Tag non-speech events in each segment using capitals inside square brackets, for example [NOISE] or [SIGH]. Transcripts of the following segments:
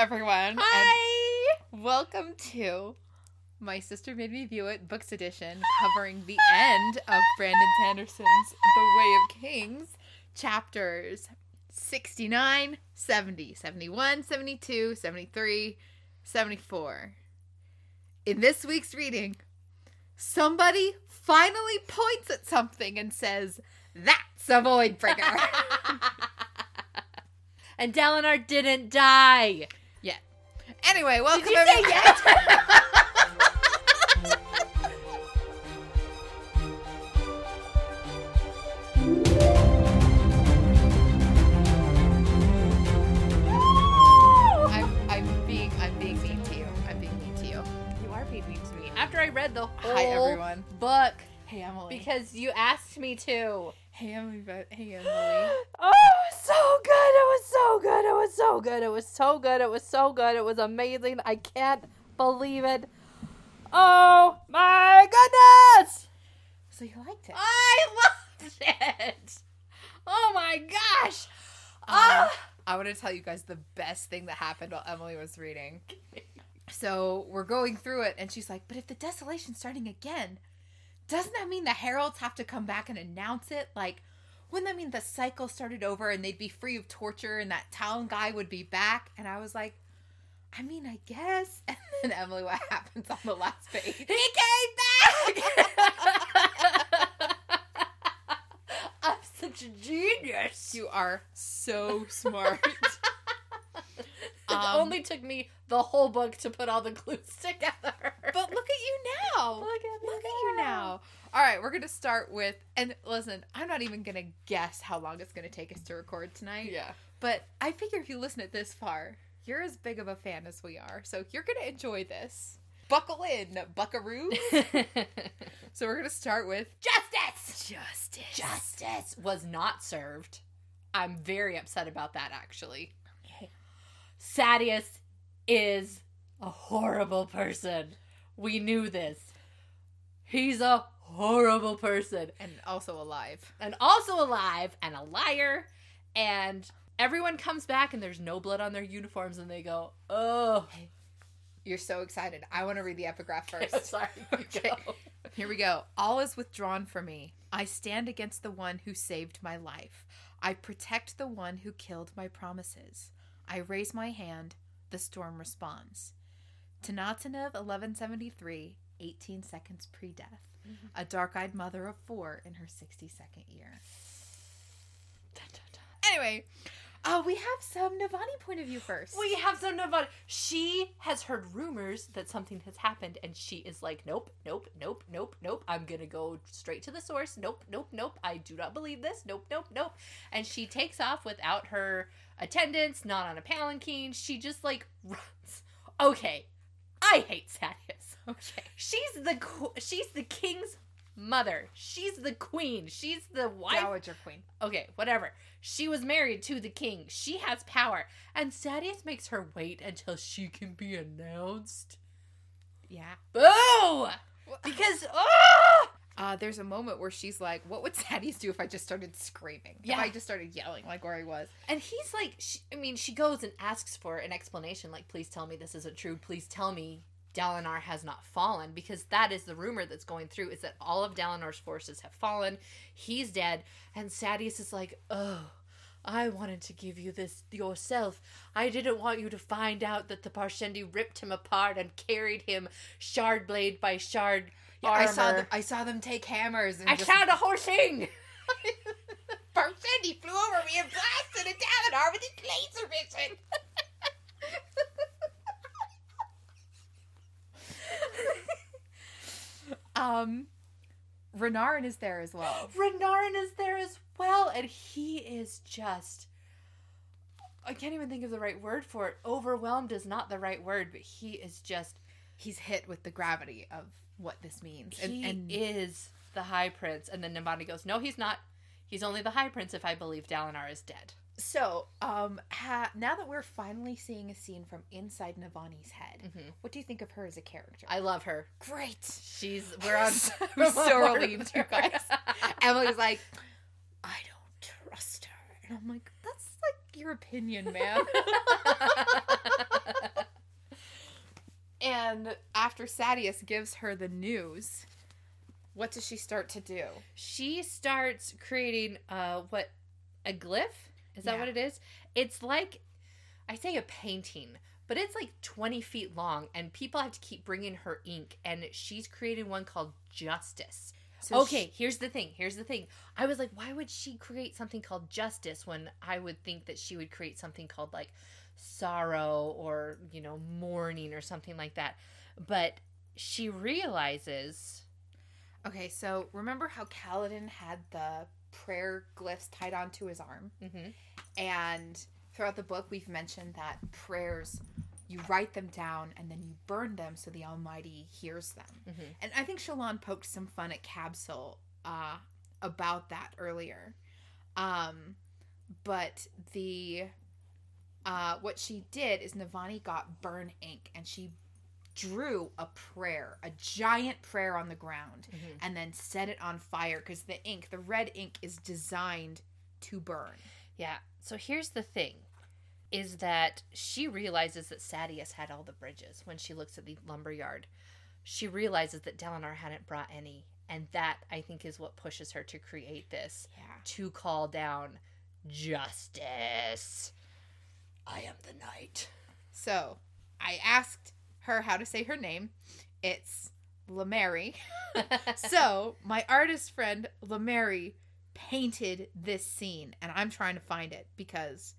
everyone. Hi. And welcome to My Sister Made Me View It Books Edition, covering the end of Brandon Sanderson's The Way of Kings, chapters 69, 70, 71, 72, 73, 74. In this week's reading, somebody finally points at something and says, That's a void bringer. [LAUGHS] and Dalinar didn't die. Anyway, welcome. Did you say everyone- yet? [LAUGHS] I'm, I'm being I'm being mean to you. I'm being mean to you. You are being mean to me. After I read the whole Hi everyone. book Hey Emily. because you asked me to. Hey Emily. but- Hey Emily. Oh, it was so good. It was so good. It was so good. It was so good. It was so good. It was amazing. I can't believe it. Oh my goodness! So you liked it? I [LAUGHS] loved it. Oh my gosh. Uh, Ah. I want to tell you guys the best thing that happened while Emily was reading. [LAUGHS] So we're going through it, and she's like, "But if the desolation's starting again, doesn't that mean the heralds have to come back and announce it? Like, wouldn't that mean the cycle started over and they'd be free of torture, and that town guy would be back?" And I was like, "I mean, I guess." [LAUGHS] And then Emily, what happens on the last page? He came back! [LAUGHS] I'm such a genius. You are so smart. [LAUGHS] it Um, only took me the whole book to put all the clues [LAUGHS] together. But look at you now. look at, Look at you now. All right, we're going to start with, and listen, I'm not even going to guess how long it's going to take us to record tonight. Yeah. But I figure if you listen it this far, you're as big of a fan as we are. So you're going to enjoy this. Buckle in, buckaroos. [LAUGHS] so we're going to start with Justice! justice. Justice was not served. I'm very upset about that, actually. Okay. Sadeas is a horrible person. We knew this. He's a horrible person. And also alive. and also alive and a liar and everyone comes back and there's no blood on their uniforms and they go oh You're so excited. I want to read the epigraph [LAUGHS] first. sorry [LAUGHS] Okay. Here we go. All is withdrawn from me. I stand against the one who saved my life. I protect the one who killed my promises. I raise my hand. The storm responds. Tanatanev 1173, 18 seconds pre death. A dark eyed mother of four in her 62nd year. Anyway, uh, we have some Navani point of view first. we have some nobody she has heard rumors that something has happened and she is like nope nope nope nope nope i'm gonna go straight to the source nope nope nope i do not believe this nope nope nope and she takes off without her attendants not on a palanquin she just like [LAUGHS] runs okay i hate Sadeas. [LAUGHS] Okay. She's the qu- she's the king's mother. She's the queen. She's the wife. Dowager Queen. Okay, whatever. She was married to the king. She has power, and Sadeas makes her wait until she can be announced. Yeah. Boo! Because oh, Uh, there's a moment where she's like, "What would [LAUGHS] Sadeas do if I just started screaming? If Yeah. I just started yelling like where I was?" and he's like, she, I mean, she goes and asks for an explanation. Like, please tell me this isn't true. Please tell me Dalinar has not fallen because that is the rumor that's going through is that all of Dalinar's forces have fallen. He's dead, and Sadeas is like, oh. I wanted to give you this yourself. I didn't want you to find out that the Parshendi ripped him apart and carried him shard blade by shard Yeah. I saw them. I saw them take hammers and I just. found a horsing. Sandy [LAUGHS] flew over me and blasted a Dalinar with his laser vision. [LAUGHS] um, Renarin is there as well. Renarin is there as well, and he is just. I can't even think of the right word for it. Overwhelmed is not the right word, but he is just. He's hit with the gravity of what this means, and, He and is the High Prince. And then Navani goes, No, he's not. He's only the High Prince if I believe Dalinar is dead. So, um, ha- now that we're finally seeing a scene from inside Navani's head, Mhm. what do you think of her as a character? I love her. Great. She's. We're on. I'm [LAUGHS] so [LAUGHS] [LAUGHS] relieved, you guys. Emily's like, I don't trust her, and I'm like, that's like your opinion, man. And after Sadeas gives her the news, what does she start to do? She starts creating uh what a glyph? Is that Yeah. what it is? It's like I say a painting, but it's like 20 feet long and people have to keep bringing her ink and she's created one called Justice. So okay, here's the thing. Here's the thing. I was like, why would she create something called justice when I would think that she would create something called like sorrow or, you know, mourning or something like that. But she realizes Okay, so remember how Kaladin had the prayer glyphs tied onto his arm? Mhm. And throughout the book, we've mentioned that prayers, you write them down and then you burn them so the Almighty hears them. Mhm. And I think Shallan poked some fun at Kabsal uh, about that earlier. Um, but the uh, what she did is Navani got burn ink and she drew a prayer, a giant prayer on the ground, Mhm. and then set it on fire because the ink, the red ink, is designed to burn. Yeah. So here's the thing is that she realizes that Sadeas had all the bridges when she looks at the lumber yard. She realizes that Dalinar hadn't brought any, and that I think is what pushes her to create this Yeah. to call down justice. I am the knight. So I asked her how to say her name. It's Lamary. [LAUGHS] so my artist friend Lamary painted this scene, and I'm trying to find it because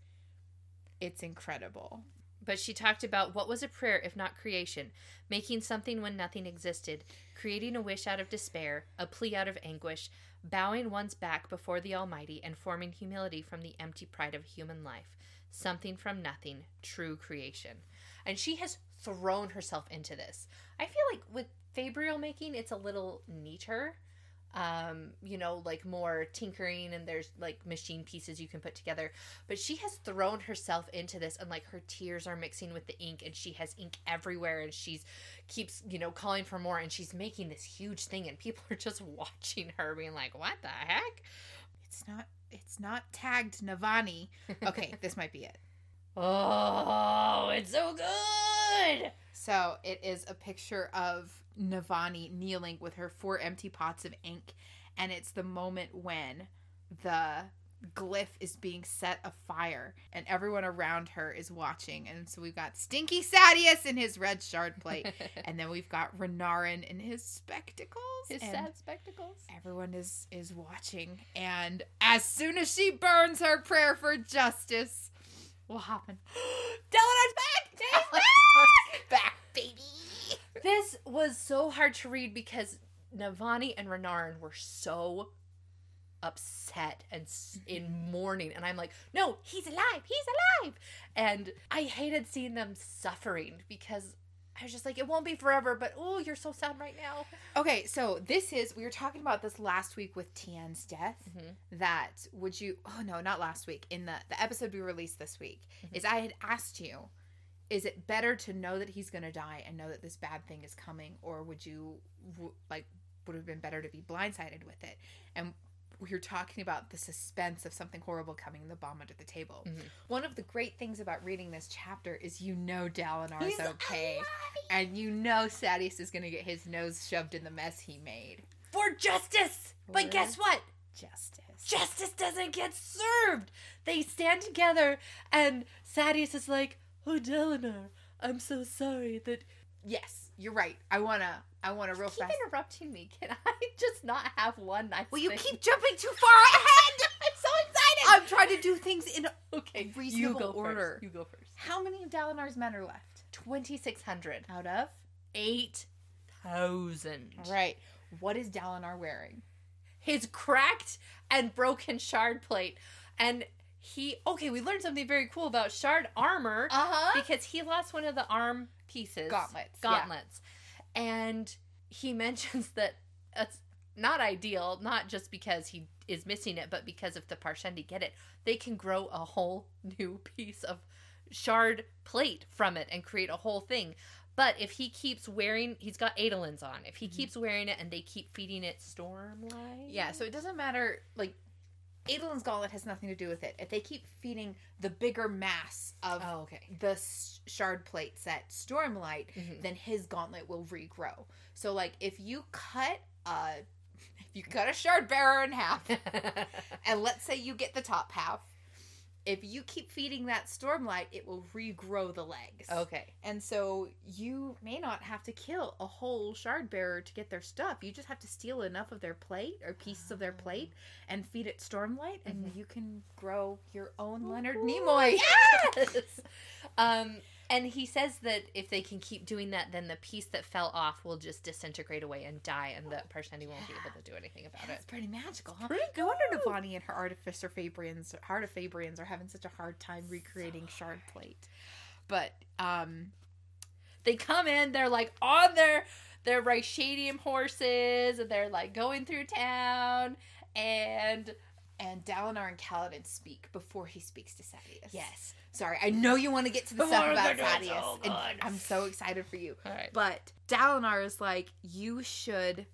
it's incredible. But she talked about what was a prayer if not creation, making something when nothing existed, creating a wish out of despair, a plea out of anguish, bowing one's back before the Almighty, and forming humility from the empty pride of human life. Something from nothing, true creation. And she has thrown herself into this. I feel like with Fabrial making, it's a little neater. Um, you know, like more tinkering and there's like machine pieces you can put together but she has thrown herself into this and like her tears are mixing with the ink and she has ink everywhere and she's keeps you know calling for more and she's making this huge thing and people [LAUGHS] are just watching her being like what the heck It's not. It's not tagged Navani. Okay, [LAUGHS] this might be it. oh it's so good So it is a picture of Navani kneeling with her four empty pots of ink, and it's the moment when the glyph is being set afire, and everyone around her is watching. And so we've got Stinky Sadeas in his red shard plate, [LAUGHS] and then we've got Renarin in his spectacles. his sad spectacles Everyone is is watching, and as soon as she burns her prayer for justice, what happened? [GASPS] Dalinar's back [LAUGHS] back! Back, baby. this was so hard to read because Navani and Renarin were so upset and in mourning and I'm like, "No, he's alive. He's alive." And I hated seeing them suffering because I was just like, "It won't be forever, but oh, you're so sad right now." Okay, so this is we were talking about this last week with Tien's death. Mhm. That would you? Oh no, not last week. In the the episode we released this week, Mhm. is I had asked you, is it better to know that he's gonna die and know that this bad thing is coming, or would you like would have been better to be blindsided with it? And we were talking about the suspense of something horrible coming, the bomb under the table. Mhm. One of the great things about reading this chapter is you know Dalinar's He's okay. And you know Sadeas is going to get his nose shoved in the mess he made. For justice. But guess what? Justice. Justice doesn't get served. They stand together and Sadeas is like, "Oh, Dalinar, I'm so sorry that Yes, you're right. I wanna. I wanna real keep fast. interrupting me. Can I [LAUGHS] just not have one nice Well, you thing? keep jumping too far ahead. [LAUGHS] I'm so excited. I'm trying to do things in. [LAUGHS] okay, reasonable you go order. First. You go first. How many of Dalinar's men are left? Twenty six hundred. Out of. Eight thousand. Right. What is Dalinar wearing? His cracked and broken shard plate, and he. Okay, we learned something very cool about shard armor Uh huh. because he lost one of the arm pieces. Gauntlets. yeah. And he [LAUGHS] mentions that it's not ideal, not just because he is missing it, but because if the Parshendi get it, they can grow a whole [LAUGHS] new piece of shard plate from it and create a whole thing. But if he keeps wearing, he's got Adolins on. If he Mhm. keeps wearing it and they keep feeding it Stormlight, Yeah. So it doesn't matter. Like, Adolin's gauntlet has nothing to do with it. If they keep feeding the bigger mass of Oh, okay. the shard plates at Stormlight, Mhm. then his gauntlet will regrow. So, like, if you cut a, [LAUGHS] if you cut a shard bearer in half, [LAUGHS] and let's say you get the top half, if you keep feeding that Stormlight, it will regrow the legs. okay. And so you may not have to kill a whole shard bearer to get their stuff. You just have to steal enough of their plate or pieces of their plate and feed it Stormlight, and Mhm. you can grow your own Leonard Nimoy. Yes. [LAUGHS] um, and he says that if they can keep doing that, then the piece that fell off will just disintegrate away and die, and the Parshendi won't be able to do anything about That's it. It's pretty magical, huh? Pretty No wonder Navani and her Artificer Fabrians, Artifabrians are having such a hard time recreating shard plate. But um, They come in, they're like on their their Ryshadium horses, and they're like going through town, and and Dalinar and Kaladin speak before he speaks to Sadeas. yes, Sorry, I know you want to get to the [LAUGHS] stuff about Sadeas, so and. I'm so excited for you. right, But Dalinar is like, you should,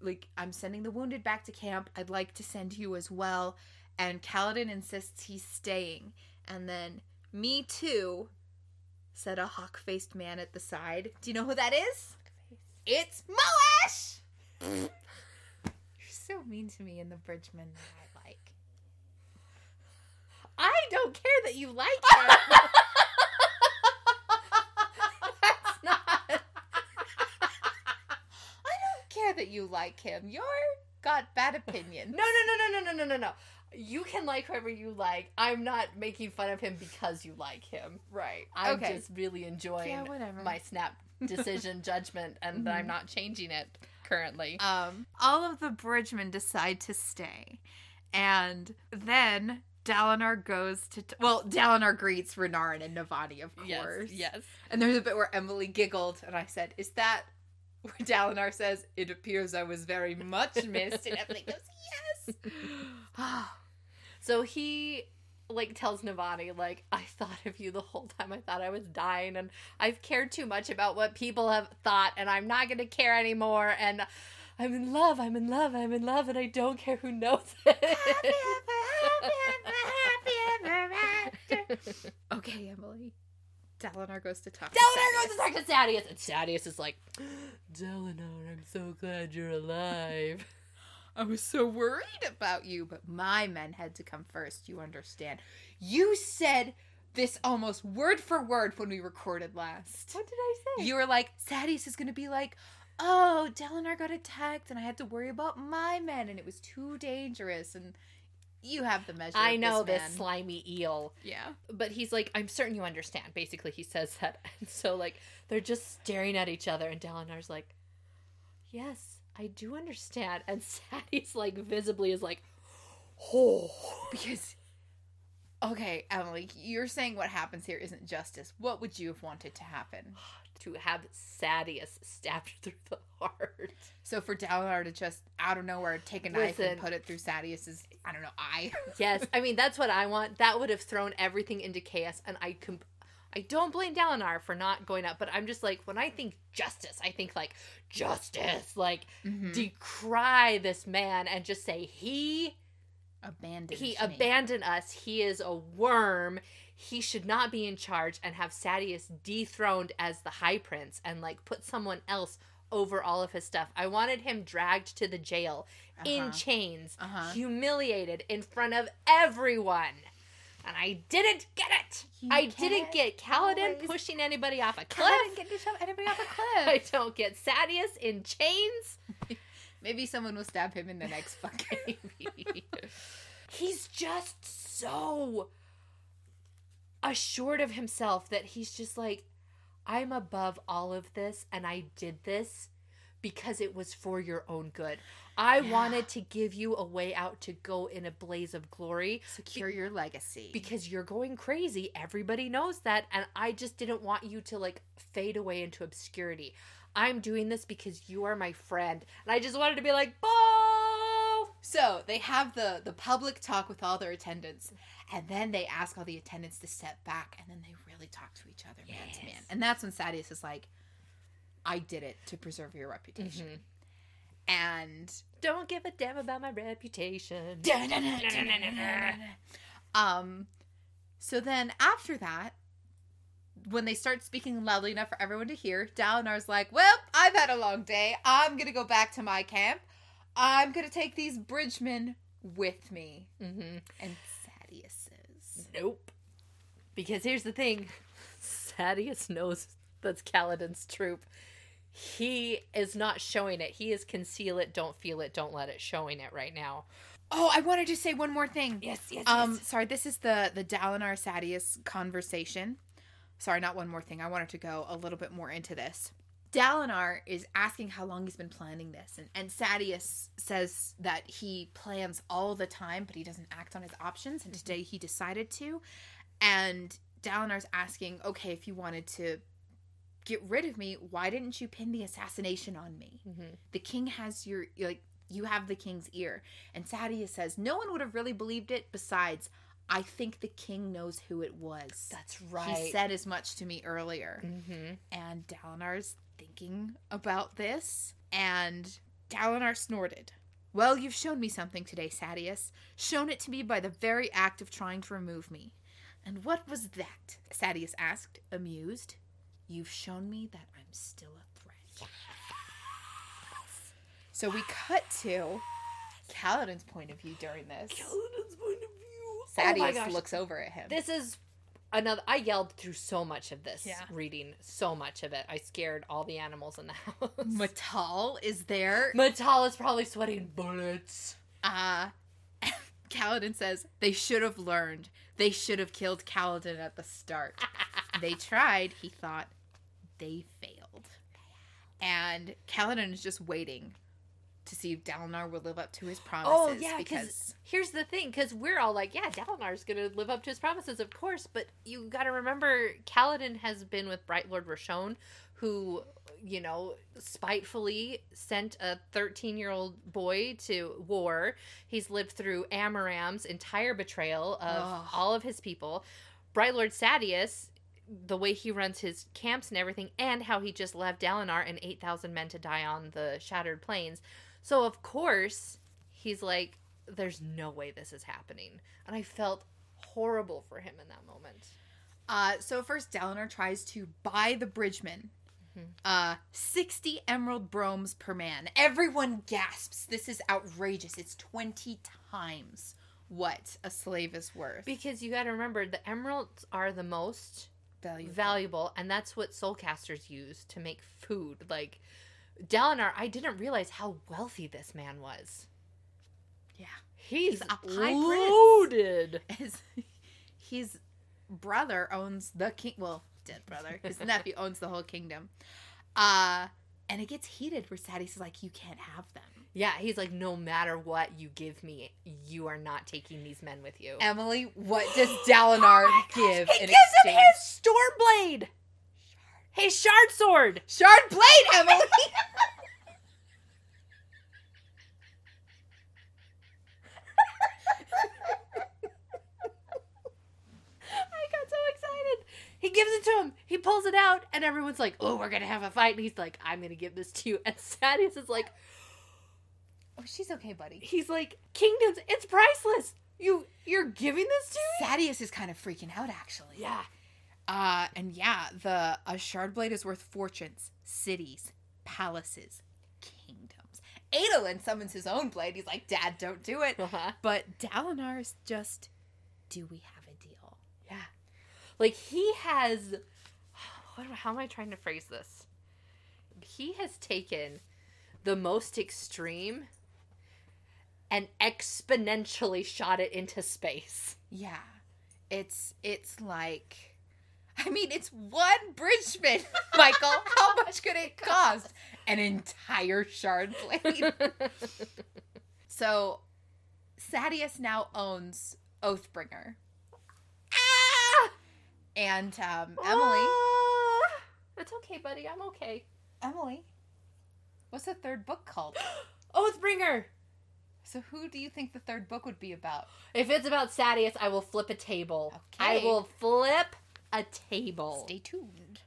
like, I'm sending the wounded back to camp. I'd like to send you as well. And Kaladin insists he's staying. And then, me too, said a hawk faced man at the side. Do you know who that is? It's Moash! [LAUGHS] So mean to me in the Bridgeman that I like. I don't care that you like [LAUGHS] her. That's not. I don't care that you like him. You're got bad opinions. No, no, no, no, no, no, no, no, no. You can like whoever you like. I'm not making fun of him because you like him. Right. I'm okay. just really enjoying yeah, my snap decision judgment, and Mhm. I'm not changing it currently. um, all of the bridgemen decide to stay, and then Dalinar goes to t- well, Dalinar greets Renarin and Navani, of course. yes, yes. And there's a bit where Emily giggled, and I said, "Is that?" [LAUGHS] Where Dalinar says, "It appears I was very much missed," and Emily goes, [LAUGHS] "Yes." [SIGHS] So he like tells Navani like I thought of you the whole time. I thought I was dying and I've cared too much about what people have thought and I'm not to care anymore and I'm in love. I'm in love. I'm in love and I don't care who knows it. Happy ever, happy ever, happy ever after. [LAUGHS] okay, Emily. Dalinar goes to talk. Dalinar to goes to talk to Sadeas and Sadeas is like Dalinar, I'm so glad you're alive. [LAUGHS] I was so worried about you, but my men had to come first. You understand? You said this almost word for word when we recorded last. What did I say? You were like, Sadeas is gonna be like, oh, Dalinar got attacked, and I had to worry about my men, and it was too dangerous. And you have the measure. I know this, this slimy eel. Yeah. but he's like, I'm certain you understand. Basically, he says that. [LAUGHS] And so, like, they're just staring at each other, and Dalinar's like, Yes, I do understand. And [LAUGHS] Sadeas like, visibly is like, Oh. Because, okay, Emily, you're saying what happens here isn't justice. What would you have wanted to happen? [SIGHS] To have Sadeas stabbed [LAUGHS] through the heart. So for Dalinar to just out of nowhere take a knife Listen. and put it through Sadeas's, I don't know, eye. [LAUGHS] Yes, I mean, that's what I want. That would have thrown everything into chaos, and I com- I don't blame Dalinar for not going up, but I'm just like, when I think justice, I think like, justice, like, Mhm. decry this man and just say, he abandoned. he me. abandoned us. He is a worm. He should not be in charge and have Sadeas dethroned as the high prince and like put someone else over all of his stuff. I wanted him dragged to the jail in Uh-huh. chains, Uh-huh. humiliated in front of everyone. And I didn't get it. You I didn't get Kaladin always- pushing anybody off a cliff. I didn't get to shove anybody off a [LAUGHS] cliff. I don't get Sadeas in chains. [LAUGHS] Maybe someone will stab him in the next [LAUGHS] fucking. he's just so assured of himself that he's just like i'm above all of this and i did this because it was for your own good i Yeah. wanted to give you a way out to go in a blaze of glory Secure your legacy. because you're going crazy everybody knows that and i just didn't want you to like fade away into obscurity i'm doing this because you are my friend and i just wanted to be like Bo! So they have the the public talk with all their attendants, and then they ask all the attendants to step back, and then they really talk to each other man to man. And that's when Sadeas is like, "I did it to preserve your reputation." Mhm. And Don't give a damn about my reputation. um so then after that when they start speaking loudly enough for everyone to hear, Dalinar's like, Well, I've had a long day. I'm gonna go back to my camp. I'm gonna take these bridgemen with me. Mm-hmm. And Sadeas says, Nope. Because here's the thing [LAUGHS] Sadeas knows that's Kaladin's troop. He is not showing it. He is conceal it, don't feel it, don't let it showing it right now. Oh, I wanted to say one more thing. Yes, yes, Um, sorry, this is the the Dalinar Sadeas conversation. Sorry, not one more thing. I wanted to go a little bit more into this. Dalinar is asking how long he's been planning this, and, and Sadeas says that he plans all the time, but he doesn't act on his options, and today he decided to. And Dalinar's asking, okay, if you wanted to get rid of me, why didn't you pin the assassination on me? Mhm. The king has your like you have the king's ear. And Sadeas says, no one would have really believed it. Besides, I think the king knows who it was. That's right. He said as much to me earlier. mm-hmm. And Dalinar's thinking about this, and Dalinar snorted. Well, you've shown me something today, Sadeas. Shown it to me by the very act of trying to remove me. And what was that? Sadeas asked, amused. You've shown me that I'm still a threat. So we cut to Kaladin's point of view during this. Kaladin's point of view. oh Sadeas gosh. looks over at him. This is another. I yelled through so much of this Yeah. reading, so much of it. I scared all the animals in the house. Matal is there. Matal is probably sweating bullets. Uh [LAUGHS] Kaladin says they should have learned. They should have killed Kaladin at the start. [LAUGHS] they tried, he thought. They failed. And Kaladin is just waiting to see if Dalinar will live up to his promises. Oh yeah, because here's the thing: because we're all like, yeah, Dalinar's gonna live up to his promises, of course. But you got to remember, Kaladin has been with Bright Lord Roshone, who, you know, spitefully sent a 13 year old boy to war. He's lived through Amaram's entire betrayal of Ugh. all of his people. Bright Lord Sadeas. The way he runs his camps and everything, and how he just left Dalinar and 8,000 men to die on the Shattered Plains. So, of course, he's like, there's no way this is happening. And I felt horrible for him in that moment. uh so first Dalinar tries to buy the bridgeman. Mhm. Uh 60 emerald broams per man. Everyone gasps. This is outrageous. It's 20 times what a slave is worth. Because you got to remember, the emeralds are the most Valuable. valuable, and that's what soulcasters use to make food. Like, Dalinar, I didn't realize how wealthy this man was. Yeah. He's, He's loaded. [LAUGHS] his his brother owns the king well dead brother his [LAUGHS] nephew owns the whole kingdom uh and it gets heated where Sadeas is like you can't have them Yeah, he's like, no matter what you give me, you are not taking these men with you. emily what does dalinar Oh give he in gives him exchange his storm blade. His shard sword. shard blade emily [LAUGHS] I got so excited. He gives it to him. He pulls it out, and everyone's like, "Oh, we're gonna have a fight." And he's like, "I'm gonna give this to you." And Sadeas is like, oh she's okay buddy "He's like, kingdoms, it's priceless. You, you're giving this to me." Sadeas is kind of freaking out actually Yeah. uh and yeah the a shard blade is worth fortunes cities palaces kingdoms Adolin summons his own blade he's like dad don't do it Uh-huh. But Dalinar's just, do we have a deal? Yeah. Like he has. [SIGHS] What? How am I trying to phrase this? He has taken the most extreme and exponentially shot it into space. Yeah. It's it's like I mean it's one bridgeman, [LAUGHS] Michael. How much could it [LAUGHS] cost? An entire shard blade. [LAUGHS] so Sadeas now owns Oathbringer. ah! And um, Emily Ah! It's okay, buddy. I'm okay. Emily. What's the third book called? [GASPS] Oathbringer. So who do you think the third book would be about? If it's about Sadeas, I will flip a table. Okay. I will flip a table. Stay tuned.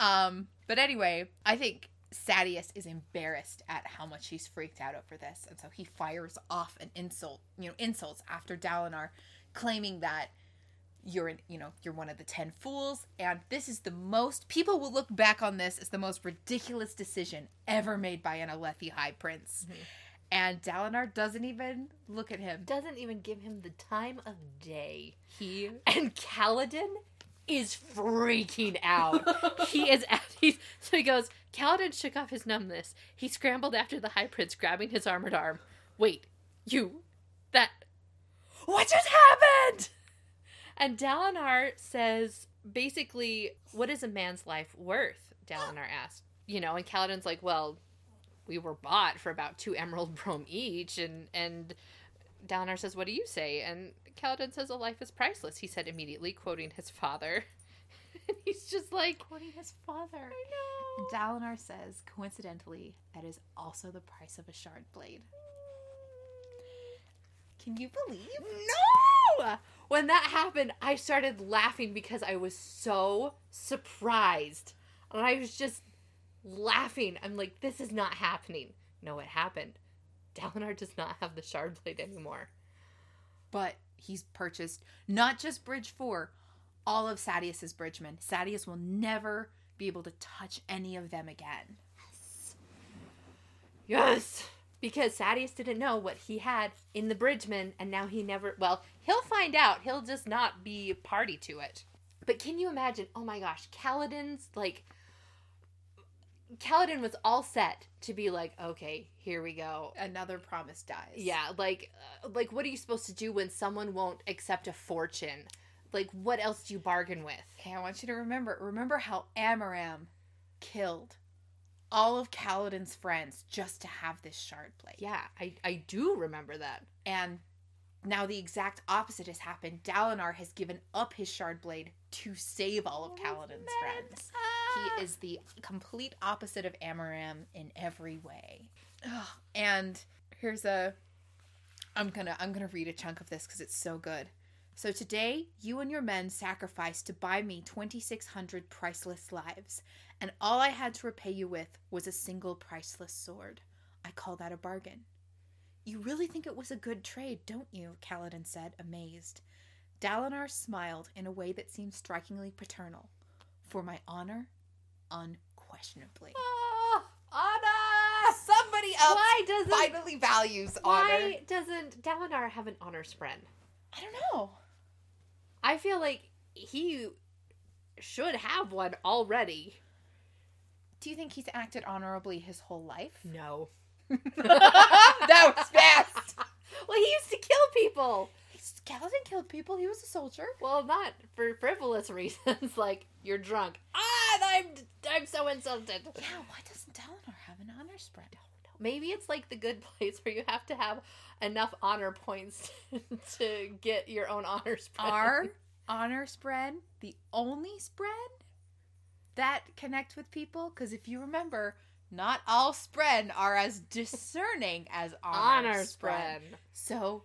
Um, but anyway, I think Sadeas is embarrassed at how much he's freaked out over this, and so he fires off an insult, you know, insults after Dalinar, claiming that you're an, you know, you're one of the ten fools, and this is the most people will look back on this as the most ridiculous decision ever made by an Alethi High Prince. And Dalinar doesn't even look at him. Doesn't even give him the time of day. He And Kaladin is freaking out. [LAUGHS] he is at he's so he goes, Kaladin shook off his numbness. He scrambled after the high prince, grabbing his armored arm. Wait, you that what just happened? And Dalinar says basically, what is a man's life worth? Dalinar asked. You know, and Kaladin's like, Well, we were bought for about two emerald [LAUGHS] broam each, and and Dalinar says, What do you say? And Kaladin says, A life is priceless, he said immediately, quoting his father. [LAUGHS] and he's just like, quoting his father. I know. Dalinar says, coincidentally, that is also the price of a shard blade. Can you believe? No! When that happened, I started laughing because I was so surprised. And I was just laughing. I'm like, this is not happening. No, it happened. Dalinar does not have the shard blade anymore. But he's purchased not just Bridge 4, all of Sadeas's bridgemen. Sadeas will never be able to touch any of them again. Yes! Because Sadeas didn't know what he had in the bridgeman, and now he never. Well, he'll find out. He'll just not be party to it. But can you imagine? Oh my gosh, Kaladin's like. Kaladin was all set to be like, okay, here we go. Another promise dies. Yeah, like, uh, like what are you supposed to do when someone won't accept a fortune? Like, what else do you bargain with? Okay, I want you to remember. Remember how Amaram killed all of Kaladin's friends just to have this shard blade. Yeah, I I do remember that. And now the exact opposite has happened. Dalinar has given up his shard blade to save all of oh, Kaladin's friends. He is the complete opposite of Amaram in every way. Ugh. And here's a I'm going to I'm going to read a chunk of this cuz it's so good. So today, you and your men sacrificed to buy me 2600 priceless lives, and all I had to repay you with was a single priceless sword. I call that a bargain. You really think it was a good trade, don't you? Kaladin said, amazed. Dalinar smiled in a way that seemed strikingly paternal. For my honor, unquestionably. Ah, oh, Anna! Somebody else Why doesn't finally values why honor. Why doesn't Dalinar have an honor spren? I don't know. I feel like he should have one already. Do you think he's acted honorably his whole life? No. [LAUGHS] that was fast. Well, he used to kill people. Kaladin killed people. He was a soldier. Well, not for frivolous [LAUGHS] reasons, like you're drunk. Ah, I'm I'm so insulted. Yeah, why doesn't Dalinar have an honor spren? Maybe it's like the good [LAUGHS] place where you have to have enough honor points to get your own honor spren. Our honor spren, the only spren that connect with people, because if you remember, not all spren are as discerning as [LAUGHS] honor, honor spren. spren. So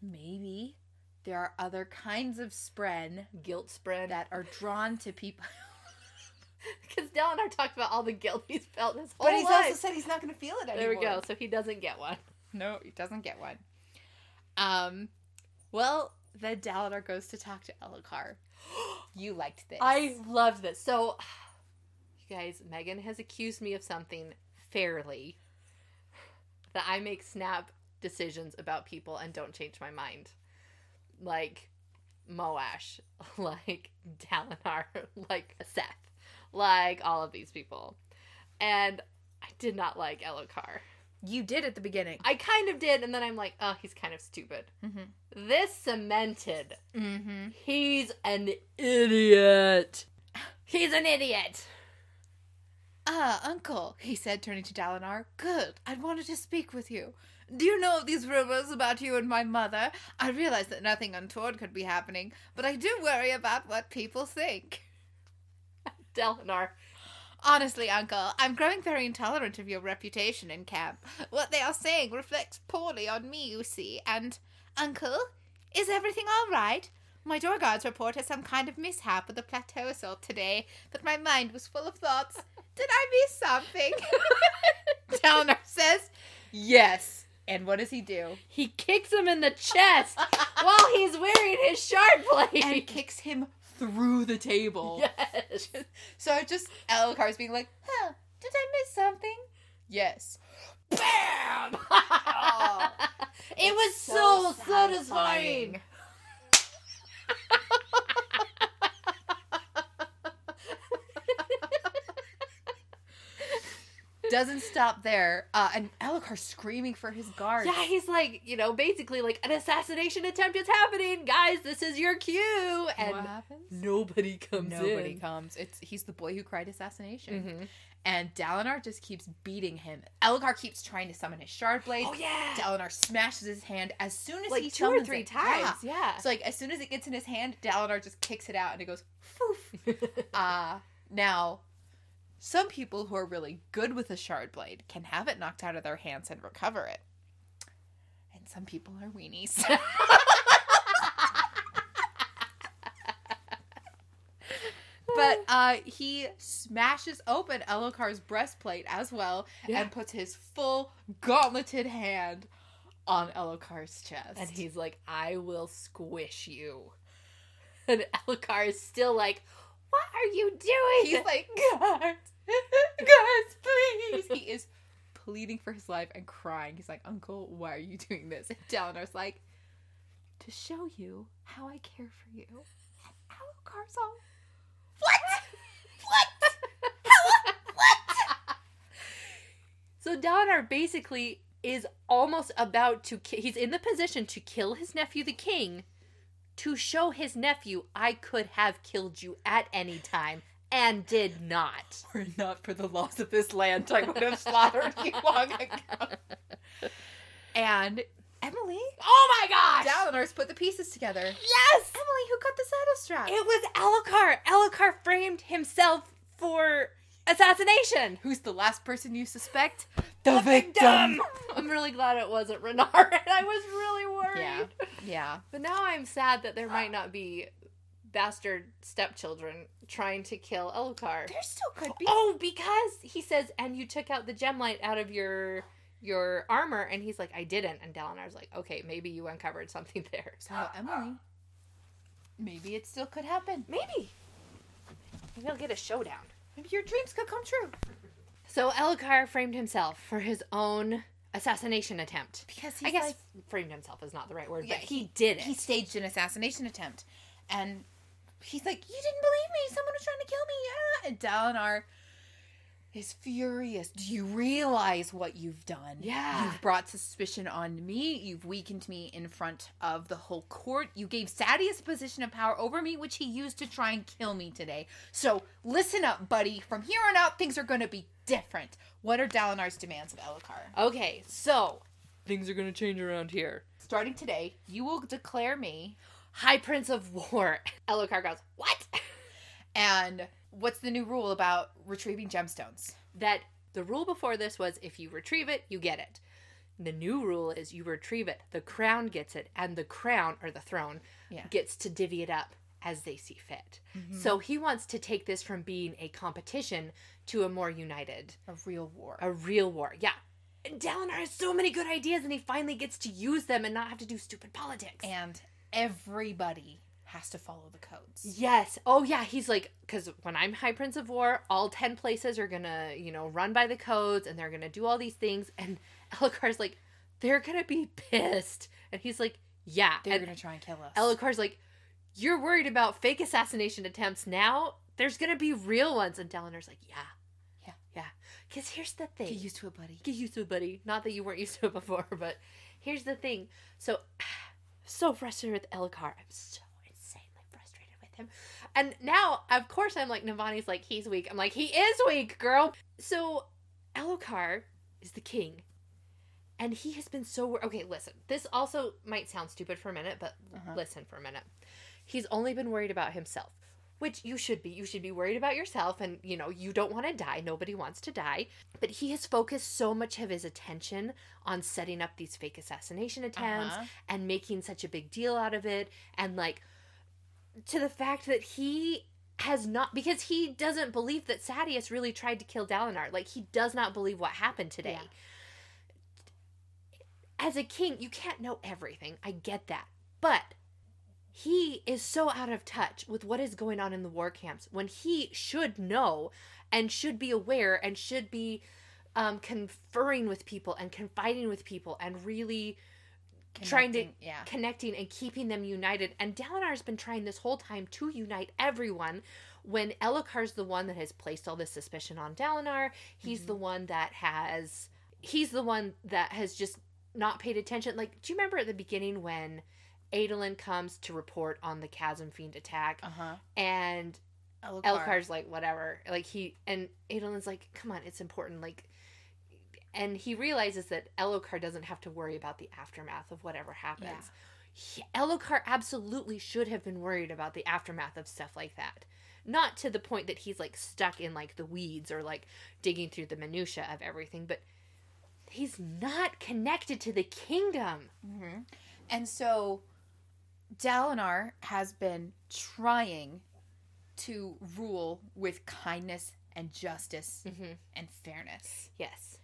maybe there are other kinds of spren Guilt spren. that are drawn to people. [LAUGHS] Because Dalinar talked about all the guilt he's felt his whole life. But he's life. also said he's not going to feel it anymore. there we go. So he doesn't get one. No, he doesn't get one. Um, well, then Dalinar goes to talk to Elhokar. [GASPS] You liked this. I love this. So, guys, Megan has accused me of something fairly that I make snap decisions about people and don't change my mind. Like Moash, [LAUGHS] like Dalinar, [LAUGHS] like Seth, like all of these people. And I did not like Elhokar. You did at the beginning. I kind of did, and then I'm like, oh, he's kind of stupid. Mm-hmm. This cemented Mm-hmm. He's an idiot. [SIGHS] He's an idiot. Ah, uncle, he said, turning to Dalinar. Good. I wanted to speak with you. Do you know of these rumors about you and my mother? I realize that nothing untoward could be happening, but I do worry about what people think. [LAUGHS] Dalinar. Honestly, Uncle, I'm growing very intolerant of your reputation in camp. What they are saying reflects poorly on me, you see. And, Uncle, is everything all right? My door guards report reported some kind of mishap with the plateau assault today, but my mind was full of thoughts. Did I miss something? [LAUGHS] Dalinar says, Yes. And what does he do? He kicks him in the chest [LAUGHS] while he's wearing his shard blade. and kicks him through the table. yes. So just Elhokar's being like, huh, did I miss something? Yes. Bam! [LAUGHS] Oh, it was it's so, satisfying. Doesn't stop there. Uh, and Elhokar screaming for his guards. Yeah, he's like, you know, basically like an assassination attempt is happening, guys. This is your cue, and what happens? nobody comes Nobody in. comes. It's he's the boy who cried assassination. Mhm. And Dalinar just keeps beating him. Elhokar keeps trying to summon his shard blade. Oh yeah, Dalinar smashes his hand as soon as he like two or three it. times. Yeah. Yeah. So like as soon as it gets in his hand, Dalinar just kicks it out and it goes foof. [LAUGHS] Uh now some people who are really good with a shard blade can have it knocked out of their hands and recover it. And some people are weenies. [LAUGHS] but uh he smashes open Elhokar's breastplate as well Yeah. and puts his full gauntleted hand on Elhokar's chest. and he's like, "I will squish you," and Elhokar is still like, "What are you doing?" He's like, guards, [LAUGHS] guards, please. He is pleading for his life and crying. He's like, Uncle, why are you doing this? And Dalinar's like, to show you how I care for you. And Elhokar's all, what? What? So Dalinar basically is almost about to ki- he's in the position to kill his nephew the king to show his nephew I could have killed you at any time and did not. [LAUGHS] Were it not for the loss of this land, I would have slaughtered you long ago. And Emily, Oh my gosh! Dalinar's put the pieces together. yes! Emily, who cut the saddle strap? It was Elhokar. Elhokar framed himself for assassination. Who's the last person you suspect? The victim [LAUGHS] I'm really glad it wasn't Renard. [LAUGHS] I was really worried. Yeah. Yeah. But now I'm sad that there might not be bastard stepchildren trying to kill Elhokar. There still could be. Oh, because he says, and you took out the gem light out of your your armor, and he's like, I didn't. And Dalinar's like, okay, maybe you uncovered something there. [LAUGHS] So Emily, maybe it still could happen. Maybe. Maybe I'll get a showdown. Maybe your dreams could come true. So Elhokar framed himself for his own assassination attempt. Because he's I guess like, framed himself is not the right word, Yeah, but he, did it. he staged an assassination attempt, and he's like, "You didn't believe me. Someone was trying to kill me." Yeah. And Dalinar is furious. Do you realize what you've done? Yeah. You've brought suspicion on me. You've weakened me in front of the whole court. You gave Sadeas a position of power over me, which he used to try and kill me today. So listen up, buddy. From here on out, things are going to be different. What are Dalinar's demands of Elhokar? Okay, so things are gonna change around here. Starting today, you will declare me High Prince of War. [LAUGHS] Elhokar goes, What? And what's the new rule about retrieving gemstones? that the rule before this was if you retrieve it, you get it. The new rule is you retrieve it, the crown gets it, and the crown or the throne Yeah. gets to divvy it up as they see fit. Mm-hmm. So he wants to take this from being a competition to a more united, A real war. a real war. Yeah. And Dalinar has so many good ideas and he finally gets to use them and not have to do stupid politics. And everybody has to follow the codes. Yes. Oh, yeah. He's like, because when I'm High Prince of War, all 10 places are going to, you know, run by the codes and they're going to do all these things. And [LAUGHS] Elhokar's like, they're going to be pissed. And he's like, yeah. They're going to try and kill us. Elhokar's like, you're worried about fake assassination attempts now? There's going to be real ones. And Dalinar's like, yeah. Yeah. Yeah. Because here's the thing. Get used to it, buddy. Get used to it, buddy. Not that you weren't used to it before, but here's the thing. So, [SIGHS] so frustrated with Elhokar. I'm so insanely frustrated with him. And now, of course, I'm like, Navani's like, he's weak. I'm like, he is weak, girl. So, Elhokar is the king. And he has been so. Okay, listen. This also might sound stupid for a minute, but Uh-huh. listen for a minute. He's only been worried about himself which you should be. You should be worried about yourself and, you know, you don't want to die. Nobody wants to die. But he has focused so much of his attention on setting up these fake assassination attempts Uh-huh. and making such a big deal out of it and like to the fact that he has not because he doesn't believe that Sadeas really tried to kill Dalinar. Like he does not believe what happened today. Yeah. As a king, you can't know everything. I get that. But he is so out of touch with what is going on in the war camps when he should know and should be aware and should be um, conferring with people and confiding with people and really trying to Connecting, yeah. connecting and keeping them united. And Dalinar's been trying this whole time to unite everyone. When Elhokar's the one that has placed all this suspicion on Dalinar, he's the one that has he's the one that has just not paid attention. Like, do you remember at the beginning when Adolin comes to report on the Chasm Fiend attack Uh huh. and Elhokar's like whatever. Like he and Adolin's like, come on, it's important. Like, and he realizes that Elhokar doesn't have to worry about the aftermath of whatever happens. He, Elhokar absolutely should have been worried about the aftermath of stuff like that. Not to the point that he's like stuck in like the weeds or like digging through the minutia of everything, but he's not connected to the kingdom. hmm And so Dalinar has been trying to rule with kindness and justice Mm-hmm. and fairness. Yes.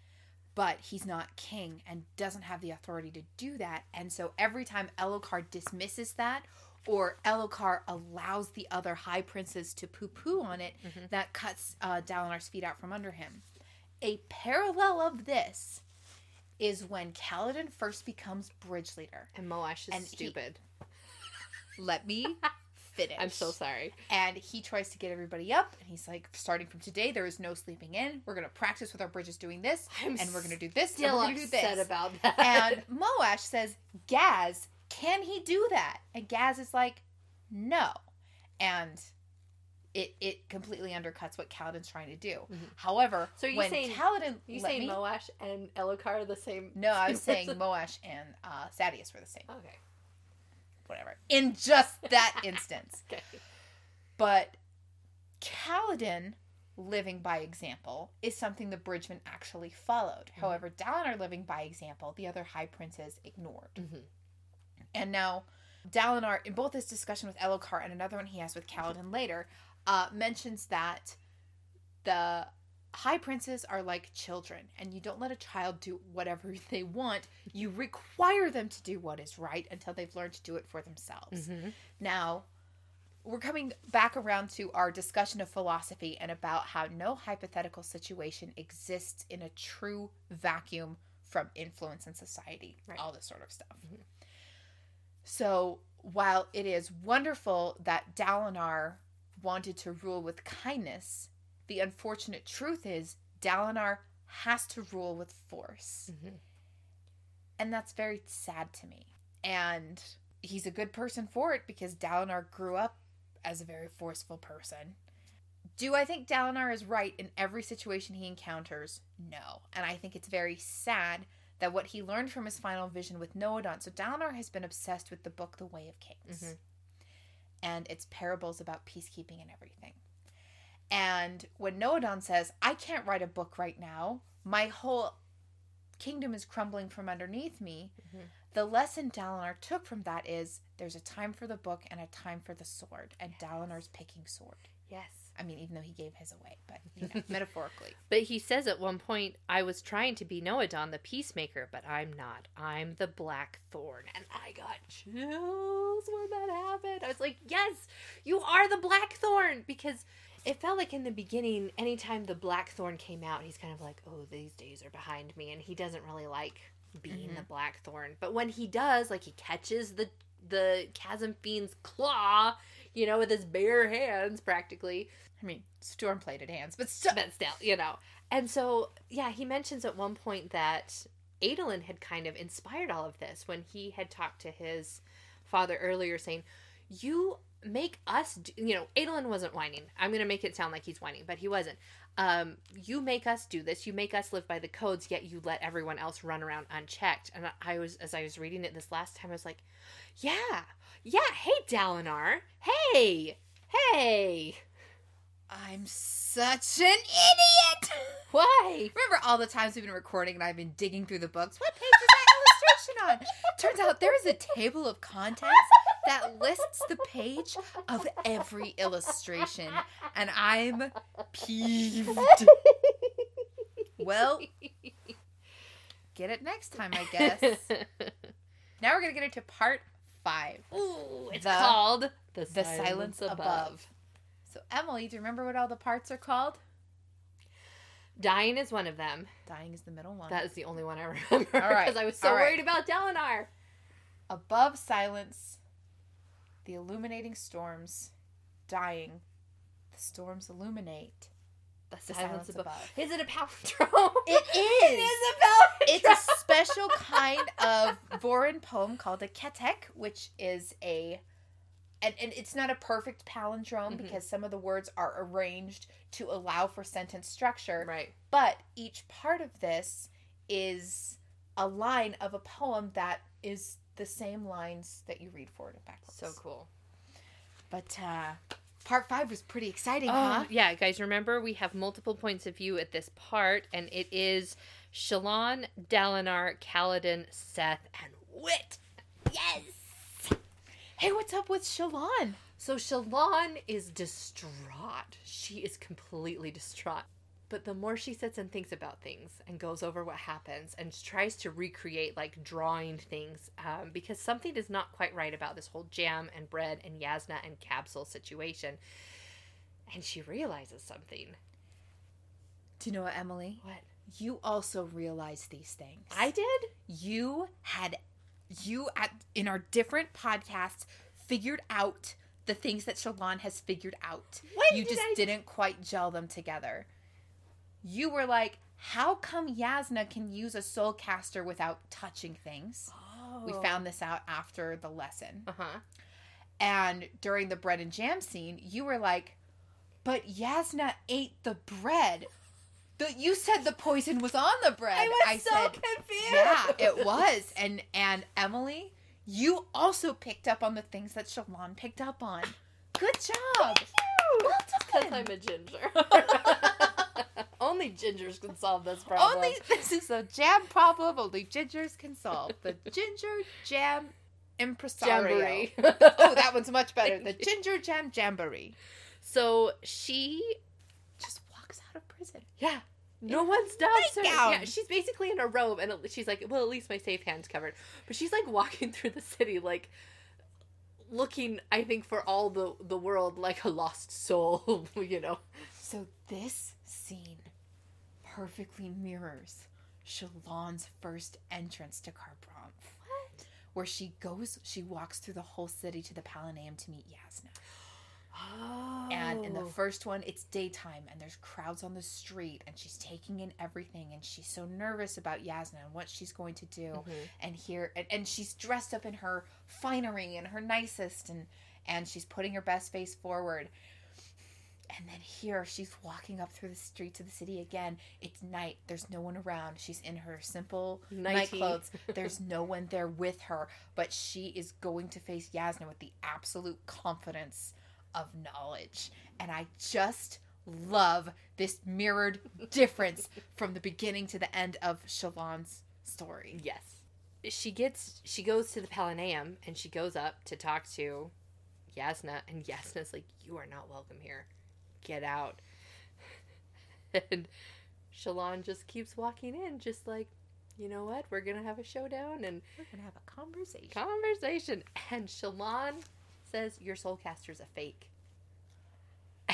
But he's not king and doesn't have the authority to do that. And so every time Elhokar dismisses that or Elhokar allows the other high princes to poo poo on it, Mhm. that cuts uh, Dalinar's feet out from under him. A parallel of this is when Kaladin first becomes bridge leader. And Moash is And he- stupid. [LAUGHS] Let me I'm so sorry. And he tries to get everybody up, and he's like, starting from today, there is no sleeping in. We're gonna practice with our bridges doing this, I'm and we're gonna do this, and still we're gonna do upset this. about that. and Moash says, Gaz, can he do that? And Gaz is like, no. And it it completely undercuts what Kaladin's trying to do. Mhm. However, So you when saying- Kaladin you saying me- Moash and Elhokar are the same? No, I was saying? Moash and uh, Sadeas were the same. Okay. Whatever. In just that [LAUGHS] instance. Okay. But Kaladin living by example is something the Bridgemen actually followed. Mhm. However, Dalinar living by example, the other high princes ignored. Mm-hmm. And now Dalinar, in both his discussion with Elhokar and another one he has with Kaladin later, uh, mentions that the high princes are like children, and you don't let a child do whatever [LAUGHS] they want. You require them to do what is right until they've learned to do it for themselves. Mm-hmm. Now, we're coming back around to our discussion of philosophy and about how no hypothetical situation exists in a true vacuum from influence in society, Right. all this sort of stuff. Mhm. So, while it is wonderful that Dalinar wanted to rule with kindness, the unfortunate truth is Dalinar has to rule with force. Mm-hmm. And that's very sad to me. And he's a good person for it because Dalinar grew up as a very forceful person. Do I think Dalinar is right in every situation he encounters? No. And I think it's very sad that what he learned from his final vision with Nohadon. So Dalinar has been obsessed with the book The Way of Kings Mhm. and its parables about peacekeeping and everything. And when Nohadon says, I can't write a book right now, my whole kingdom is crumbling from underneath me, Mhm. the lesson Dalinar took from that is there's a time for the book and a time for the sword, and Dalinar's picking sword. Yes. I mean, even though he gave his away, but you [LAUGHS] know, metaphorically. But he says at one point, I was trying to be Nohadon, the peacemaker, but I'm not. I'm the Black Thorn. And I got chills when that happened. I was like, yes, you are the Blackthorn. Because it felt like in the beginning, anytime the Blackthorn came out, he's kind of like, oh, these days are behind me. And he doesn't really like being Mhm. the Blackthorn. But when he does, like, he catches the, the Chasm Fiend's claw, you know, with his bare hands practically I mean, storm plated hands, but still. but still, you know. And so, yeah, he mentions at one point that Adolin had kind of inspired all of this when he had talked to his father earlier, saying, "You make us, do, you know." Adolin wasn't whining. I'm going to make it sound like he's whining, but he wasn't. Um, you make us do this. You make us live by the codes, yet you let everyone else run around unchecked. And I was, as I was reading it this last time, I was like, "Yeah, yeah. Hey, Dalinar. Hey, hey. I'm such an idiot! [LAUGHS] Why?" Remember all the times we've been recording and I've been digging through the books? What page is that [LAUGHS] illustration on? Turns out there is a table of contents that lists the page of every illustration, and I'm peeved. Well, get it next time, I guess. [LAUGHS] Now we're gonna get into part five, Ooh, it's The- called The, the silence above. So, Emily, do you remember what all the parts are called? Dying is one of them. Dying is the middle one. That is the only one I remember. All right, Because I was so right. worried about Dalinar. Above silence, the illuminating storms, dying, the storms illuminate. The The silence, silence above. above. Is it a palindrome? [LAUGHS] It [LAUGHS] It is. is a palindrome. It's a special kind of Vorin poem called a ketek, which is a and, and it's not a perfect palindrome Mhm. because some of the words are arranged to allow for sentence structure. right. But each part of this is a line of a poem that is the same lines that you read forward and backwards. So cool. But uh part five was pretty exciting, Oh, huh? yeah, guys, remember we have multiple points of view at this part, and it is Shallan, Dalinar, Kaladin, Szeth, and Wit. Yes! Hey, what's up with Shallan? So Shallan is distraught. She is completely distraught. But the more she sits and thinks about things and goes over what happens and tries to recreate, like drawing things, um, because something is not quite right about this whole jam and bread and Yasna and Kabsal situation. And she realizes something. Do you know what, Emily? What? You also realized these things. I did? you had you at in our different podcasts figured out the things that Shallan has figured out. When you did just I- didn't quite gel them together. You were like, how come Yasna can use a soul caster without touching things? We found this out after the lesson. Uh huh. And during the bread and jam scene, you were like, but Yasna ate the bread. The, you said the poison was on the bread. I was so said, confused. yeah, it was. And and Emily, you also picked up on the things that Shallan picked up on. Good job. Well Because done. I'm a ginger. [LAUGHS] [LAUGHS] Only gingers can solve this problem. Only [LAUGHS] this is a jam problem only gingers can solve. The ginger jam impresario. jamboree. [LAUGHS] Oh, that one's much better. The [LAUGHS] ginger jam jamboree. So she, Just walks out of prison. yeah, no one stops her. Yeah, she's basically in a robe, and she's like, well, at least my safe hand's covered. But she's like walking through the city, like looking, I think, for all the the world like a lost soul. You know. So this scene perfectly mirrors Shallan's first entrance to Kharbranth. What? Where she goes, she walks through the whole city to the Palanaeum to meet Yasna. Oh. And in the first one, it's daytime and there's crowds on the street and she's taking in everything and she's so nervous about Yasna and what she's going to do. Mhm. And here, and, and she's dressed up in her finery and her nicest and and she's putting her best face forward. And then here, she's walking up through the streets of the city again. It's night. There's no one around. She's in her simple night clothes. [LAUGHS] There's no one there with her, but she is going to face Yasna with the absolute confidence of knowledge. And I just love this mirrored difference from the beginning to the end of Shallan's story. Yes. She gets she goes to the Palanaeum and she goes up to talk to Yasna and Yasna's like, You are not welcome here. Get out. [LAUGHS] And Shallan just keeps walking in, just like, you know what, we're gonna have a showdown and We're going to have a conversation. conversation. And Shallan says, Your soul soulcaster's a fake.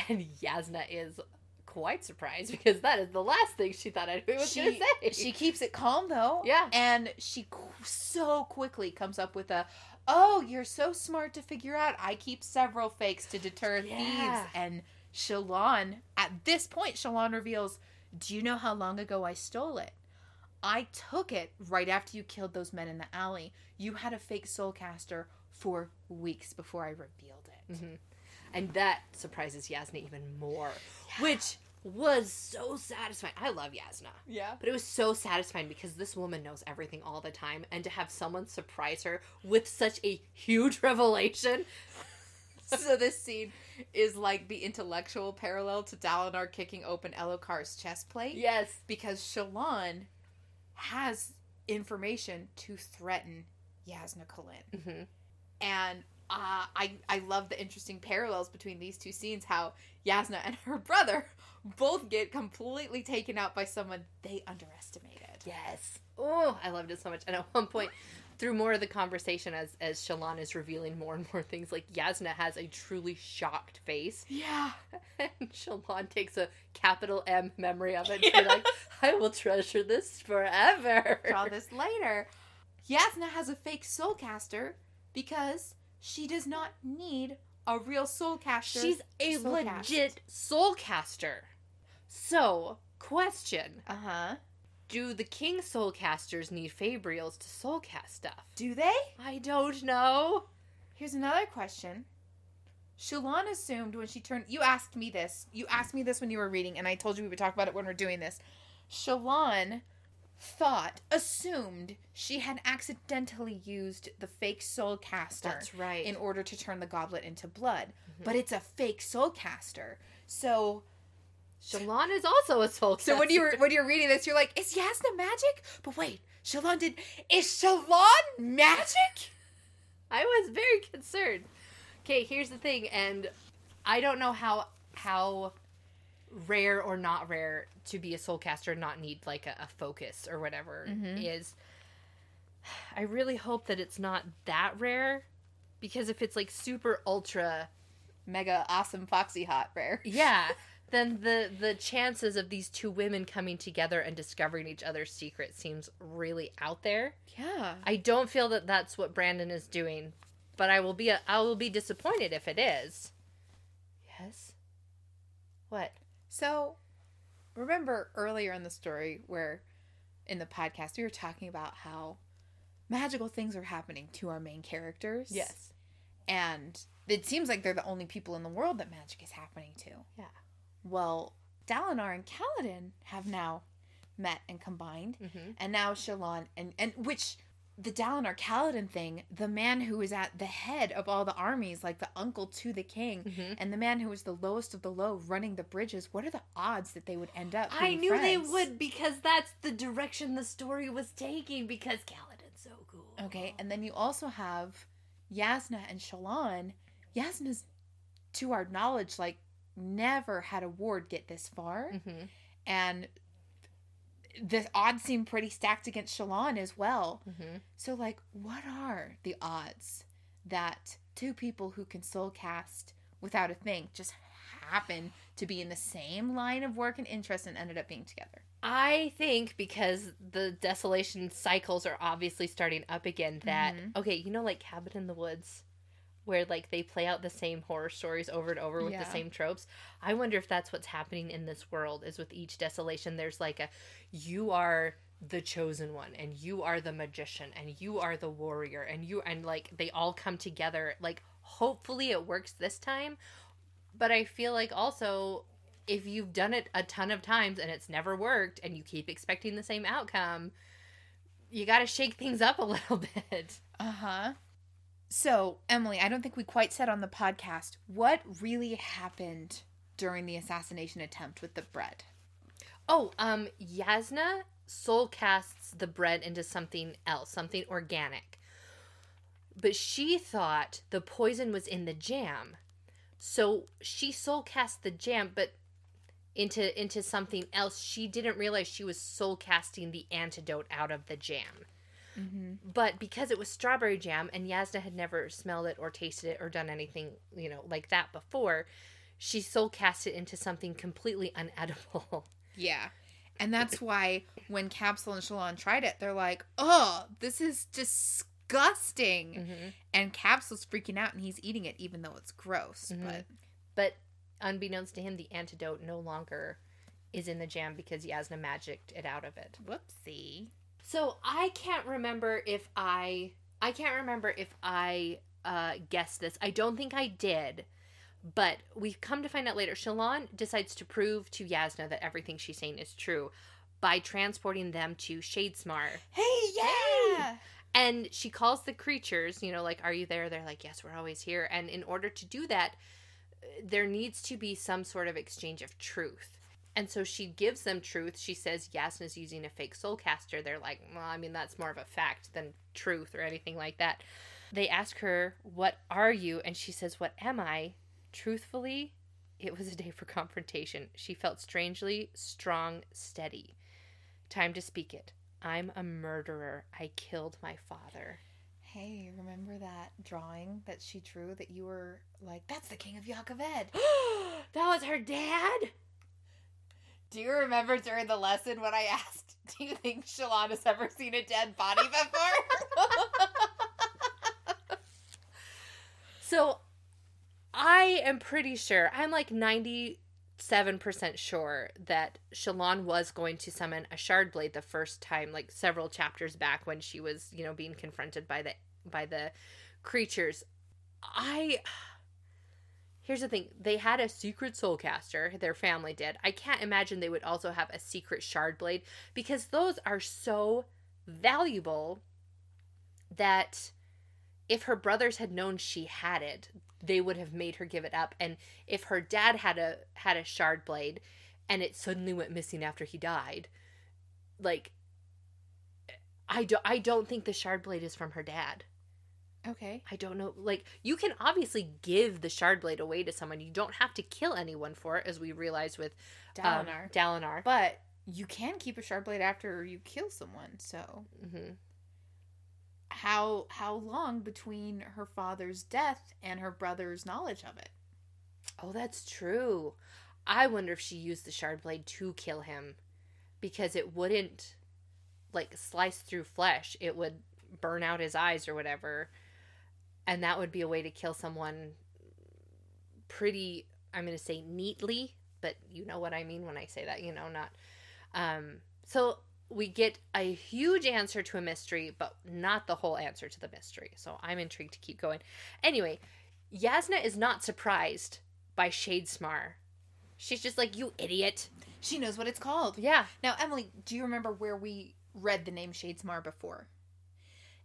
And Yasna is quite surprised because that is the last thing she thought I was She- gonna say. She keeps it calm though. Yeah. And she so quickly comes up with a, oh, you're so smart to figure out. I keep several fakes to deter Yeah. thieves. And Shallan, at this point, Shallan reveals, do you know how long ago I stole it? I took it right after you killed those men in the alley. You had a fake soulcaster for weeks before I revealed it. Mhm. And that surprises Yasna even more, which was so satisfying. I love Yasna, Yeah. but it was so satisfying because this woman knows everything all the time, and to have someone surprise her with such a huge [LAUGHS] revelation. so this scene is like the intellectual parallel to Dalinar kicking open Elhokar's chest plate. Yes. because Shallan has information to threaten Yasna Kholin. hmm And uh, I I love the interesting parallels between these two scenes. How Yasna and her brother [LAUGHS] both get completely taken out by someone they underestimated. Yes. Oh, I loved it so much. And at one point, through more of the conversation, as as Shallan is revealing more and more things, like Yasna has a truly shocked face, Yeah. [LAUGHS] and Shallan takes a capital M memory of it. Be like, I will treasure this forever. Draw this later. Yasna has a fake soul caster because she does not need a real soul caster. She's a soul cast. legit soul caster. So, question: Uh huh. Do the king soul casters need Fabrials to soul cast stuff? Do they? I don't know. Here's another question. Shallan assumed when she turned. You asked me this. You asked me this when you were reading, and I told you we would talk about it when we're doing this. Shallan thought, assumed she had accidentally used the fake soul caster That's right. in order to turn the goblet into blood. Mm-hmm. But it's a fake soul caster. So Shallan is also a soul caster. so when you're when you're reading this, you're like, is Yasna magic? But wait, Shallan did is Shallan magic? I was very concerned. Okay, here's the thing, and I don't know how how rare or not rare to be a soul caster and not need like a, a focus or whatever Mhm. is. I really hope that it's not that rare, because if it's like super ultra, Mega awesome foxy hot rare. yeah, [LAUGHS] then the the chances of these two women coming together and discovering each other's secret seems really out there. Yeah. I don't feel that that's what Brandon is doing, but I will be a, I will be disappointed if it is. Yes. What? So, remember earlier in the story where in the podcast we were talking about how magical things are happening to our main characters? Yes. And it seems like they're the only people in the world that magic is happening to. Yeah. Well, Dalinar and Kaladin have now met and combined, Mm-hmm. and now Shallan and and which the Dalinar Kaladin thing, the man who is at the head of all the armies, like the uncle to the king, Mhm. and the man who is the lowest of the low running the bridges, what are the odds that they would end up? I knew they would because that's the direction the story was taking. Because Kaladin's so cool. Okay, and then you also have Yasna and Shallan. Yasna's, to our knowledge, like never had a ward get this far, Mm-hmm. and the odds seem pretty stacked against Shallan as well. Mm-hmm. So, like, what are the odds that two people who can soul cast without a thing just happen to be in the same line of work and interest and ended up being together? I think because the desolation cycles are obviously starting up again. That Mhm. okay, you know, like Cabin in the Woods, where like they play out the same horror stories over and over with Yeah. the same tropes. I wonder if that's what's happening in this world. Is with each desolation, there's like a you are the chosen one and you are the magician and you are the warrior and you and like they all come together like hopefully it works this time but i feel like also if you've done it a ton of times and it's never worked and you keep expecting the same outcome you got to shake things up a [LAUGHS] little bit Uh huh. So, Emily, I don't think we quite said on the podcast what really happened during the assassination attempt with the bread. oh um yasna soul casts the bread into something else something organic. But she thought the poison was in the jam. So she soul cast the jam but into into something else. She didn't realize she was soul casting the antidote out of the jam Mm-hmm. but because it was strawberry jam and Yasna had never smelled it or tasted it or done anything, you know, like that before, she soul cast it into something completely unedible. [LAUGHS] Yeah. And that's why when Kabsal and Shallan tried it, they're like, oh, this is disgusting. Mm-hmm. And Kabsal's freaking out and he's eating it even though it's gross. Mhm. But But unbeknownst to him, the antidote no longer is in the jam because Yasna magicked it out of it. whoopsie. So I can't remember if I I can't remember if I uh guessed this. I don't think I did. But we come to find out later, Shallan decides to prove to Yasna that everything she's saying is true by transporting them to Shadesmar. Hey, yeah. And she calls the creatures, you know, like, Are you there? They're like, Yes, we're always here. And in order to do that, uh, there needs to be some sort of exchange of truth. And so she gives them truth. She says Yasna's using a fake soul caster. They're like, Well, I mean, that's more of a fact than truth or anything like that. they ask her, What are you? And she says, What am I? Truthfully, it was a day for confrontation. She felt strangely strong, steady. Time to speak it. I'm a murderer. I killed my father. Hey, remember that drawing that she drew that you were like, that's the king of Yakaved? [GASPS] [GASPS] that was her dad? Do you remember during the lesson when I [LAUGHS] asked, do you think Shallan has ever seen a dead body before? [LAUGHS] so I am pretty sure, I'm like 97% sure that Shallan was going to summon a shard blade the first time, like several chapters back when she was, you know, being confronted by the by the creatures. I Here's the thing, they had a secret soul caster, their family did. I can't imagine they would also have a secret shard blade because those are so valuable that if her brothers had known she had it, they would have made her give it up. And if her dad had a had a shard blade and it suddenly went missing after he died, like I don't I don't think the shard blade is from her dad. Okay. I don't know. Like, you can obviously give the shard blade away to someone. You don't have to kill anyone for it, as we realized with Dalinar. Um, Dalinar. But you can keep a shard blade after you kill someone. So hmm how how long between her father's death and her brother's knowledge of it? Oh, that's true. I wonder if she used the shard blade to kill him because it wouldn't like slice through flesh. It would burn out his eyes or whatever. And that would be a way to kill someone pretty I'm going to say neatly, but you know what I mean when I say that, you know, not um so we get a huge answer to a mystery, but not the whole answer to the mystery. So I'm intrigued to keep going. Anyway, Yasna is not surprised by Shadesmar. She's just like, you idiot. She knows what it's called. Yeah. Now, Emily, do you remember where we read the name Shadesmar before?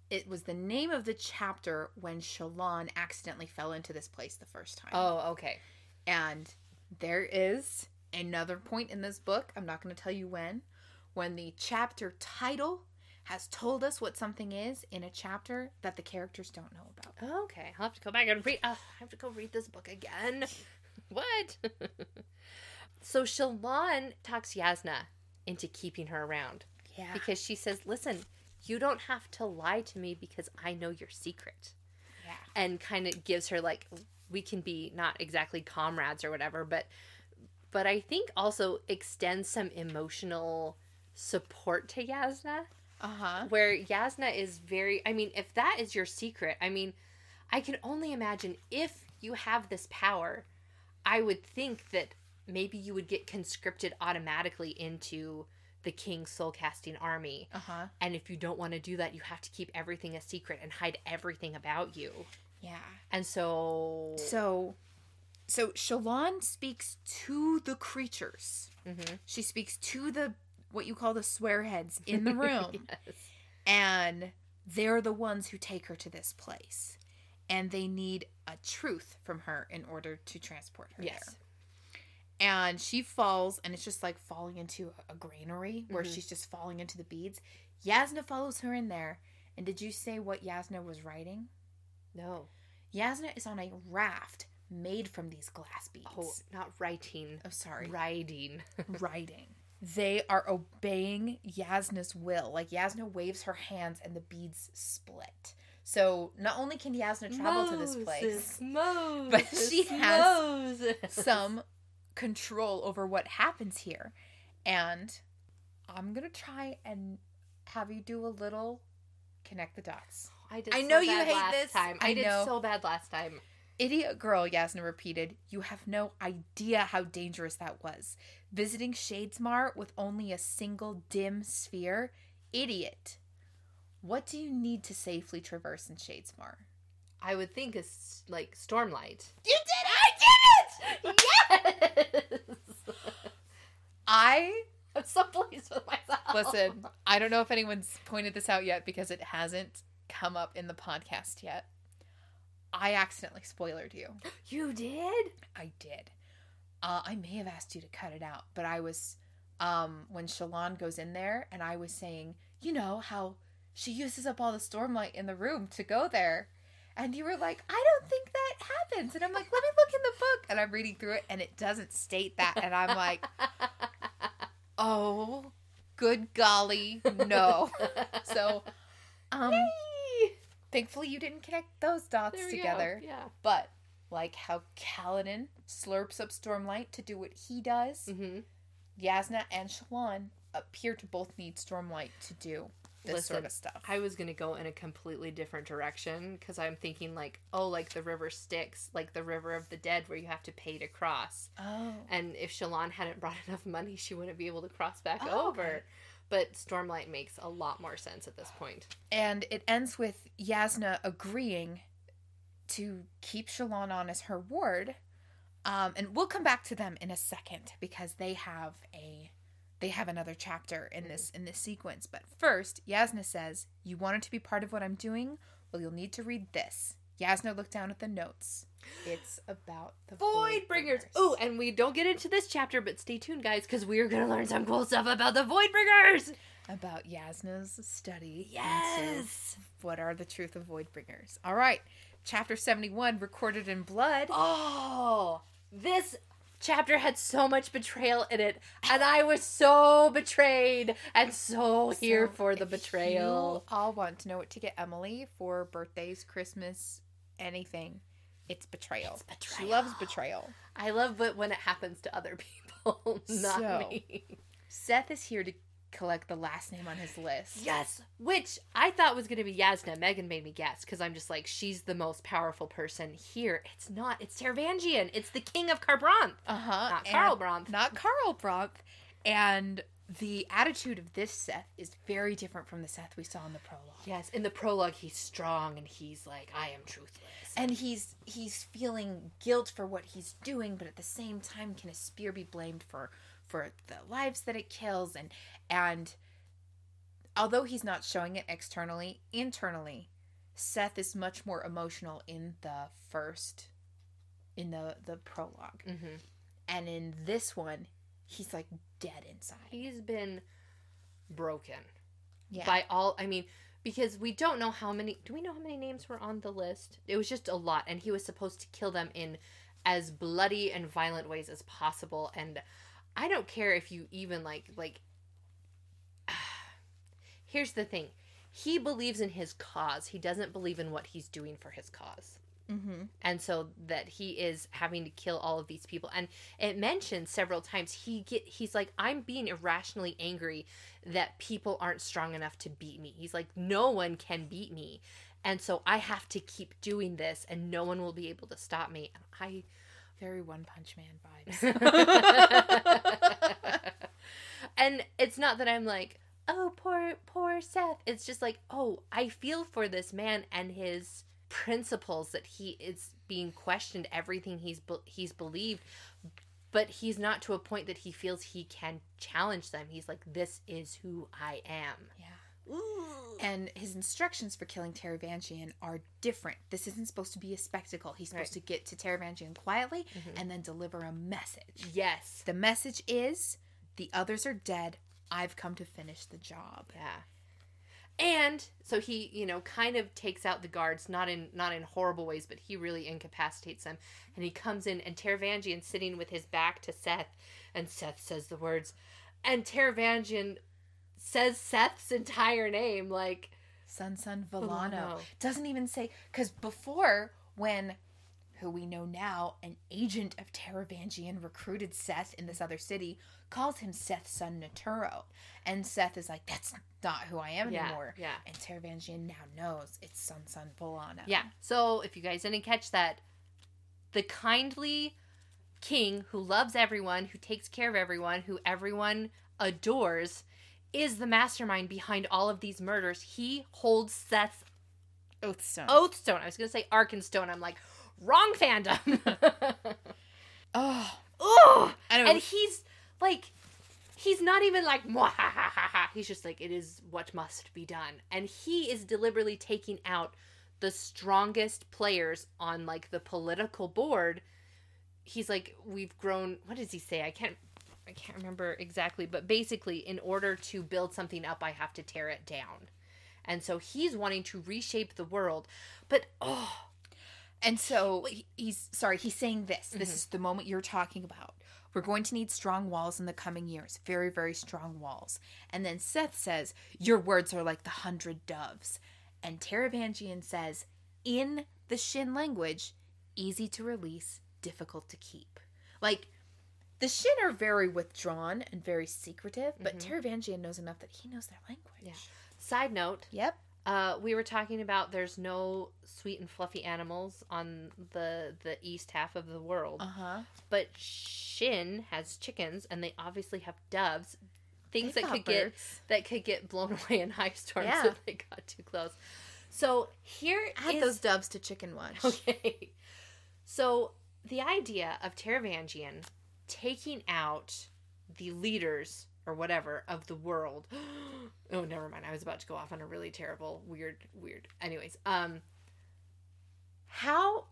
It was the name of the chapter when Shallan accidentally fell into this place the first time. Oh, okay. And there is another point in this book, I'm not going to tell you when, when the chapter title has told us what something is in a chapter that the characters don't know about. Okay. I'll have to go back and read. Uh, I have to go read this book again. [LAUGHS] what? [LAUGHS] so Shallan talks Yasna into keeping her around Yeah. because she says, listen, you don't have to lie to me because I know your secret. Yeah. and kind of gives her like we can be not exactly comrades or whatever but but i think also extends some emotional support to yasna Uh huh. where yasna is very i mean if that is your secret i mean i can only imagine if you have this power i would think that maybe you would get conscripted automatically into the king's soul casting army Uh huh. and if you don't want to do that you have to keep everything a secret and hide everything about you Yeah. and so, So, so Shallan speaks to the creatures. Mhm. She speaks to the what you call the swearheads in the [LAUGHS] room, yes. and they're the ones who take her to this place, and they need a truth from her in order to transport her Yes. there. And she falls, and it's just like falling into a granary where Mhm. she's just falling into the beads. Yasna follows her in there. And did you say what Yasna was writing? No. Yasna is on a raft made from these glass beads. Oh, not writing. Oh, sorry. Riding. [LAUGHS] Writing. They are obeying Yasna's will. Like Yasna waves her hands and the beads split. So not only can Yasna travel to this place, Moses, but she has Moses. some control over what happens here. And I'm going to try and have you do a little connect the dots. I did. I so know you bad hate last this. Time. I, I did know. so bad last time. Idiot girl, Yasna repeated. You have no idea how dangerous that was. Visiting Shadesmar with only a single dim sphere? Idiot. What do you need to safely traverse in Shadesmar? I would think it's like Stormlight. You did it! Did it! Yes. I I'm so pleased with myself. listen, I don't know if anyone's pointed this out yet because it hasn't come up in the podcast yet. I accidentally spoilered you. You did? I did. Uh, I may have asked you to cut it out, but I was um when Shallan goes in there and I was saying, you know how she uses up all the stormlight in the room to go there. And you were like, I don't think that happens. And I'm like, let me look in the book. And I'm reading through it and it doesn't state that. And I'm like, [LAUGHS] oh, good golly, no. [LAUGHS] So, um, thankfully you didn't connect those dots go. together. Yeah. But like how Kaladin slurps up Stormlight to do what he does, Mm-hmm. Yasna and Shallan appear to both need Stormlight to do this Listen, sort of stuff. I was gonna go in a completely different direction because I'm thinking like, oh, like the river Styx, like the river of the dead, where you have to pay to cross. oh. And if Shallan hadn't brought [LAUGHS] enough money, she wouldn't be able to cross back Oh, over. okay. But Stormlight makes a lot more sense at this point. And it ends with Yasna agreeing to keep Shallan on as her ward. Um, and we'll come back to them in a second because they have a they have another chapter in this mm-hmm. in this sequence. But first, Yasna says, "You wanted to be part of what I'm doing? Well, you'll need to read this." Yasna looked down at the notes. It's about the Voidbringers. Oh, and we don't get into this chapter, but stay tuned, guys, because we are gonna learn some cool stuff about the Voidbringers. about Yasna's study. into Yes. what are the truth of Voidbringers? All right, chapter seventy-one, recorded in blood. Oh, this chapter had so much betrayal in it, and I was so betrayed and so here So, for the betrayal. You all want to know what to get Emily for birthdays, Christmas, anything. It's betrayal. It's She loves betrayal. I love it when it happens to other [LAUGHS] people, not So- me. Szeth is here to collect the last name on his list. Yes, which I thought was going to be Yasna. Megan made me guess because I'm just like, she's the most powerful person here. It's not. It's Taravangian. It's the king of Kharbranth, Uh huh. not Karl Branth. Not Carl Bronth. And the attitude of this Szeth is very different from the Szeth we saw in the prologue. Yes, in the prologue, he's strong and he's like, I am truthless. And he's he's feeling guilt for what he's doing, but at the same time, can a spear be blamed for for the lives that it kills? And and although he's not showing it externally, internally, Szeth is much more emotional in the first, in the the prologue, hmm and in this one, he's like dead inside. He's been broken. Yeah, by all i mean because we don't know how many do we know how many names were on the list it was just a lot and he was supposed to kill them in as bloody and violent ways as possible and i don't care if you even like like [SIGHS] here's the thing. He believes in his cause. He doesn't believe in what he's doing for his cause. Mm-hmm. and so that he is having to kill all of these people. And it mentions several times he get he's like i'm being irrationally angry that people aren't strong enough to beat me. He's like no one can beat me. And so i have to keep doing this and no one will be able to stop me. And i very One Punch Man vibes. [LAUGHS] and it's not that i'm like oh poor poor seth. It's just like oh i feel for this man and his principles that he is being questioned everything he's be- he's believed but he's not to a point that he feels he can challenge them. He's like this is who i am And his instructions for killing Taravangian are different. This isn't supposed to be a spectacle. He's supposed Right. to get to Taravangian quietly Mhm. and then deliver a message. yes The message is the others are dead. I've come to finish the job. Yeah. And so he, you know, kind of takes out the guards, not in not in horrible ways, but he really incapacitates them. And he comes in and Taravangian sitting with his back to Szeth, and Szeth says the words, and Taravangian says Szeth's entire name, like Sun Sun Vallano. Doesn't even say because before when who we know now, an agent of Taravangian recruited Szeth in this other city, calls him Szeth's son Neturo. And Szeth is like, That's not who I am yeah, anymore. yeah, And Taravangian now knows it's Sun Sun Vallano. yeah. So if you guys didn't catch that, the kindly king who loves everyone, who takes care of everyone, who everyone adores, is the mastermind behind all of these murders. He holds Szeth's Oathstone. Oathstone. I was gonna say Arkenstone. I'm like, wrong fandom. [LAUGHS] Oh. Anyway, And he's like, he's not even like, he's just like, it is what must be done. And he is deliberately taking out the strongest players on like the political board. He's like, we've grown. What does he say? I can't. I can't remember exactly, but basically, in order to build something up, I have to tear it down. And so he's wanting to reshape the world. But oh, And so he's sorry, he's saying this. This Mhm. is the moment you're talking about. We're going to need strong walls in the coming years. Very, very strong walls. And then Szeth says, Your words are like the hundred doves. And Taravangian says, in the Shin language, easy to release, difficult to keep. Like, the Shin are very withdrawn and very secretive, but Mhm. Taravangian knows enough that he knows their language. Yeah. Side note, Yep. uh, we were talking about there's no sweet and fluffy animals on the the east half of the world, Uh huh. but Shin has chickens, and they obviously have doves, things that could get that could get blown [LAUGHS] away in high storms Yeah. if they got too close. So here Add is- those doves to chicken watch. [LAUGHS] Okay. So the idea of Taravangian taking out the leaders or whatever of the world. [GASPS] oh, never mind. I was about to go off on a really terrible, weird, weird. Anyways, um, how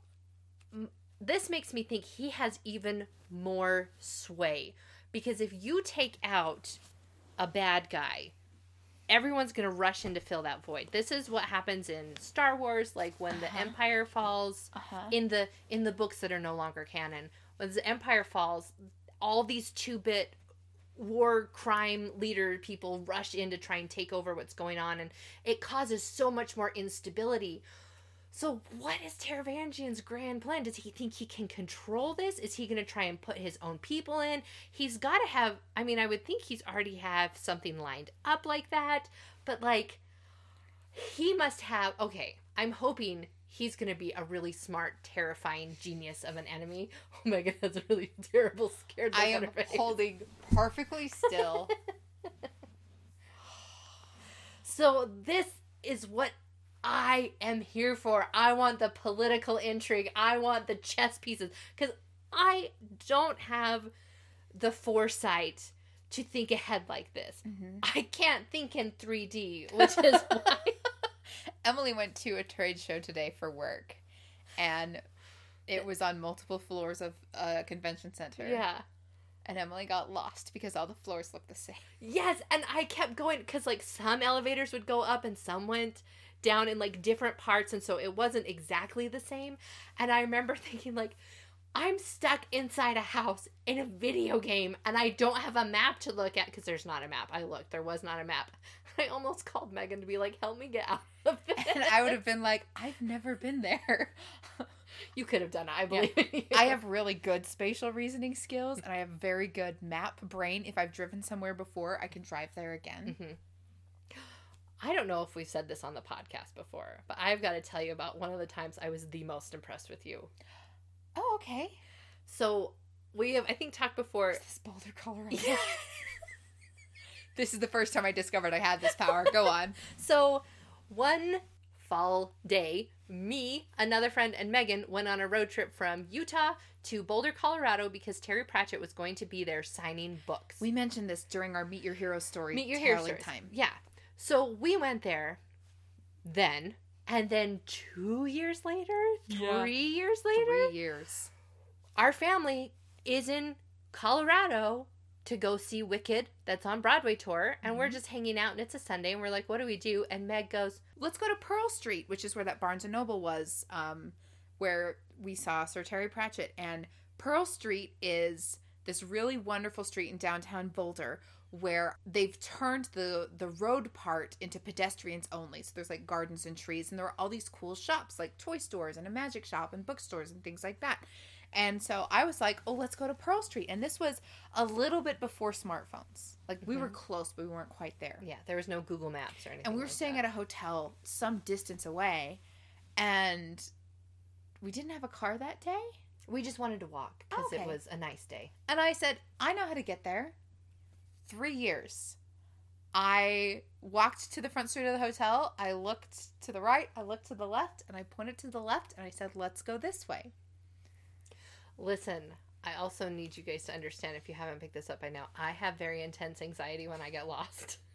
this makes me think he has even more sway because if you take out a bad guy everyone's going to rush in to fill that void this is what happens in star wars like when the Uh-huh. empire falls Uh huh. in the in the books that are no longer canon when the empire falls all these two-bit war crime leader people rush in to try and take over what's going on and it causes so much more instability so what is Taravangian's grand plan? Does he think he can control this? Is he going to try and put his own people in? He's got to have I mean, I would think he's already have something lined up like that, but like he must have okay, I'm hoping he's going to be a really smart, terrifying genius of an enemy. [LAUGHS] Oh my god, that's a really [LAUGHS] terrible scared look I on am her face. holding perfectly still. [LAUGHS] So this is what I am here for. I want the political intrigue. I want the chess pieces because I don't have the foresight to think ahead like this. Mhm. I can't think in 3D, which is why. Emily went to a trade show today for work, and it was on multiple floors of a convention center. yeah. And Emily got lost because all the floors looked the same. Yes, and I kept going because like some elevators would go up and some went down in like different parts, and so it wasn't exactly the same. And I remember [LAUGHS] thinking like, I'm stuck inside a house in a video game, and I don't have a map to look at because there's not a map. I looked, there was not a map. I almost called Megan to be like, help me get out of this. [LAUGHS] And I would have been like, I've never been there. [LAUGHS] You could have done it. I believe you. I have really good spatial reasoning skills, and I have very good map brain. If I've driven somewhere before, I can drive there again. Mhm. I don't know if we've said this on the podcast before, but I've got to tell you about one of the times I was the most impressed with you. Oh, okay. So we have, I think, talked before. Is this Boulder, Colorado? [LAUGHS] This is the first time I discovered I had this power. Go [LAUGHS] on. So one fall day, me, another friend, and Megan went on a road trip from Utah to Boulder, Colorado, because Terry Pratchett was going to be there signing books. We mentioned this during our Meet Your Hero story meet your hero stories. time. Yeah. So we went there, then, and then two years later, Yeah. three years later, Three years. our family is in Colorado to go see Wicked that's on Broadway tour and we're Mhm. just hanging out and it's a Sunday and we're like what do we do and Meg goes Let's go to Pearl Street, which is where that Barnes and Noble was, um, where we saw Sir Terry Pratchett. And Pearl Street is this really wonderful street in downtown Boulder where they've turned the the road part into pedestrians only. So there's like gardens and trees, and there are all these cool shops like toy stores and a magic shop and bookstores and things like that. And so I was like, "Oh, let's go to Pearl Street." And this was a little bit before smartphones. Like we were mm-hmm. close, but we weren't quite there. Yeah there was no Google Maps or anything and we were like staying that. at a hotel some distance away and we didn't have a car that day. We just wanted to walk because Okay. it was a nice day. And i said i know how to get there. Three years. I walked to the front street of the hotel. I looked to the right. I looked to the left and i pointed to the left and i said let's go this way listen I also need you guys to understand if you haven't picked this up by now I have very intense anxiety when I get lost. [LAUGHS]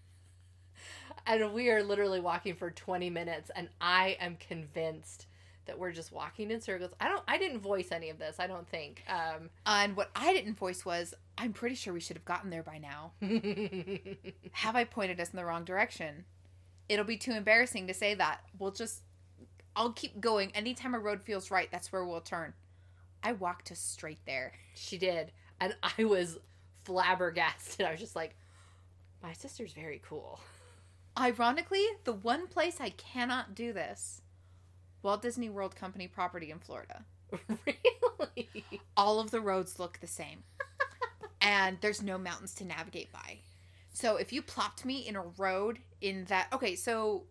And we are literally walking for 20 minutes and I am convinced that we're just walking in circles. I don't I didn't voice any of this I don't think um. And what i didn't voice was i'm pretty sure we should have gotten there by now. [LAUGHS] Have i pointed us in the wrong direction? It'll be too embarrassing to say that. We'll just I'll keep going. Anytime a road feels right, that's where we'll turn. I walked us straight there. She did. And I was flabbergasted. I was just like, my sister's very cool. Ironically, the one place I cannot do this Walt Disney World Company property in Florida. [LAUGHS] really? All of the roads look the same, and there's no mountains to navigate by. So if you plopped me in a road in that. Okay, so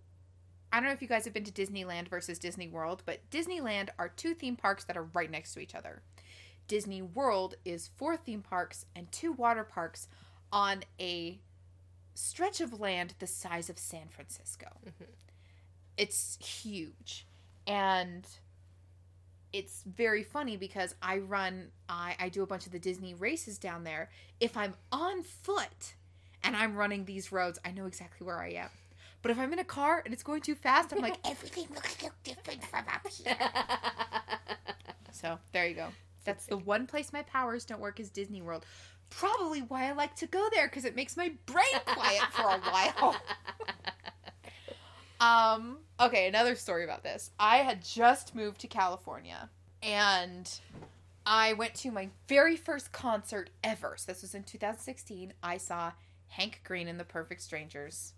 I don't know if you guys have been to Disneyland versus Disney World, but Disneyland are two theme parks that are right next to each other. Disney World is four theme parks and two water parks on a stretch of land the size of San Francisco. Mhm. It's huge. And it's very funny because I run I, I do a bunch of the Disney races down there. If I'm on foot and I'm running these roads, I know exactly where I am. But if I'm in a car and it's going too fast, I'm like, everything looks so different from up here. [LAUGHS] So there you go. That's the one place my powers don't work is Disney World. Probably why I like to go there because it makes my brain quiet for a while. [LAUGHS] Um, okay, another story about this. I had just moved to California and I went to my very first concert ever. So this was in 2016. I saw Hank Green and the Perfect Strangers.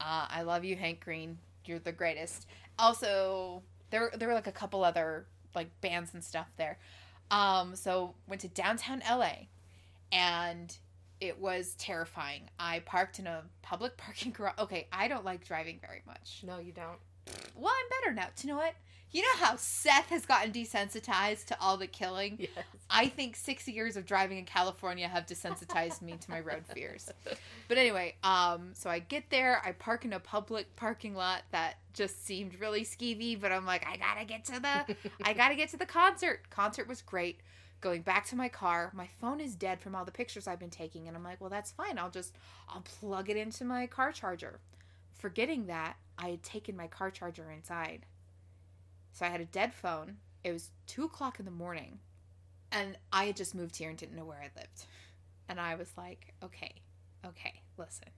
Uh, I love you, Hank Green. You're the greatest. Also, there there were like a couple other like bands and stuff there. Um, so went to downtown LA, and it was terrifying. I parked in a public [LAUGHS] parking garage. Okay, I don't like driving very much. no, you don't. Well, I'm better now. Do you know what? You know how Szeth has gotten desensitized to all the killing? Yes. I think six years of driving in California have desensitized me to my road fears. But anyway, um, so I get there, I park in a public parking lot that just seemed really skeevy, but I'm like, I gotta get to the, I gotta get to the concert. Concert was great. Going back to my car, my phone is dead from all the pictures I've been taking, and I'm like, well, that's fine. I'll just, I'll plug it into my car charger. Forgetting that I had taken my car charger inside. So I had a dead phone. It was two o'clock in the morning, and I had just moved here and didn't know where I lived. And I was like, okay, okay, listen.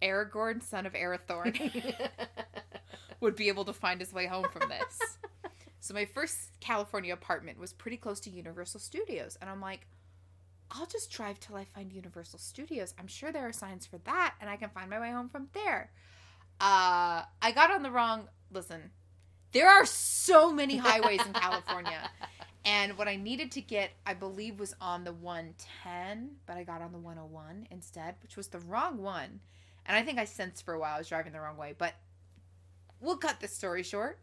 Aragorn, son of Arathorn, [LAUGHS] would be able to find his way home from this. [LAUGHS] so my first California apartment was pretty close to Universal Studios, and I'm like, I'll just drive till I find Universal Studios. I'm sure there are signs for that, and I can find my way home from there. Uh, I got on the wrong. Listen, there are so many [LAUGHS] highways in California. And what I needed to get, I believe, was on the 110, but I got on the 101 instead, which was the wrong one. And I think I sensed for a while I was driving the wrong way, but we'll cut this story short.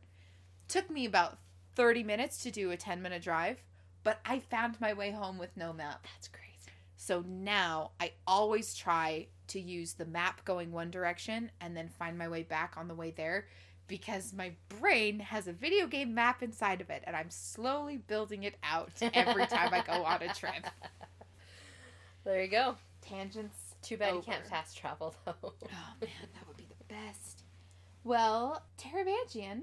Took me about 30 minutes to do a 10 minute drive, but I found my way home with no map. That's crazy. So now I always try to use the map going one direction and then find my way back on the way there because my brain has a video game map inside of it and I'm slowly building it out every time I go on a trip. [LAUGHS] There you go. Tangents. Too bad you can't fast travel though. Oh man, that would be the best. Well, Taravangian.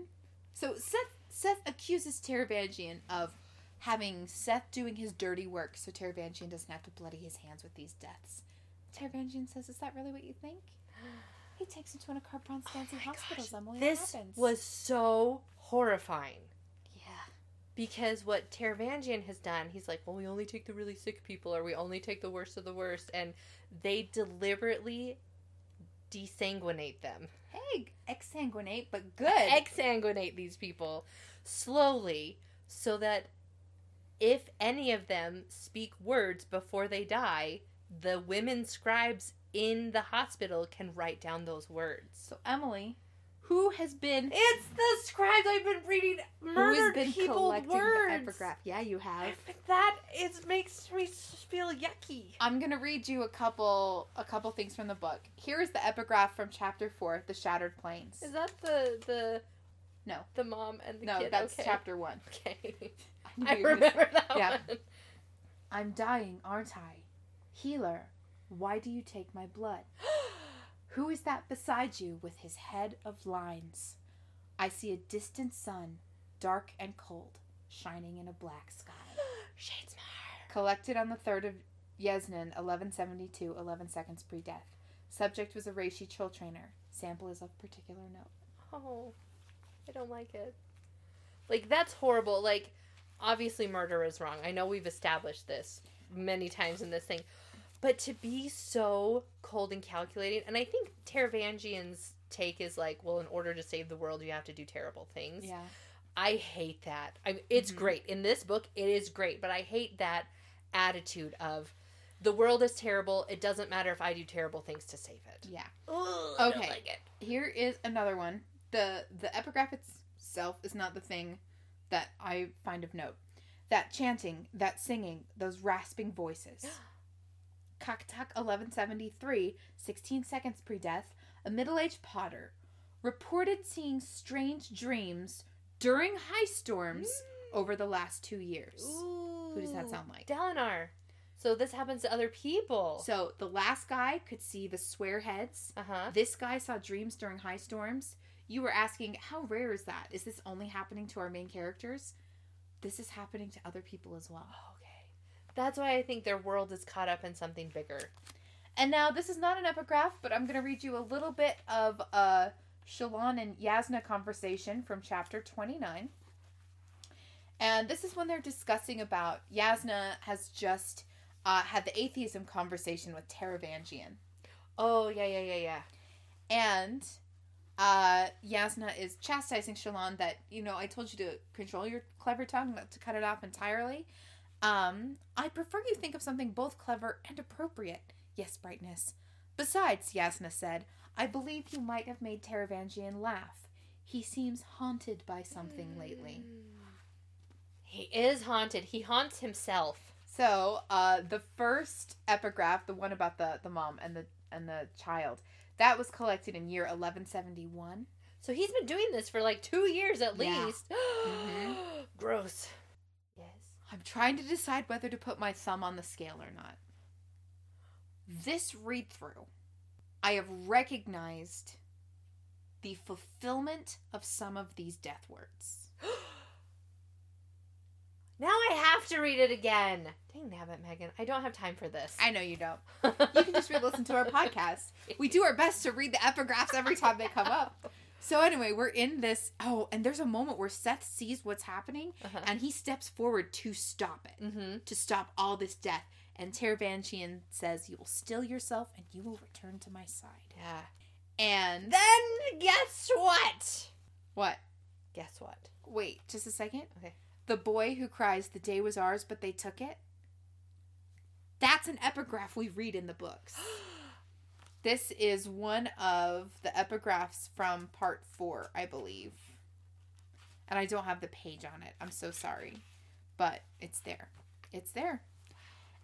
So Szeth Szeth accuses Taravangian of having Szeth doing his dirty work so Taravangian doesn't have to bloody his hands with these deaths. Taravangian says, Is that really what you think? [GASPS] [GASPS] [GASPS] He takes him to one of Kharbranth's oh fancy Oh hospitals, gosh, Emily. This was so horrifying Yeah. because what Taravangian has done, he's like, well, we only take the really sick people, or we only take the worst of the worst, and they deliberately desanguinate them, Hey, exsanguinate, but good. exsanguinate these people slowly, so that if any of them speak words before they die, the women scribes in the hospital can write down those words. so Emily, who has been It's the scribes I've been reading who has murdered been collecting words. the epigraph? Yeah, you have. That is makes me feel yucky. I'm gonna read you a couple a couple things from the book. Here is the epigraph from chapter four, The Shattered Plains. Is that the the No. the mom and the no, kid? that's okay. chapter one. Okay, [LAUGHS] I gonna- remember that yeah. one. I'm dying, aren't I? Healer, why do you take my blood? [GASPS] Who is that beside you with his head of lines? I see a distant sun, dark and cold, shining in a black sky. [GASPS] Shadesmar. Collected on the 3rd of Jesnan, 1172, 11 seconds pre death. Subject was a Reshi chull trainer. Sample is of particular note. Oh, I don't like it. Like that's horrible. Like obviously murder is wrong. I know we've established this many times in this thing. But to be so cold and calculating, and I think Taravangian's take is like, well, in order to save the world, you have to do terrible things. Yeah. I hate that. I it's Mhm. great in this book. It is great, but I hate that attitude of the world is terrible. It doesn't matter if I do terrible things to save it. Yeah. Ugh, I don't Okay. like it. Here is another one. The the epigraph itself is not the thing that I find of note. That chanting, that singing, those rasping voices. [GASPS] Kaktak 1173, 16 seconds pre death, a middle aged potter, reported seeing strange dreams during high storms over the last two years. Who does that sound like? Dalinar. So this happens to other people. So the last guy could see the swear heads. uh huh. This guy saw dreams during high storms. You were asking, how rare is that? Is this only happening to our main characters? This is happening to other people as well. Okay. That's why I think their world is caught up in something bigger. And now this is not an epigraph, but I'm going to read you a little bit of a Shallan and Yasna conversation from chapter 29. And this is when they're discussing about Yasna has just uh, had the atheism conversation with Taravangian. Oh yeah yeah yeah yeah. And uh, Yasna is chastising Shallan that, you know, I told you to control your clever tongue, not to cut it off entirely. Um, I prefer you think of something both clever and appropriate. Yes, brightness. Besides, Yasna said, I believe you might have made Taravangian laugh. He seems haunted by something lately. He is haunted. He haunts himself. So, uh, the first epigraph, the one about the, the mom and the and the child, that was collected in year 1171. So he's been doing this for like two years at Yeah. least. [GASPS] Mhm. Gross. I'm trying to decide whether to put my thumb on the scale or not. This read through, I have recognized the fulfillment of some of these death words. [GASPS] Now I have to read it again. Dang nabbit, Megan. I don't have time for this. I know you don't. You can just re listen to our [LAUGHS] podcast. We do our best to read the epigraphs every time they come up. So, anyway, we're in this. Oh, and there's a moment where Szeth sees what's happening Uh-huh. and he steps forward to stop it. Mm-hmm. to stop all this death. And Taravangian says, You will still yourself and you will return to my side. Yeah. And Then guess what? what? Guess what? Wait, just a second. Okay. The boy who cries, The day was ours, but they took it. That's an epigraph we read in the books. [GASPS] [GASPS] [GASPS] This is one of the epigraphs from part four, I believe. And I don't have the page on it. I'm so sorry. But it's there. It's there.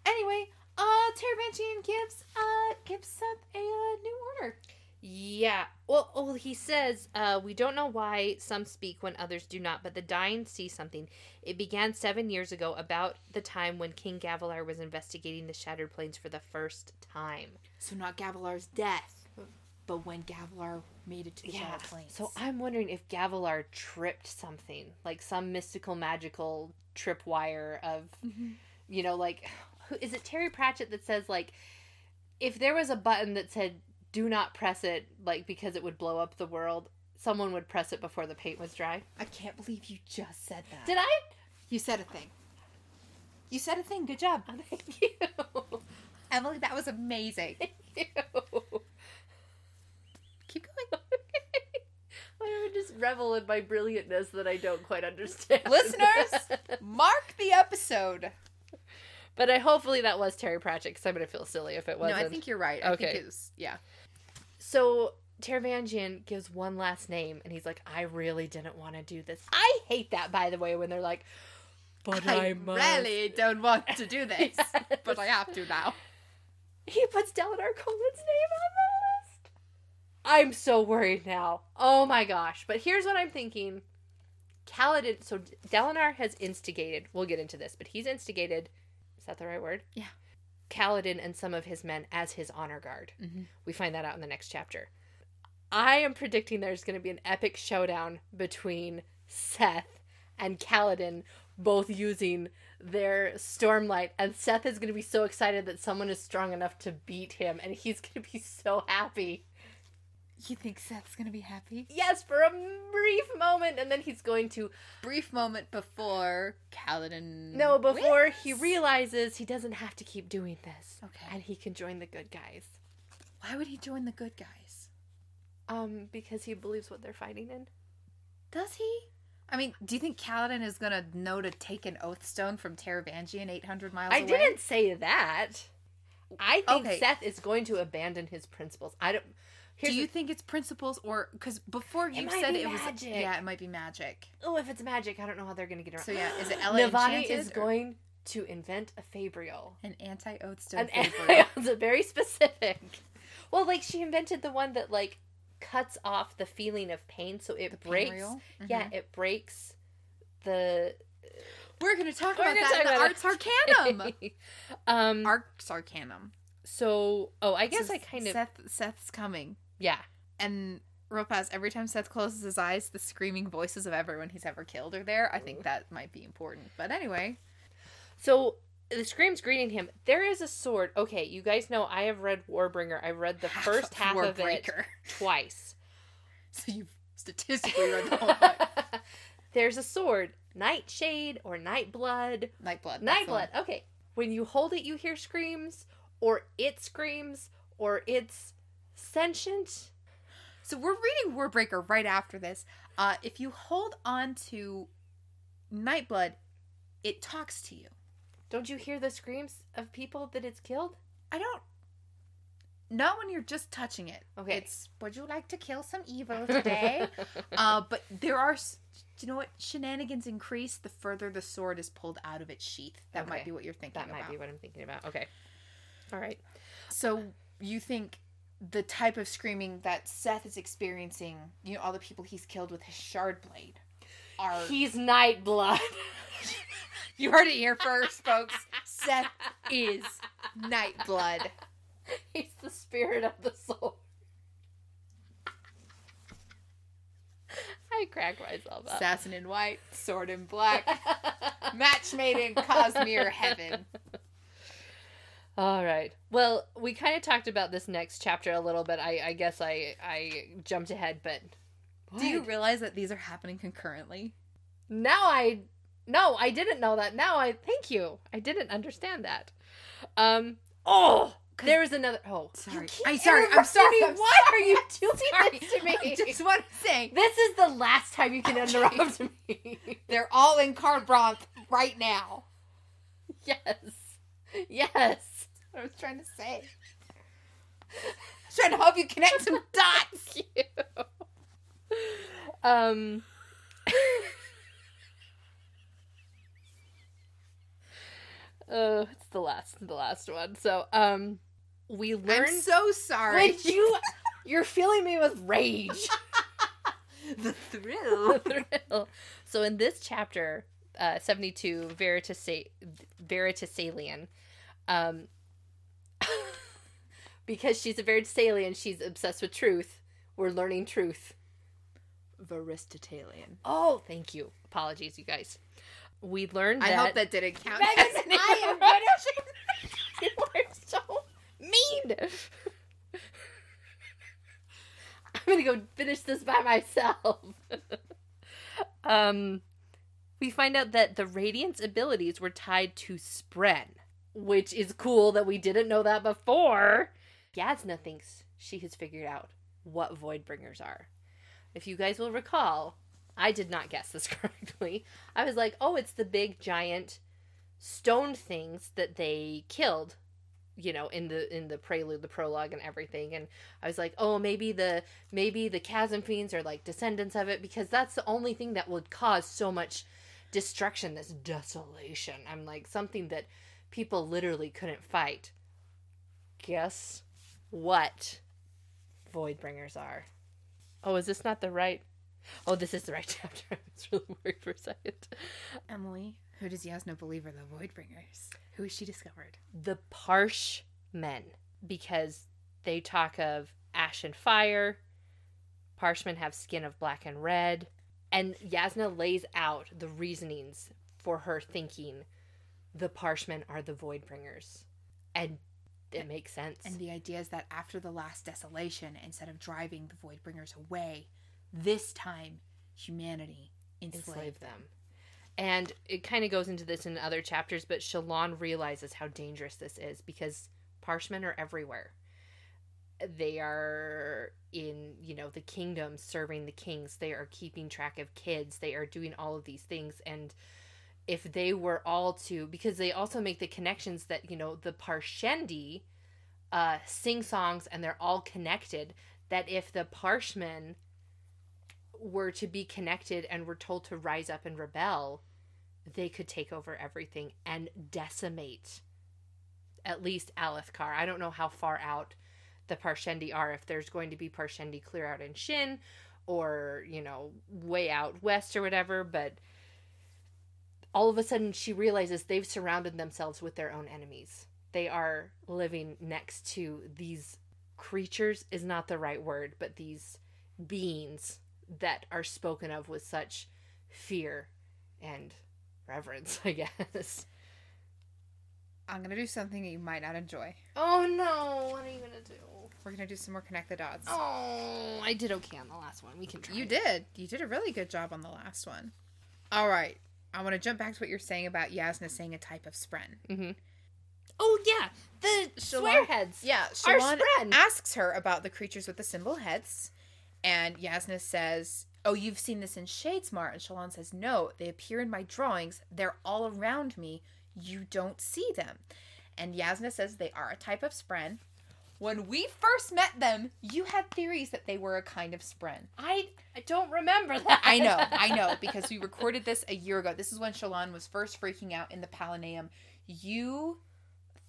Anyway, uh Taravangian gives uh gives Szeth a uh, new order. Yeah. Well, well, he says, uh, we don't know why some speak when others do not, but the dying see something. It began seven years ago, about the time when King Gavilar was investigating the Shattered Plains for the first time. So not Gavilar's death, but when Gavilar made it to the Shattered Plains. So I'm wondering if Gavilar tripped something, like some mystical, magical tripwire of, Mhm. you know, like, who is it Terry Pratchett that says, like, if there was a button that said, do not press it, like, because it would blow up the world, someone would press it before the paint was dry. I can't believe you just said that. Did I? you said a thing. You said a thing. Good job. Oh, [LAUGHS] thank you. Emily, that was amazing. Thank you. Keep going. [LAUGHS] I would just revel in my brilliantness that I don't quite understand. Listeners? [LAUGHS] Mark the episode. but I hopefully that was Terry Pratchett because I'm gonna feel silly if it wasn't. No, I think you're right. I Okay. think it was yeah. So Taravangian gives one last name, and he's like, "I really didn't want to do this." I hate that, by the way, when they're like, "But I, I must." really don't want to do this, [LAUGHS] Yes. but I have to now. He puts Dalinar Kholin's name on the list. I'm so worried now. Oh my gosh! But here's what I'm thinking. Kaladin. So Dalinar has instigated. We'll get into this, but he's instigated. Is that the right word? Yeah. Kaladin and some of his men as his honor guard. Mhm. We find that out in the next chapter. I am predicting there's going to be an epic showdown between Szeth and Kaladin, both using their Stormlight, and Szeth is going to be so excited that someone is strong enough to beat him, and he's going to be so happy. You think Szeth's gonna be happy? Yes, for a brief moment, and then he's going to. Brief moment before Kaladin. No, before he realizes he doesn't have to keep doing this. Okay. And he can join the good guys. Why would he join the good guys? Um, because he believes what they're fighting in. Does he? I mean, do you think Kaladin is gonna know to take an oath stone from Taravangian 800 miles away? I away? didn't say that. I think Okay. Szeth is going to abandon his principles. I don't. Here's do you think it's principles or because before you might said it was magic. yeah, it might be magic. oh, if it's magic, I don't know how they're going to get around. So yeah, is it [GASPS] Ella Navani is or- going to invent a Fabrial. An anti oath stone. An [LAUGHS] it's very specific. Well, like she invented the one that like cuts off the feeling of pain, so it The breaks. Panreal? Yeah, it breaks the We're gonna talk We're about gonna that talk in the about Ars Arcanum. [LAUGHS] um. Ars Arcanum. so, oh, I guess I kind of Szeth Szeth's coming. Yeah. And Ropaz, every time Szeth closes his eyes, the screaming voices of everyone he's ever killed are there. I think that might be important. But anyway, So the scream's greeting him. There is a sword. Okay, you guys know I have read Warbreaker. I've read the [LAUGHS] first half of it [LAUGHS] twice. So you've statistically read the whole book. [LAUGHS] There's a sword, Nightshade or Nightblood. Nightblood. that's the one. Nightblood. Okay. When you hold it, you hear screams, or it screams, or it's sentient. So we're reading Warbreaker right after this. Uh, if you hold on to Nightblood, it talks to you. Don't you hear the screams of people that it's killed? I don't. Not when you're just touching it. Okay. It's would you like to kill some evil [LAUGHS] today? uh, but there are. Do you know what? Shenanigans increase the further the sword is pulled out of its sheath. That Okay. might be what you're thinking that might about. be what I'm thinking about. Okay. All right. So you think the type of screaming that Szeth is experiencing, you know, all the people he's killed with his shard blade, are He's Nightblood. [LAUGHS] you heard it here first, folks. Szeth is Nightblood. He's the spirit of the soul. I crack myself up. Assassin in white, sword in black, [LAUGHS] match made in Cosmere heaven. All right. Well, we kind of talked about this next chapter a little bit. I, I guess I I jumped ahead, but Do you realize that these are happening concurrently? now I no, I didn't know that. Now I thank you. I didn't understand that. Um. Oh, there is another. Oh, Sorry. I'm sorry, I'm sorry. I'm Why are you doing Sorry. this to me? I just want to say This is the last time you can interrupt me. they're all in Kharbranth right now. [LAUGHS] yes. Yes. I was trying to say. I was trying to help you connect some [LAUGHS] dots. you. Um. oh, [LAUGHS] it's the last, the last one. So, um, we I'm so sorry. Would you? [LAUGHS] You're filling me with rage. the thrill. The thrill. so in this chapter, uh, seventy-two, Veritas Veritasalian, um, because she's a Veritasalian, she's obsessed with truth. We're learning truth. Aristotelian. Oh, thank you. Apologies, you guys. We learned I that. hope that didn't count. Megan, I am interruption. [LAUGHS] you are so mean. I'm gonna go finish this by myself. [LAUGHS] um, we find out that the Radiant's abilities were tied to Spren, which is cool that we didn't know that before. Yasna thinks she has figured out what Voidbringers are. If you guys will recall, I did not guess this [LAUGHS] correctly. I was like, oh, it's the big giant stone things that they killed you know in the in the prelude the prologue and everything and i was like oh maybe the maybe the chasm fiends are like descendants of it because that's the only thing that would cause so much destruction this desolation i'm like something that people literally couldn't fight guess what voidbringers are oh is this not the right oh this is the right [LAUGHS] chapter i was really worried for a second Emily, who does Yasna believe are the Voidbringers? Who has she discovered? the Parsh men because they talk of ash and fire. Parshmen have skin of black and red. And Yasna lays out the reasonings for her thinking the Parshmen are the Voidbringers. And it makes sense. And the idea is that after the last desolation, instead of driving the Voidbringers away, this time humanity enslaved, enslave them. And it kind of goes into this in other chapters, but Shallan realizes how dangerous this is because Parshmen are everywhere. They are in, you know, the kingdom serving the kings. They are keeping track of kids. They are doing all of these things. And if they were all to, because they also make the connections that, you know, the Parshendi uh, sing songs and they're all connected, that if the Parshmen were to be connected and were told to rise up and rebel, they could take over everything and decimate at least Alethkar. I don't know how far out the Parshendi are, if there's going to be Parshendi clear out in Shin or, you know, way out west or whatever, but all of a sudden she realizes they've surrounded themselves with their own enemies. They are living next to these creatures is not the right word, but these beings that are spoken of with such fear and reverence, [LAUGHS] I guess. I'm gonna do something that you might not enjoy. Oh no, what are you gonna do? We're gonna do some more connect the dots. Oh, I did okay on the last one. We can try. You did. You did a really good job on the last one. All right. I want to jump back to what you're saying about Yasna saying a type of spren. Mm-hmm. Oh yeah, the Shallan- swearheads. Yeah, Our Shallan spren. asks her about the creatures with the symbol heads, and Yasna says, "Oh, you've seen this in Shadesmar." And Shallan says, "No, they appear in my drawings. They're all around me. You don't see them." And Yasna says they are a type of spren. When we first met them, you had theories that they were a kind of spren. I I don't remember that. I know, I know, because we recorded this a year ago. This is when Shallan was first freaking out in the Palanaeum. You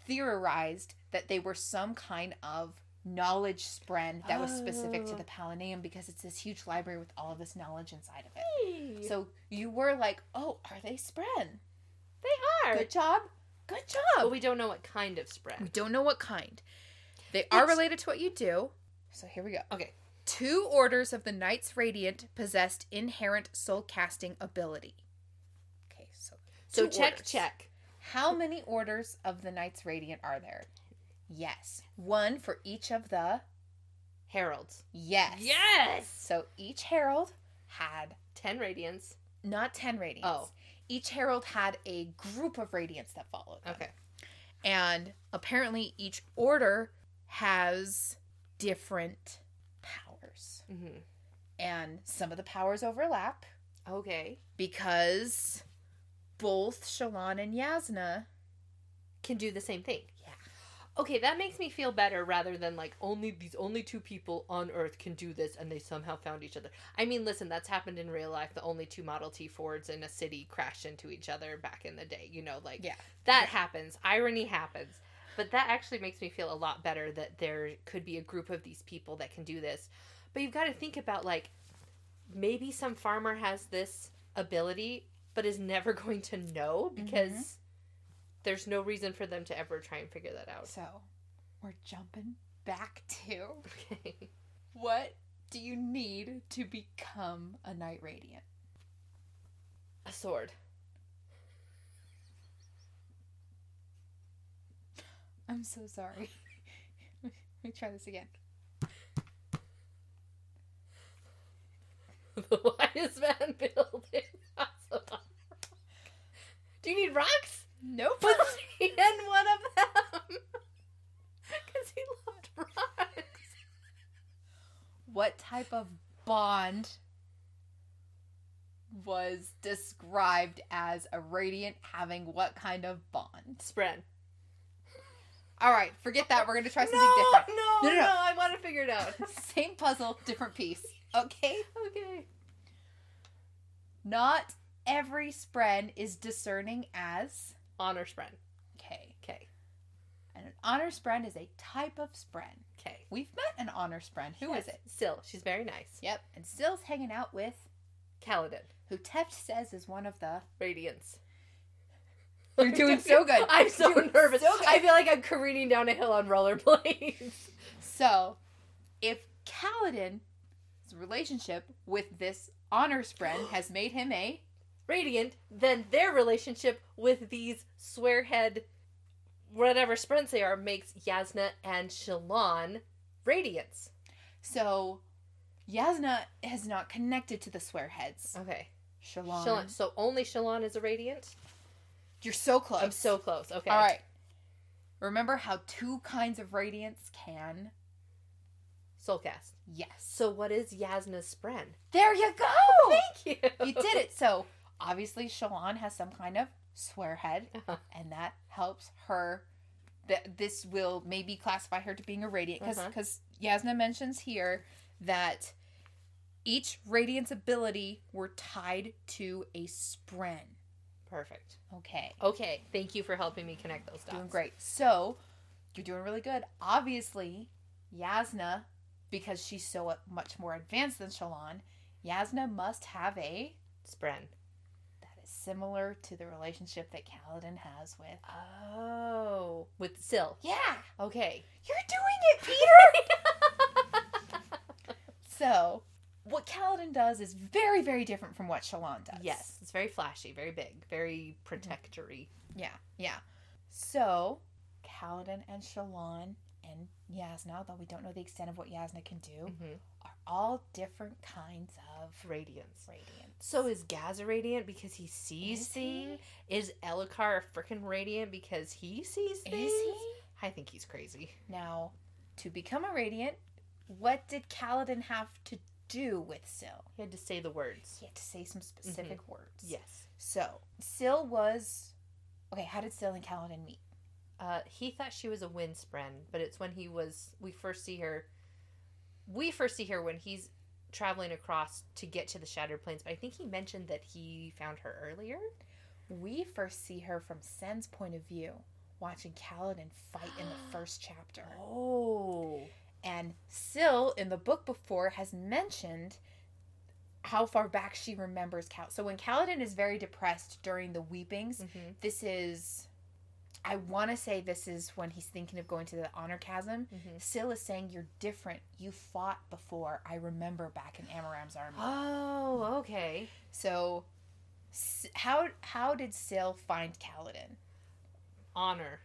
theorized that they were some kind of knowledge spren that was specific to Oh. the Palanaeum because it's this huge library with all of this knowledge inside of it. Hey, So you were like, oh, are they spren? they are. Good job. Good job. But we don't know what kind of spren. We don't know what kind. They are related to what you do. So here we go. Okay. Two orders of the Knights Radiant possessed inherent soul casting ability. Okay, so So check orders. check. How many orders of the Knights Radiant are there? Yes, one for each of the Heralds. yes. Yes. So each herald had Ten radiants. not ten radiants. Oh. Each herald had a group of radiants that followed. them. Okay. And apparently each order has different powers. Mm-hmm. And some of the powers overlap Okay. because both Shallan and Yasna Can do the same thing. Yeah. Okay, that makes me feel better rather than like only these only two people on Earth can do this and they somehow found each other. I mean, listen, that's happened in real life. The only two Model T Fords in a city crashed into each other back in the day. You know, like Yeah. that happens. Irony happens. But that actually makes me feel a lot better that there could be a group of these people that can do this. But you've got to think about like maybe some farmer has this ability but is never [LAUGHS] going to know mm-hmm. because there's no reason for them to ever try and figure that out. So we're jumping back to [LAUGHS] Okay. what do you need to become a Knight Radiant? A sword. I'm so sorry. [LAUGHS] Let me try this again. [LAUGHS] the wisest man built it. Do you need rocks? Nope. Was [LAUGHS] he in one of them? Because he loved rocks. what type of bond was described as a radiant having what kind of bond? Spren. All right, forget that. We're going to try something no, different. No, No, no, no. I want to figure it out. [LAUGHS] Same puzzle, different piece. Okay? okay. Not every spren is discerning as Honor spren. okay. Okay. And an honor spren is a type of spren. Okay. We've met an honor spren. Who is it? Syl, she's very nice. Yep. And Syl's hanging out with Kaladin. who Teft says is one of the Radiants. You're doing so good. I'm so nervous. so. I feel like I'm careening down a hill on rollerblades. [LAUGHS] So, if Kaladin's relationship with this honor spren has made him a [GASPS] Radiant, then their relationship with these swearhead whatever sprints they are makes Yasna and Shallan radiants. So Yasna is not connected to the swearheads. Okay. Shallan. Shallan. So only Shallan is a radiant? You're so close. I'm so close. Okay. All right. Remember how two kinds of radiants can? Soulcast. Yes. So what is Yasna's spren? There you go. [LAUGHS] Thank you. you did it. So obviously Shallan has some kind of swearhead, Uh-huh. and that helps her. That this will maybe classify her to being a radiant because Uh-huh. because Yasna mentions here that each radiance ability were tied to a spren. Perfect. Okay. Okay. Thank you for helping me connect those dots. Doing great. So, you're doing really good. Obviously, Yasna, because she's so uh, much more advanced than Shallan, Yasna must have a Spren. that is similar to the relationship that Kaladin has with. Oh. With Syl. Yeah, Okay. you're doing it, Peter. [LAUGHS] so, what Kaladin does is very, very different from what Shallan does. yes. It's very flashy, very big, very protectory. Yeah, yeah. So, Kaladin and Shallan and Yasna, although we don't know the extent of what Yasna can do, Mm-hmm. are all different kinds of Radiants. radiants. So is Gaz a radiant because he sees Is things? Is Elhokar a freaking radiant because he sees things? Is he? I think he's crazy. Now, to become a radiant, what did Kaladin have to do with Syl? He had to say the words. He had to say some specific words. Yes. So, Syl was. Okay, how did Syl and Kaladin meet? Uh, he thought she was a wind spren, but it's when he was. We first see her. We first see her when he's traveling across to get to the Shattered Plains, but I think he mentioned that he found her earlier. We first see her from Cenn's point of view, watching Kaladin fight in the [GASPS] first chapter. Oh. And Syl, in the book before, has mentioned how far back she remembers Kal. So when Kaladin is very depressed during the weepings, Mm-hmm. this is. I want to say this is when he's thinking of going to the honor chasm. Mm-hmm. Syl is saying, You're different. You fought before. I remember back in Amaram's army. Oh, okay. So, how how did Syl find Kaladin? Honor.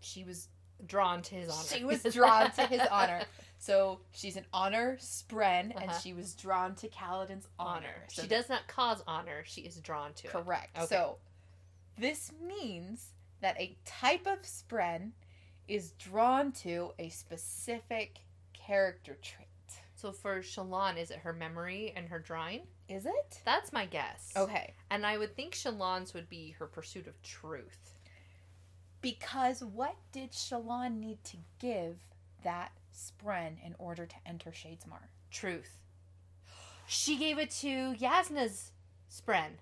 She was Drawn to his honor. she was [LAUGHS] drawn to his honor. So she's an honor spren, and Uh-huh. she was drawn to Kaladin's honor. honor. So she does not cause honor. She is drawn to it. correct. Okay. So this means that a type of spren is drawn to a specific character trait. So for Shallan, is it her memory and her drawing? Is it? That's my guess. Okay. And I would think Shallan's would be her pursuit of truth. Because what did Shallan need to give that spren in order to enter Shadesmar? Truth. She gave it to Yasna's spren.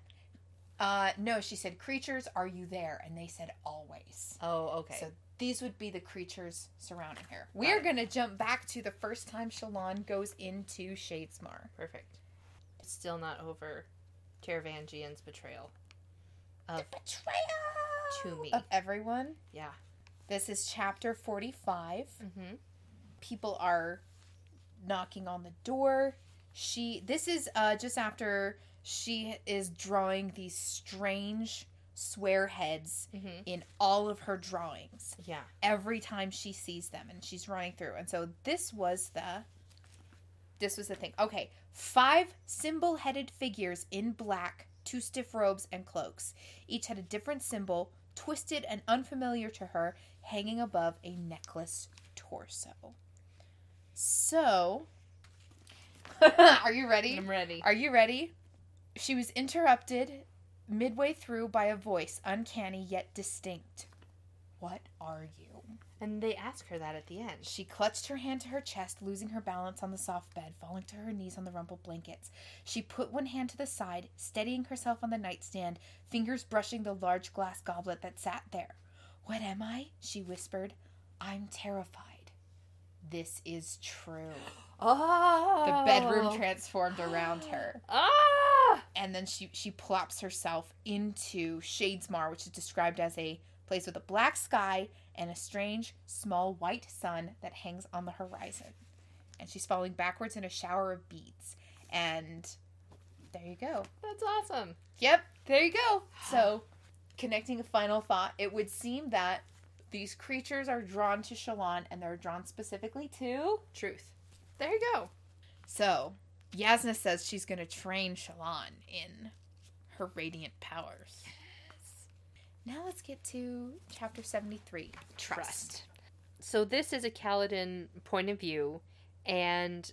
Uh, no, she said, "Creatures, are you there?" And they said, "Always." Oh, okay. So these would be the creatures surrounding her. We're gonna jump back to the first time Shallan goes into Shadesmar. Perfect. It's still not over Taravangian's betrayal of Betrayal to me. of everyone. Yeah. This is chapter forty-five. Mm-hmm. People are knocking on the door. She. This is uh just after she is drawing these strange swear heads Mm-hmm. in all of her drawings. Yeah. every time she sees them and she's running through. And so this was the this was the thing. Okay, five symbol-headed figures in black, two stiff robes and cloaks. Each had a different symbol, twisted and unfamiliar to her, hanging above a necklace torso. So, [LAUGHS] are you ready? I'm ready. Are you ready? She was interrupted midway through by a voice, uncanny yet distinct. What are you? And they ask her that at the end. She clutched her hand to her chest, losing her balance on the soft bed, falling to her knees on the rumpled blankets. She put one hand to the side, steadying herself on the nightstand, fingers brushing the large glass goblet that sat there. What am I? she whispered. I'm terrified. This is true. Oh. The bedroom transformed around her. Ah! and then she she plops herself into Shadesmar, which is described as a place with a black sky and a strange small white sun that hangs on the horizon. And she's falling backwards in a shower of beads. And there you go. That's awesome. Yep, there you go. So, connecting a final thought, it would seem that these creatures are drawn to Shallan and they're drawn specifically to. Truth. There you go. So, Yasna says she's going to train Shallan in her radiant powers. Now let's get to chapter 73 Trust. So this is a Kaladin point of view, and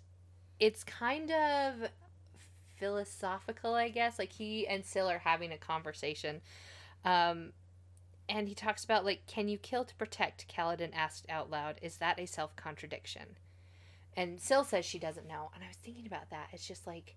it's kind of philosophical, I guess. Like he and Syl are having a conversation. Um, and he talks about like, can you kill to protect? Kaladin asked out loud. Is that a self contradiction? And Syl says she doesn't know. And I was thinking about that. It's just like,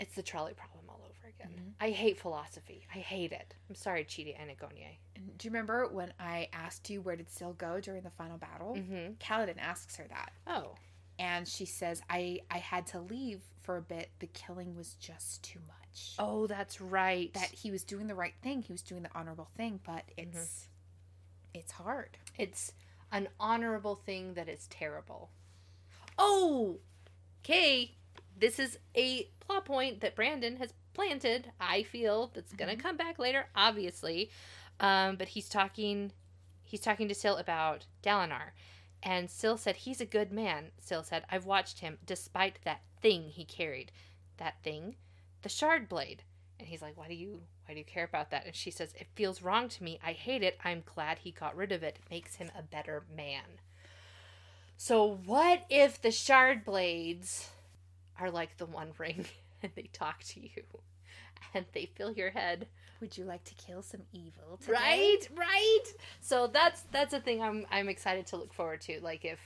it's the trolley problem all over again. Mhm. I hate philosophy. I hate it. I'm sorry, Chidi Anagonye. Do you remember when I asked you where did Syl go during the final battle? Mm-hmm. Kaladin asks her that. Oh. And she says, I, I had to leave for a bit. The killing was just too much. Oh, that's right. That he was doing the right thing. He was doing the honorable thing, but it's it's hard. It's an honorable thing that is terrible. Oh, okay. This is a plot point that Brandon has planted. I feel that's gonna Mhm. come back later, obviously. Um, but he's talking, he's talking to Syl about Dalinar, and Syl said he's a good man. Syl said I've watched him, despite that thing he carried, that thing, the shard blade. And he's like, why do you why do you care about that? And she says, it feels wrong to me. I hate it. I'm glad he got rid of it. It makes him a better man. So what if the shard blades are like the one [LAUGHS] ring and [LAUGHS] they talk to you [LAUGHS] and they fill your head. Would you like to kill some evil today? right right. So that's that's a thing i'm i'm excited to look forward to. Like if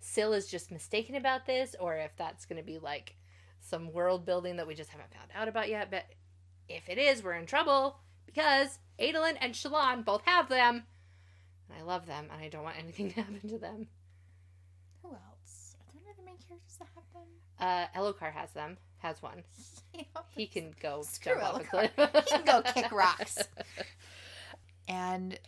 Syl is just mistaken about this or if that's going to be like some world building that we just haven't found out about yet. But if it is we're in trouble because Adolin and Shallan both have them. And I love them and I don't want anything [LAUGHS] to happen to them. Who else? Are there any other main characters that have them? uh Elhokar has them has one [LAUGHS] Yeah, he can go jump off a cliff [LAUGHS] He can go kick rocks. [LAUGHS] And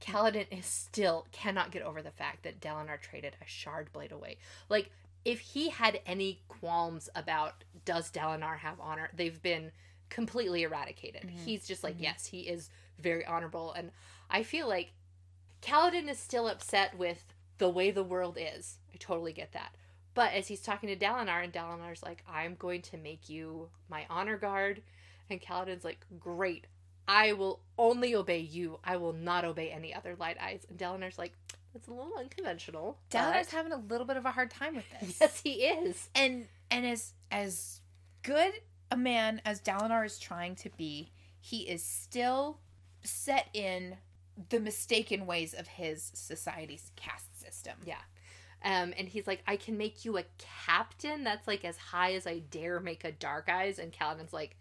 Kaladin is still cannot get over the fact that Dalinar traded a shard blade away. Like, if he had any qualms about does Dalinar have honor, they've been completely eradicated. Mhm. He's just like, Mhm. yes, he is very honorable. And I feel like Kaladin is still upset with the way the world is. I totally get that. But as he's talking to Dalinar, and Dalinar's like, I'm going to make you my honor guard. And Kaladin's like, Great. I will only obey you. I will not obey any other light eyes. And Dalinar's like, That's a little unconventional. Dalinar's having a little bit of a hard time with this. [LAUGHS] Yes, he is. And and as as good a man as Dalinar is trying to be, he is still set in the mistaken ways of his society's caste system. Yeah. Um, and he's like, I can make you a captain. That's like as high as I dare make a dark eyes. And Kaladin's like,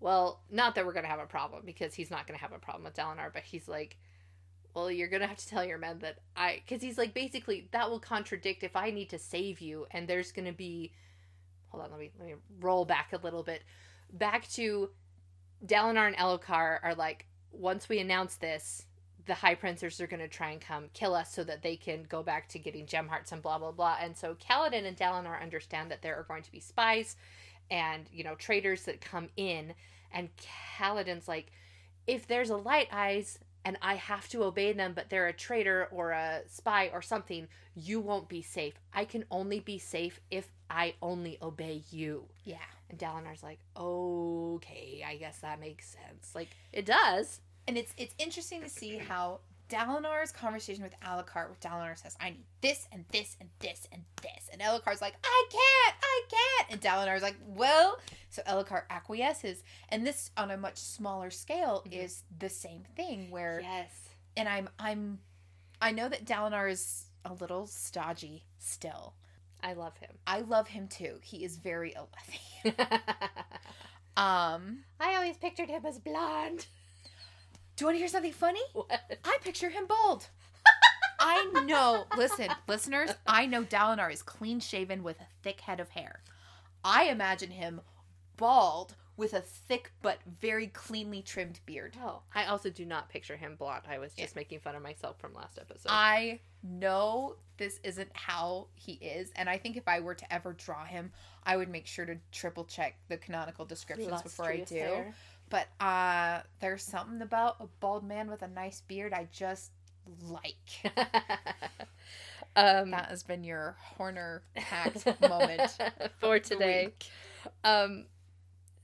well, not that we're gonna have a problem because he's not gonna have a problem with Dalinar, but he's like, well, you're gonna have to tell your men that I, because he's like, basically, that will contradict if I need to save you, and there's gonna be, hold on, let me let me roll back a little bit, back to Dalinar and Elhokar are like, once we announce this, the High Princes are gonna try and come kill us so that they can go back to getting gem hearts and blah blah blah. And so Kaladin and Dalinar understand that there are going to be spies and you know traitors that come in. And Kaladin's like if there's a light eyes and I have to obey them but they're a traitor or a spy or something you won't be safe. I can only be safe if I only obey you. Yeah. and Dalinar's like okay I guess that makes sense. Like it does And it's it's interesting to see how Dalinar's conversation with Elhokar, where Dalinar says, I need this and this and this and this. And Elhokar's like, I can't, I can't. And Dalinar's like, well. So Alucard acquiesces. And this on a much smaller scale Mhm. is the same thing where yes and I'm I'm I know that Dalinar is a little stodgy still. I love him I love him too. He is very [LAUGHS] Alethi. [LAUGHS] Um I always pictured him as blonde. Do you want to hear something funny? What? I picture him bald. [LAUGHS] I know. Listen, listeners, I know Dalinar is clean shaven with a thick head of hair. I imagine him bald with a thick but very cleanly trimmed beard. Oh, I also do not picture him blonde. I was just making fun of myself from last episode. I know this isn't how he is, and I think if I were to ever draw him, I would make sure to triple check the canonical descriptions before I do. hair. But uh there's something about a bald man with a nice beard I just like. [LAUGHS] um, That has been your Horner hacked moment [LAUGHS] for today. Um,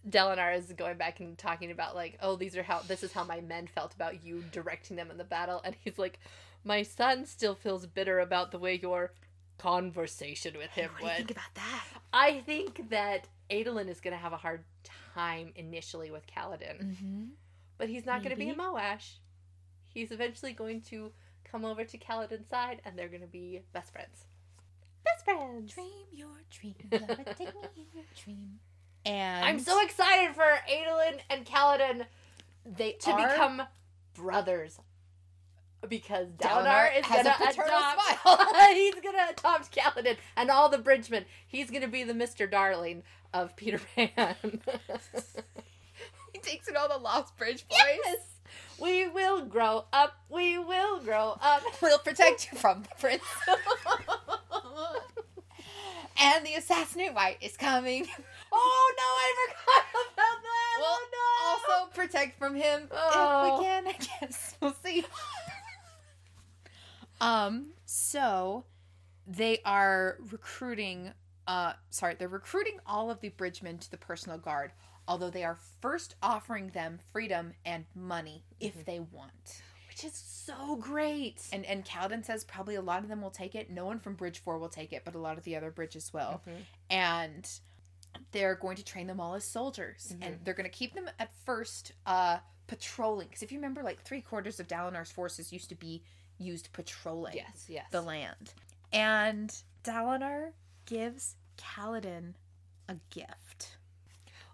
Dalinar is going back and talking about like, oh, these are how this is how my men felt about you directing them in the battle, and he's like, my son still feels bitter about the way your conversation with him What do you went. think about that? I think that Adolin is going to have a hard time initially with Kaladin, Mm-hmm. but he's not going to be a Moash. He's eventually going to come over to Kaladin's side, and they're going to be best friends. Best friends. Dream your dream, lover, take me in your dream. [LAUGHS] And I'm so excited for Adolin and Kaladin they to are- become brothers. Because Dalinar Dalinar is gonna paternal adopt. [LAUGHS] he's gonna adopt Kaladin and all the Bridgemen. He's gonna be the Mister Darling of Peter Pan. [LAUGHS] He takes in all the Lost Bridge boys. yes, we will grow up. We will grow up. [LAUGHS] We'll protect you from the prince. and the assassinate white is coming. Oh no, I forgot about that. Oh, we'll oh no. also protect from him Oh. if we oh. can. I guess we'll see. Um. So they are recruiting. Uh, sorry, they're recruiting all of the bridgemen to the personal guard. Although they are first offering them freedom and money if they want. which is so great. And and Kaladin says probably a lot of them will take it. No one from Bridge Four will take it, but a lot of the other bridges will. Mhm. And they're going to train them all as soldiers, and Mhm. they're going to keep them at first uh, patrolling. Because if you remember, like three quarters of Dalinar's forces used to be used patrolling Yes, yes. the land, and Dalinar gives Kaladin a gift.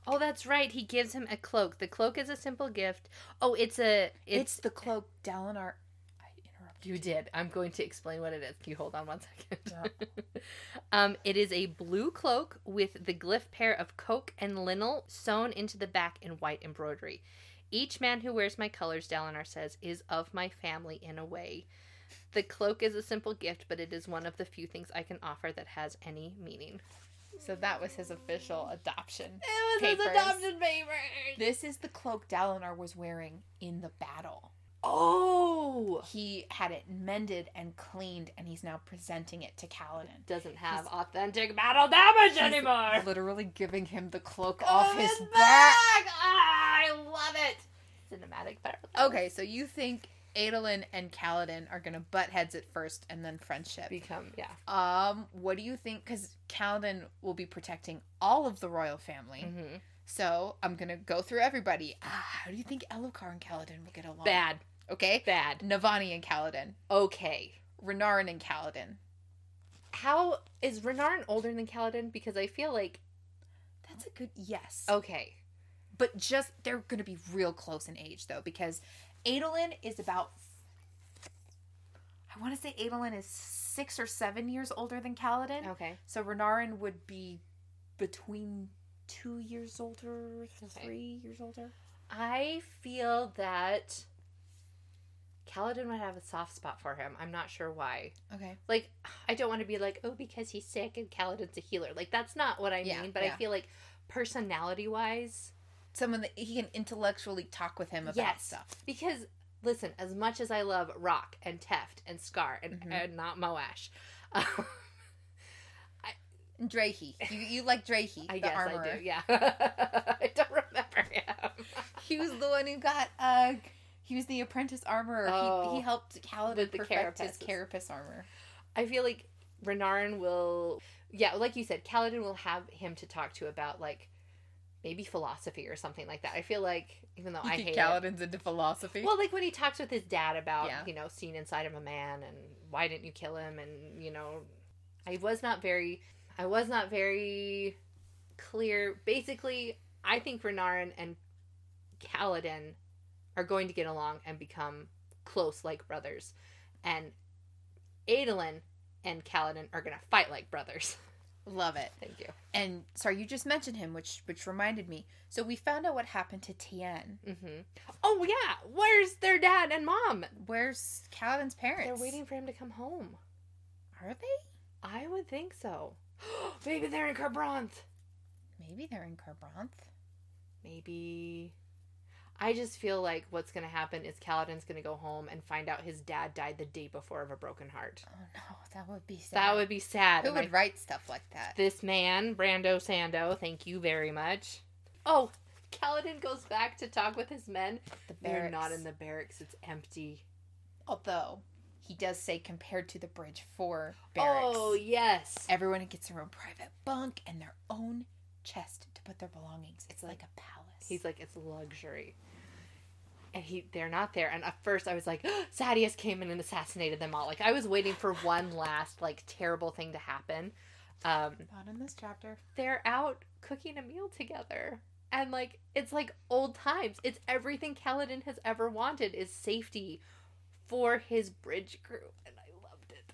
Oh, that's right. He gives him a cloak. The cloak is a simple gift. Oh, it's a It's, it's, the cloak Dalinar. I interrupted. you did. I'm going to explain what it is. Can you hold on one second? [LAUGHS] um, it is a blue cloak with the glyph pair of khokh and linil sewn into the back in white embroidery. Each man who wears my colors, Dalinar says, is of my family in a way. The cloak is a simple gift, but it is one of the few things I can offer that has any meaning. So that was his official adoption. It was his adopted baby. This is the cloak Dalinar was wearing in the battle. Oh, He had it mended and cleaned, and he's now presenting it to Kaladin. doesn't have authentic battle damage He's anymore. Literally giving him the cloak off his it's back. Ah, I love it. Cinematic battle. Okay, so you think Adolin and Kaladin are gonna butt heads at first, and then friendship. Become yeah. Um, what do you think? Because Kaladin will be protecting all of the royal family. Mm-hmm. So I'm gonna go through everybody. Ah, how do you think Elhokar and Kaladin will get along? Bad, Okay. bad. Navani and Kaladin. Okay. Renarin and Kaladin. How is Renarin older than Kaladin? Because I feel like That's a good yes. okay. But just they're gonna be real close in age though, because Adolin is about I wanna say Adolin is six or seven years older than Kaladin. Okay. So Renarin would be between two years older, Okay. three years older. I feel that Kaladin would have a soft spot for him. I'm not sure why. Okay. Like, I don't want to be like, oh, because he's sick and Kaladin's a healer. Like, that's not what I Yeah, mean. But I feel like personality wise, Someone that he can intellectually talk with him about Yes. stuff. because listen, as much as I love Rock and Teft and Scar and, Mhm. and not Moash, [LAUGHS] um, And Drahe. You you like Drahe, I the guess armorer. I do. Yeah, [LAUGHS] I don't remember him. [LAUGHS] He was the one who got uh he was the apprentice armorer. Oh. he, he helped Kaladin With the perfect his carapace armor. I feel like Renarin will, yeah, like you said, Kaladin will have him to talk to about like maybe philosophy or something like that. I feel like even though I hate it, into philosophy. well, like when he talks with his dad about Yeah. you know seeing inside of a man and why didn't you kill him and you know, I was not very, I was not very clear. Basically, I think Renarin and Kaladin are going to get along and become close like brothers, and Adolin and Kaladin are going to fight like brothers. Love it. [LAUGHS] Thank you. And sorry, you just mentioned him, which which reminded me. So we found out what happened to Tien. hmm Oh yeah, where's their dad and mom? Where's Kaladin's parents? They're waiting for him to come home. Are they? I would think so. [GASPS] Maybe they're in Kharbranth. Maybe they're in Kharbranth. Maybe. I just feel like what's going to happen is Kaladin's going to go home and find out his dad died the day before of a broken heart. Oh no, that would be sad. That would be sad. Who And I- would write stuff like that? this man, Brando Sando, thank you very much. Oh, Kaladin goes back to talk with his men. The They're not in the barracks, it's empty. Although he does say compared to the bridge for barracks, Oh, yes. everyone gets their own private bunk and their own chest to put their belongings. It's like a palace. He's like, it's luxury. And he, they're not there. And at first, I was like, [GASPS] Sadeas came in and assassinated them all. Like I was waiting for [LAUGHS] one last like terrible thing to happen. Um, not in this chapter. they're out cooking a meal together, and like it's like old times. It's everything Kaladin has ever wanted is safety for his bridge crew, and I loved it.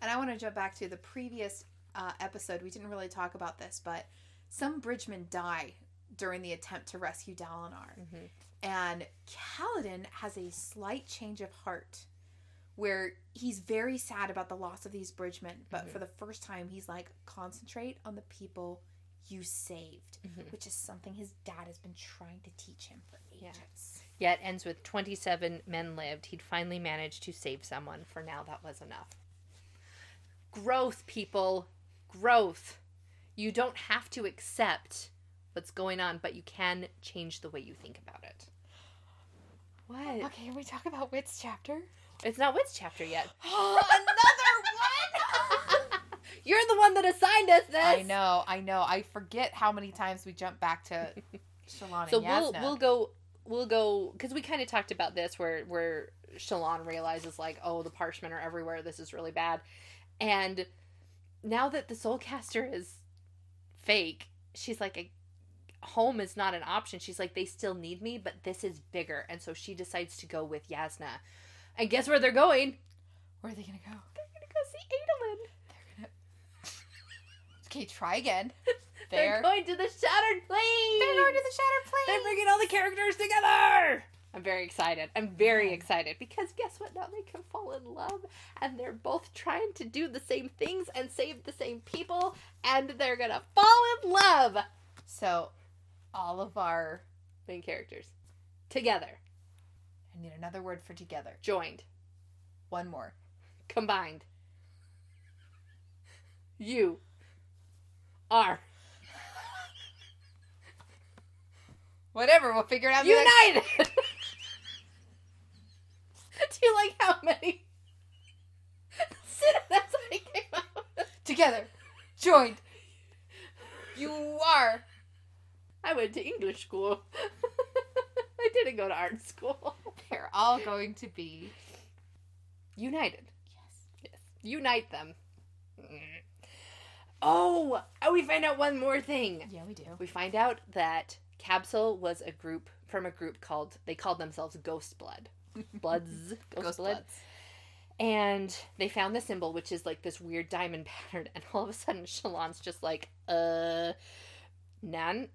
And I want to jump back to the previous uh, episode. We didn't really talk about this, but some bridgemen die during the attempt to rescue Dalinar. Mhm. And Kaladin has a slight change of heart where he's very sad about the loss of these bridgemen. But Mhm. for the first time, he's like, concentrate on the people you saved, Mhm. which is something his dad has been trying to teach him for Yeah. ages. Yet ends with 27 men lived. He'd finally managed to save someone. For now, that was enough. Growth, people. Growth. You don't have to accept what's going on, but you can change the way you think about it. What? Okay, can we talk about Wit's chapter? It's not Wit's chapter yet. [GASPS] Another one! [LAUGHS] You're the one that assigned us this. I know, I know. I forget how many times we jump back to Shallan So we'll Jasnah. we'll go we'll go because we kind of talked about this where where Shallan realizes like oh the Parshmen are everywhere this is really bad, and now that the soulcaster is fake, she's like a home is not an option. She's like they still need me, but this is bigger, and so she decides to go with Jasnah, and guess where they're going? Where are they gonna go? They're gonna go see Adolin. [LAUGHS] Okay, try again. [LAUGHS] They're, They're, going to the Shattered Plains. they're going to the Shattered Plains. They're bringing all the characters together. I'm very excited. I'm very excited because guess what? Now they can fall in love, and they're both trying to do the same things and save the same people, and they're gonna fall in love. So, all of our. Main characters together, I need another word for together. joined, One more. combined. You are Whatever. We'll figure it out. the next- united. [LAUGHS] do you like how many synonyms I came out? Together. Joined. You are. I went to English school. [LAUGHS] I didn't go to art school. They're all going to be. United. Yes. Yes. Unite them. Oh, oh, we find out one more thing. Yeah, we do. We find out that Kabsal was a group from a group called they called themselves Ghost Blood. Bloods. [LAUGHS] Ghost, Ghost Blood. Bloods. And they found the symbol, which is like this weird diamond [LAUGHS] pattern, and all of a sudden Shallan's just like, uh Nan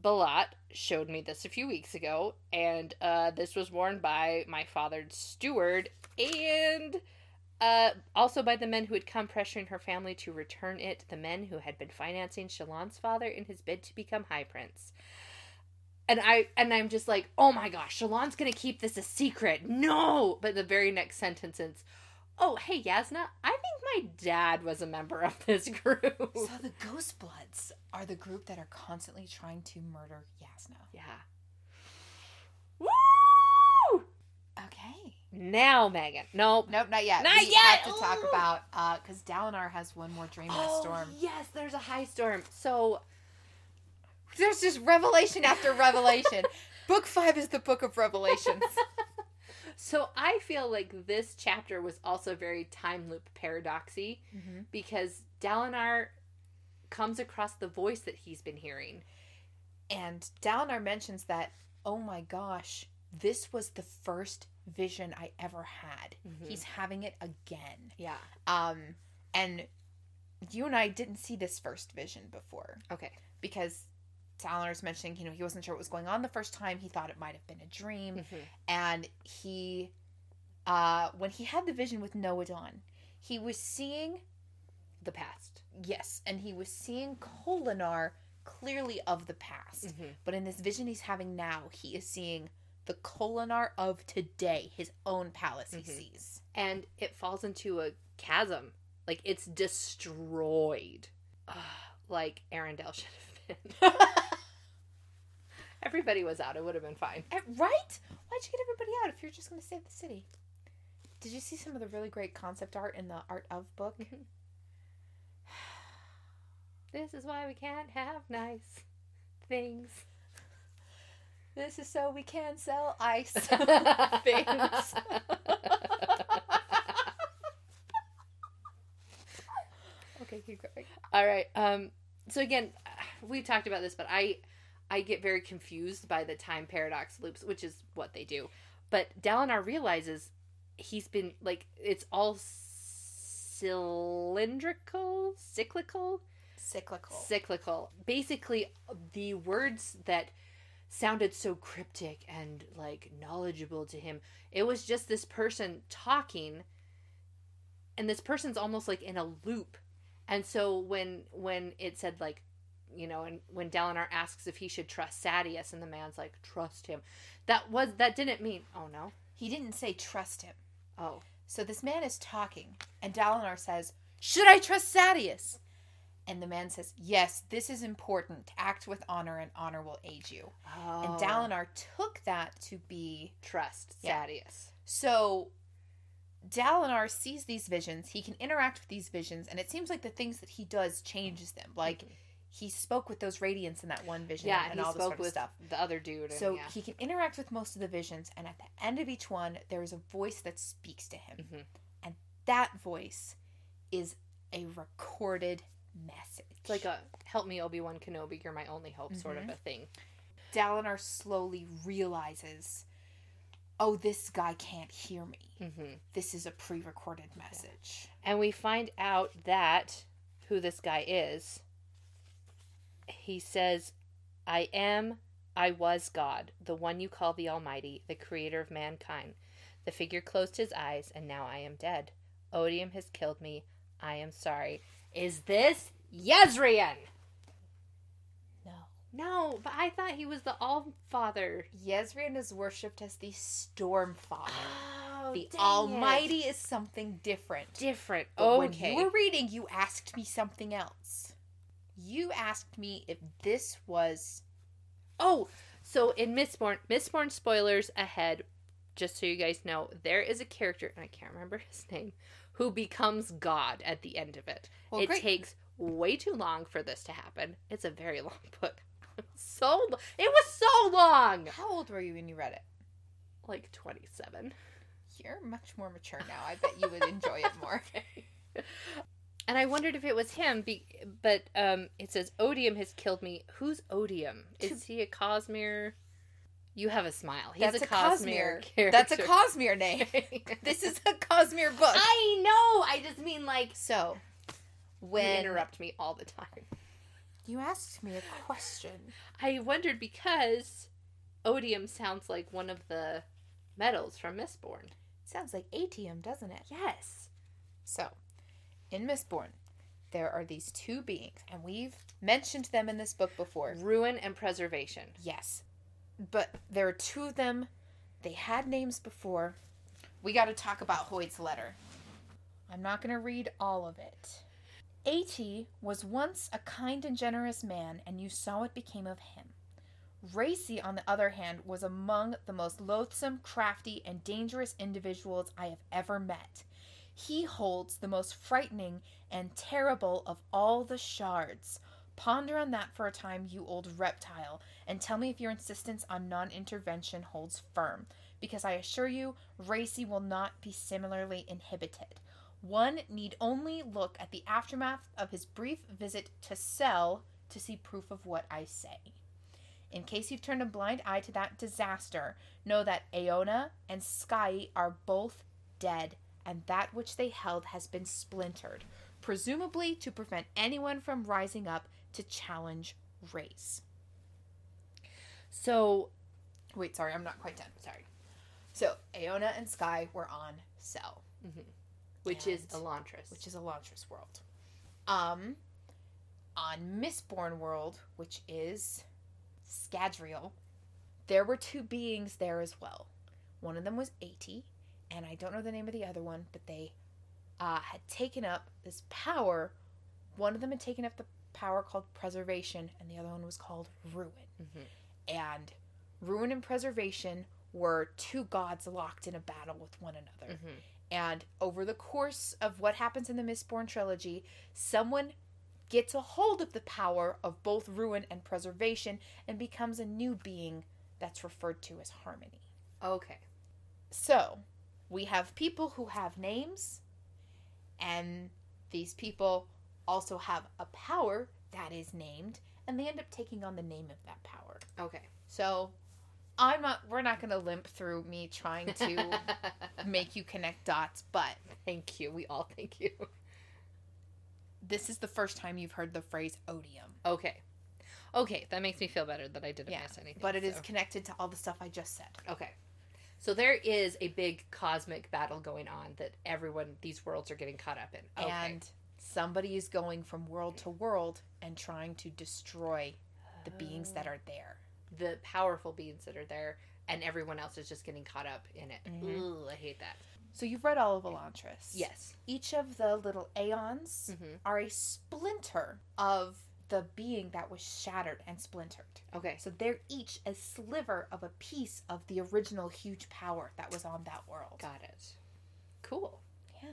Balat showed me this a few weeks ago, and uh this was worn by my father's steward and uh also by the men who had come pressuring her family to return it, the men who had been financing Shallan's father in his bid to become High Prince. And I and I'm just like, oh my gosh, Shallan's gonna keep this a secret. No, but the very next sentence is, oh hey Jasnah, I think my dad was a member of this [LAUGHS] group. So the Ghost Bloods are the group that are constantly trying to murder Jasnah. yeah. Woo! Okay. Now, Megan. Nope. Nope, not yet. Not we yet! have to talk Ooh. about uh because Dalinar has one more dream in a storm. Oh, yes, there's a high storm. So There's just revelation after revelation. [LAUGHS] book five is the book of revelations. [LAUGHS] so I feel like this chapter was also very time loop paradoxy mm-hmm. because Dalinar comes across the voice that he's been hearing. And Dalinar mentions that, oh my gosh, this was the first vision I ever had. Mhm. He's having it again. Yeah. Um, and you and I didn't see this first vision before Okay. because Dalinar's mentioning, you know, he wasn't sure what was going on the first time. He thought it might have been a dream. Mhm. and he uh when he had the vision with Noah Nohadon, he was seeing The past. yes, and he was seeing Kholinar clearly of the past. Mhm. But in this vision he's having now, he is seeing the Kholinar of today, his own palace he Mhm. sees. and it falls into a chasm. Like it's destroyed. Ugh, [SIGHS] like Arendelle should have. [LAUGHS] Everybody was out. It would have been fine. Right? Why'd you get everybody out if you're just going to save the city? Did you see some of the really great concept art in the Art of book? [SIGHS] This is why we can't have nice things. This is so we can sell ice [LAUGHS] Things. [LAUGHS] okay, keep going. All right. Um. So again, we've talked about this, but I, I get very confused by the time paradox loops, which is what they do. But Dalinar realizes he's been like it's all cylindrical, cyclical, Cyclical. cyclical. Basically, the words that sounded so cryptic and like knowledgeable to him, it was just this person talking, and this person's almost like in a loop. And so when when it said like, you know, and when Dalinar asks if he should trust Sadeas, and the man's like, trust him, that was that didn't mean oh no He didn't say trust him. oh So this man is talking, and Dalinar says, Should I trust Sadeas? And the man says, Yes, this is important. Act with honor, and honor will aid you. oh And Dalinar took that to be trust Yeah. Sadeas. so. Dalinar sees these visions. He can interact with these visions, and it seems like the things that he does changes them. Like Mhm. He spoke with those radiants in that one vision, yeah, and he all this sort of with stuff. the other dude. And, So yeah. he can interact with most of the visions, and at the end of each one, there is a voice that speaks to him. Mhm. And that voice is a recorded message. It's like a help me, Obi Wan Kenobi, you're my only hope sort of Mhm. a thing. Dalinar slowly realizes, oh, this guy can't hear me. Mm-hmm. This is a pre recorded message. And we find out that who this guy is. He says, I am, I was God, the one you call the Almighty, the creator of mankind. The figure closed his eyes, and now I am dead. Odium has killed me. I am sorry. Is this Jezrien? No. No, but I thought he was the All Father. Jezrien is worshipped as the Storm Father. Oh, the Almighty it. is something different. different. But when okay. you were reading, you asked me something else. You asked me if this was Oh, so in Mistborn, Mistborn spoilers ahead, just so you guys know, there is a character, and I can't remember his name, who becomes God at the end of it. Well, it great. takes way too long for this to happen. It's a very [LAUGHS] long book. so it was so long, How old were you when you read it? like twenty seven. You're much more mature now. I bet you would enjoy it more. [LAUGHS] [LAUGHS] And I wondered if it was him, be- but um, it says Odium has killed me. Who's Odium? Is he a Cosmere? You have a smile. He's That's a a Cosmere. Cosmere. character. That's a [LAUGHS] Cosmere name. [LAUGHS] this is a Cosmere book. I know. I just mean like So, when when interrupt me all the time. you asked me a question, I wondered because Odium sounds like one of the metals from Mistborn. sounds like ATM, doesn't it? Yes. So, in Mistborn, there are these two beings, and we've mentioned them in this book before. Ruin and preservation. Yes. But there are two of them. They had names before. We got to talk about Hoid's letter. I'm not going to read all of it. Ati was once a kind and generous man, and you saw what became of him. Rayse, on the other hand, was among the most loathsome, crafty, and dangerous individuals I have ever met. He holds the most frightening and terrible of all the shards. Ponder on that for a time, you old reptile, and tell me if your insistence on non intervention holds firm, because I assure you, Rayse will not be similarly inhibited. One need only look at the aftermath of his brief visit to Sel to see proof of what I say. In case you've turned a blind eye to that disaster, know that Aona and Skai are both dead, and that which they held has been splintered, presumably to prevent anyone from rising up to challenge Rayse. So, Wait, sorry, I'm not quite done. sorry. So, Aona and Skai were on Sel, Which is And- Elantris. which is a Elantris world. Um, On Mistborn World, which is Scadrial, there were two beings there as well. One of them was Ati, and I don't know the name of the other one, but they uh, had taken up this power. One of them had taken up the power called preservation, and the other one was called ruin. Mhm. And ruin and preservation were two gods locked in a battle with one another. Mhm. And over the course of what happens in the Mistborn trilogy, someone gets a hold of the power of both ruin and preservation and becomes a new being that's referred to as harmony. Okay. So, we have people who have names, and these people also have a power that is named, and they end up taking on the name of that power. Okay. So, I'm not, we're not going to limp through me trying to [LAUGHS] make you connect dots, but thank you. We all thank you. this is the first time you've heard the phrase odium. Okay. Okay, that makes me feel better that I didn't Yeah, miss anything. But it is so- connected to all the stuff I just said. Okay. So there is a big cosmic battle going on that everyone, these worlds are getting caught up in. Okay. And somebody is going from world to world and trying to destroy the beings that are there. the powerful beings that are there, and everyone else is just getting caught up in it. Mhm. Ooh, I hate that. So you've read all of Elantris. Yes. Each of the little aeons hmm are a splinter of the being that was shattered and splintered. Okay. So they're each a sliver of a piece of the original huge power that was on that world. Got it. Cool. Yeah.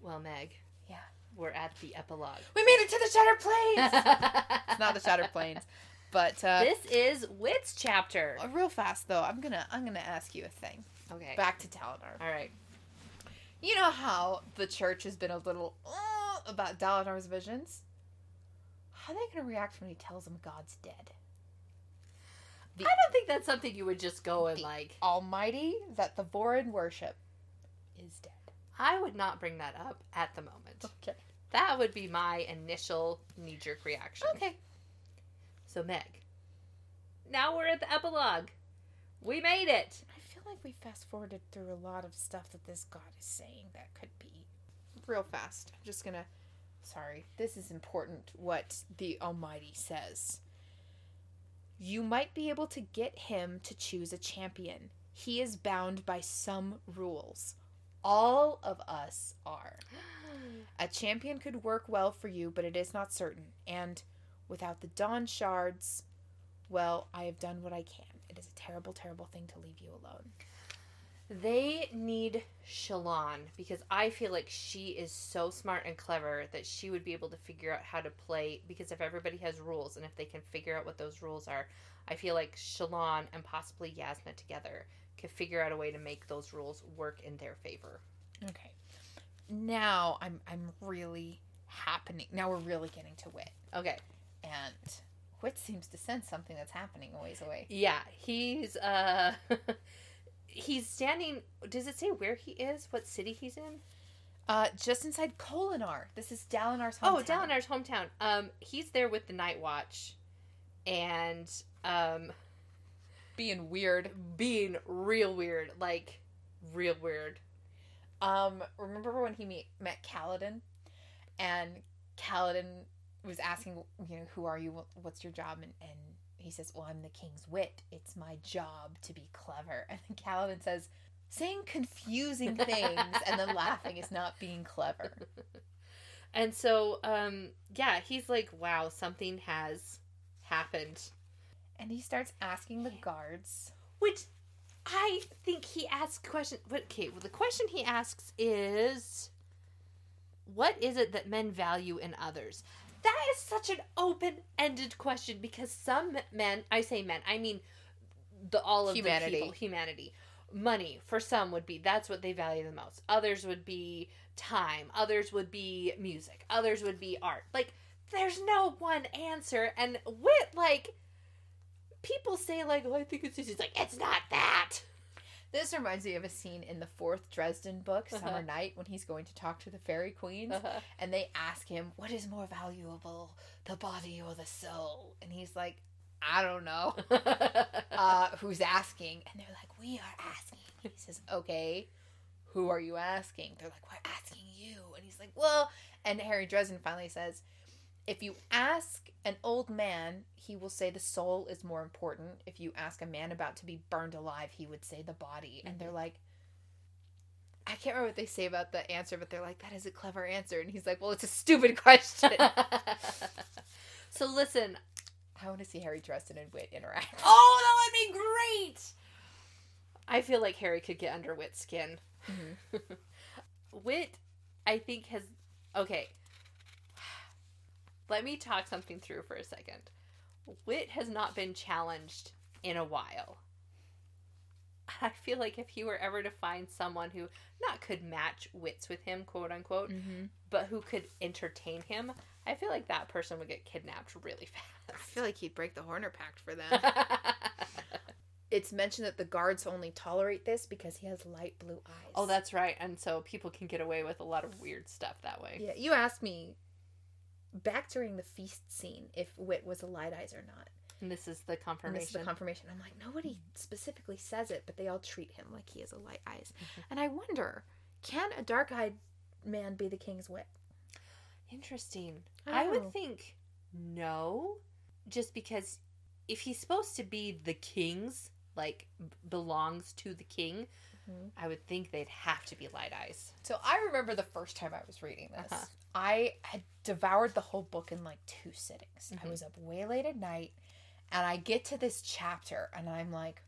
Well, Meg. Yeah. We're at the epilogue. We made it to the Shattered Plains! [LAUGHS] it's not the Shattered Plains. But uh, this is Wit's chapter. uh, real fast though, I'm gonna I'm gonna ask you a thing. Okay. Back to Dalinar. All right. You know how the church has been a little uh, about Dalinar's visions? How are they gonna react when he tells them God's dead? I don't think that's something you would just go and The- like. Almighty that the Vorin worship is dead. I would not bring that up at the moment. Okay. That would be my initial knee jerk reaction. Okay. So, Meg, now we're at the epilogue. We made it. I feel like we fast forwarded through a lot of stuff that this god is saying that could be real fast. I'm just gonna sorry, this is important what the Almighty says. You might be able to get him to choose a champion. He is bound by some rules. All of us are. [GASPS] A champion could work well for you, but it is not certain. And without the Dawn shards, well, I have done what I can. It is a terrible, terrible thing to leave you alone. They need Shallan because I feel like she is so smart and clever that she would be able to figure out how to play. Because if everybody has rules and if they can figure out what those rules are, I feel like Shallan and possibly Jasnah together could figure out a way to make those rules work in their favor. Okay. Now I'm I'm really happening. Now we're really getting to Wit, Okay. and Wit seems to sense something that's happening a ways away. Yeah, he's uh [LAUGHS] he's standing does it say where he is? What city he's in? Uh, just inside Kholinar. This is Dalinar's hometown. Oh, hometown. Dalinar's hometown. Um he's there with the Night Watch and um being weird. being real weird, like real weird. Um, remember when he meet, met Kaladin, and Kaladin was asking, you know, who are you? What's your job? And, and he says, well, I'm the king's wit. It's my job to be clever. [LAUGHS] And then Kaladin says, saying confusing [LAUGHS] things and then laughing is not being clever. [LAUGHS] And so um yeah, he's like, wow, something has happened. And he starts asking the guards. Which I think he asks question. But okay, well, the question he asks is, "What is it that men value in others?" That is such an open-ended question because some men, I say men, I mean the all of Humanity. the people, humanity. Money for some would be that's what they value the most. Others would be time. Others would be music. Others would be art. Like there's no one answer. And wit, like people say, like, oh, I think it's. It's like it's not that. This reminds me of a scene in the fourth Dresden book, Uh-huh. Summer Night, when he's going to talk to the fairy queens. Uh-huh. and they ask him, What is more valuable, the body or the soul? And he's like, I don't know. [LAUGHS] Uh, who's asking? And they're like, We are asking. He says, Okay, who are you asking? They're like, We're asking you. And he's like, Well, and Harry Dresden finally says, if you ask an old man, he will say the soul is more important. If you ask a man about to be burned alive, he would say the body. And they're like, I can't remember what they say about the answer, but they're like, that is a clever answer. And he's like, well, it's a stupid question. [LAUGHS] so listen, I want to see Harry Dresden and Wit interact. oh, that would be great. I feel like Harry could get under Wit's skin. Mhm. [LAUGHS] Wit, I think, has. Okay. Let me talk something through for a second. Wit has not been challenged in a while. [LAUGHS] I feel like if he were ever to find someone who not could match wits with him, quote unquote, Mm-hmm. but who could entertain him, I feel like that person would get kidnapped really [LAUGHS] fast. I feel like he'd break the Horner Pact for them. [LAUGHS] it's mentioned that the guards only tolerate this because he has light blue eyes. oh, that's right. And so people can get away with a lot of weird stuff that way. Yeah, you asked me back during the feast scene if Wit was a light eyes or not. And this is the And confirmation. this is the confirmation. I'm like, nobody specifically says it, but they all treat him like he is a light eyes. Mhm. And I wonder, can a dark eyed man be the king's wit? Interesting. I I, would think no, just because if he's supposed to be the king's, like b- belongs to the king, Mhm. I would think they'd have to be light eyes. So I remember the first time I was reading this. Uh-huh. I had devoured the whole book in like two sittings. I Mhm. was up way late at night and I get to this chapter and I'm like,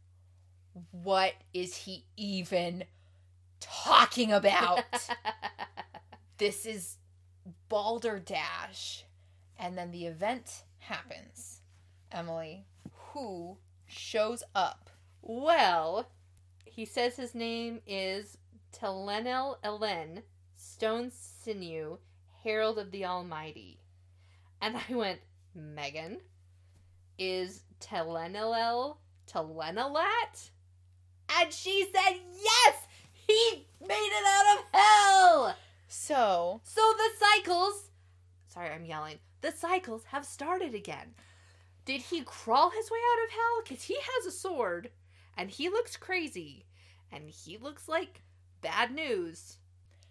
what is he even talking about? [LAUGHS] this is Balderdash. And then the event happens. Emily, who shows up? well, he says his name is Talenel'Elin, Stone Sinew, Herald of the Almighty. And I went, Megan, is Telenelel Talenelat? And she said, yes! He made it out of hell! So, So the cycles, sorry, I'm yelling. The cycles have started again. Did he crawl his way out of hell? Because he has a sword and he looks crazy and he looks like bad news.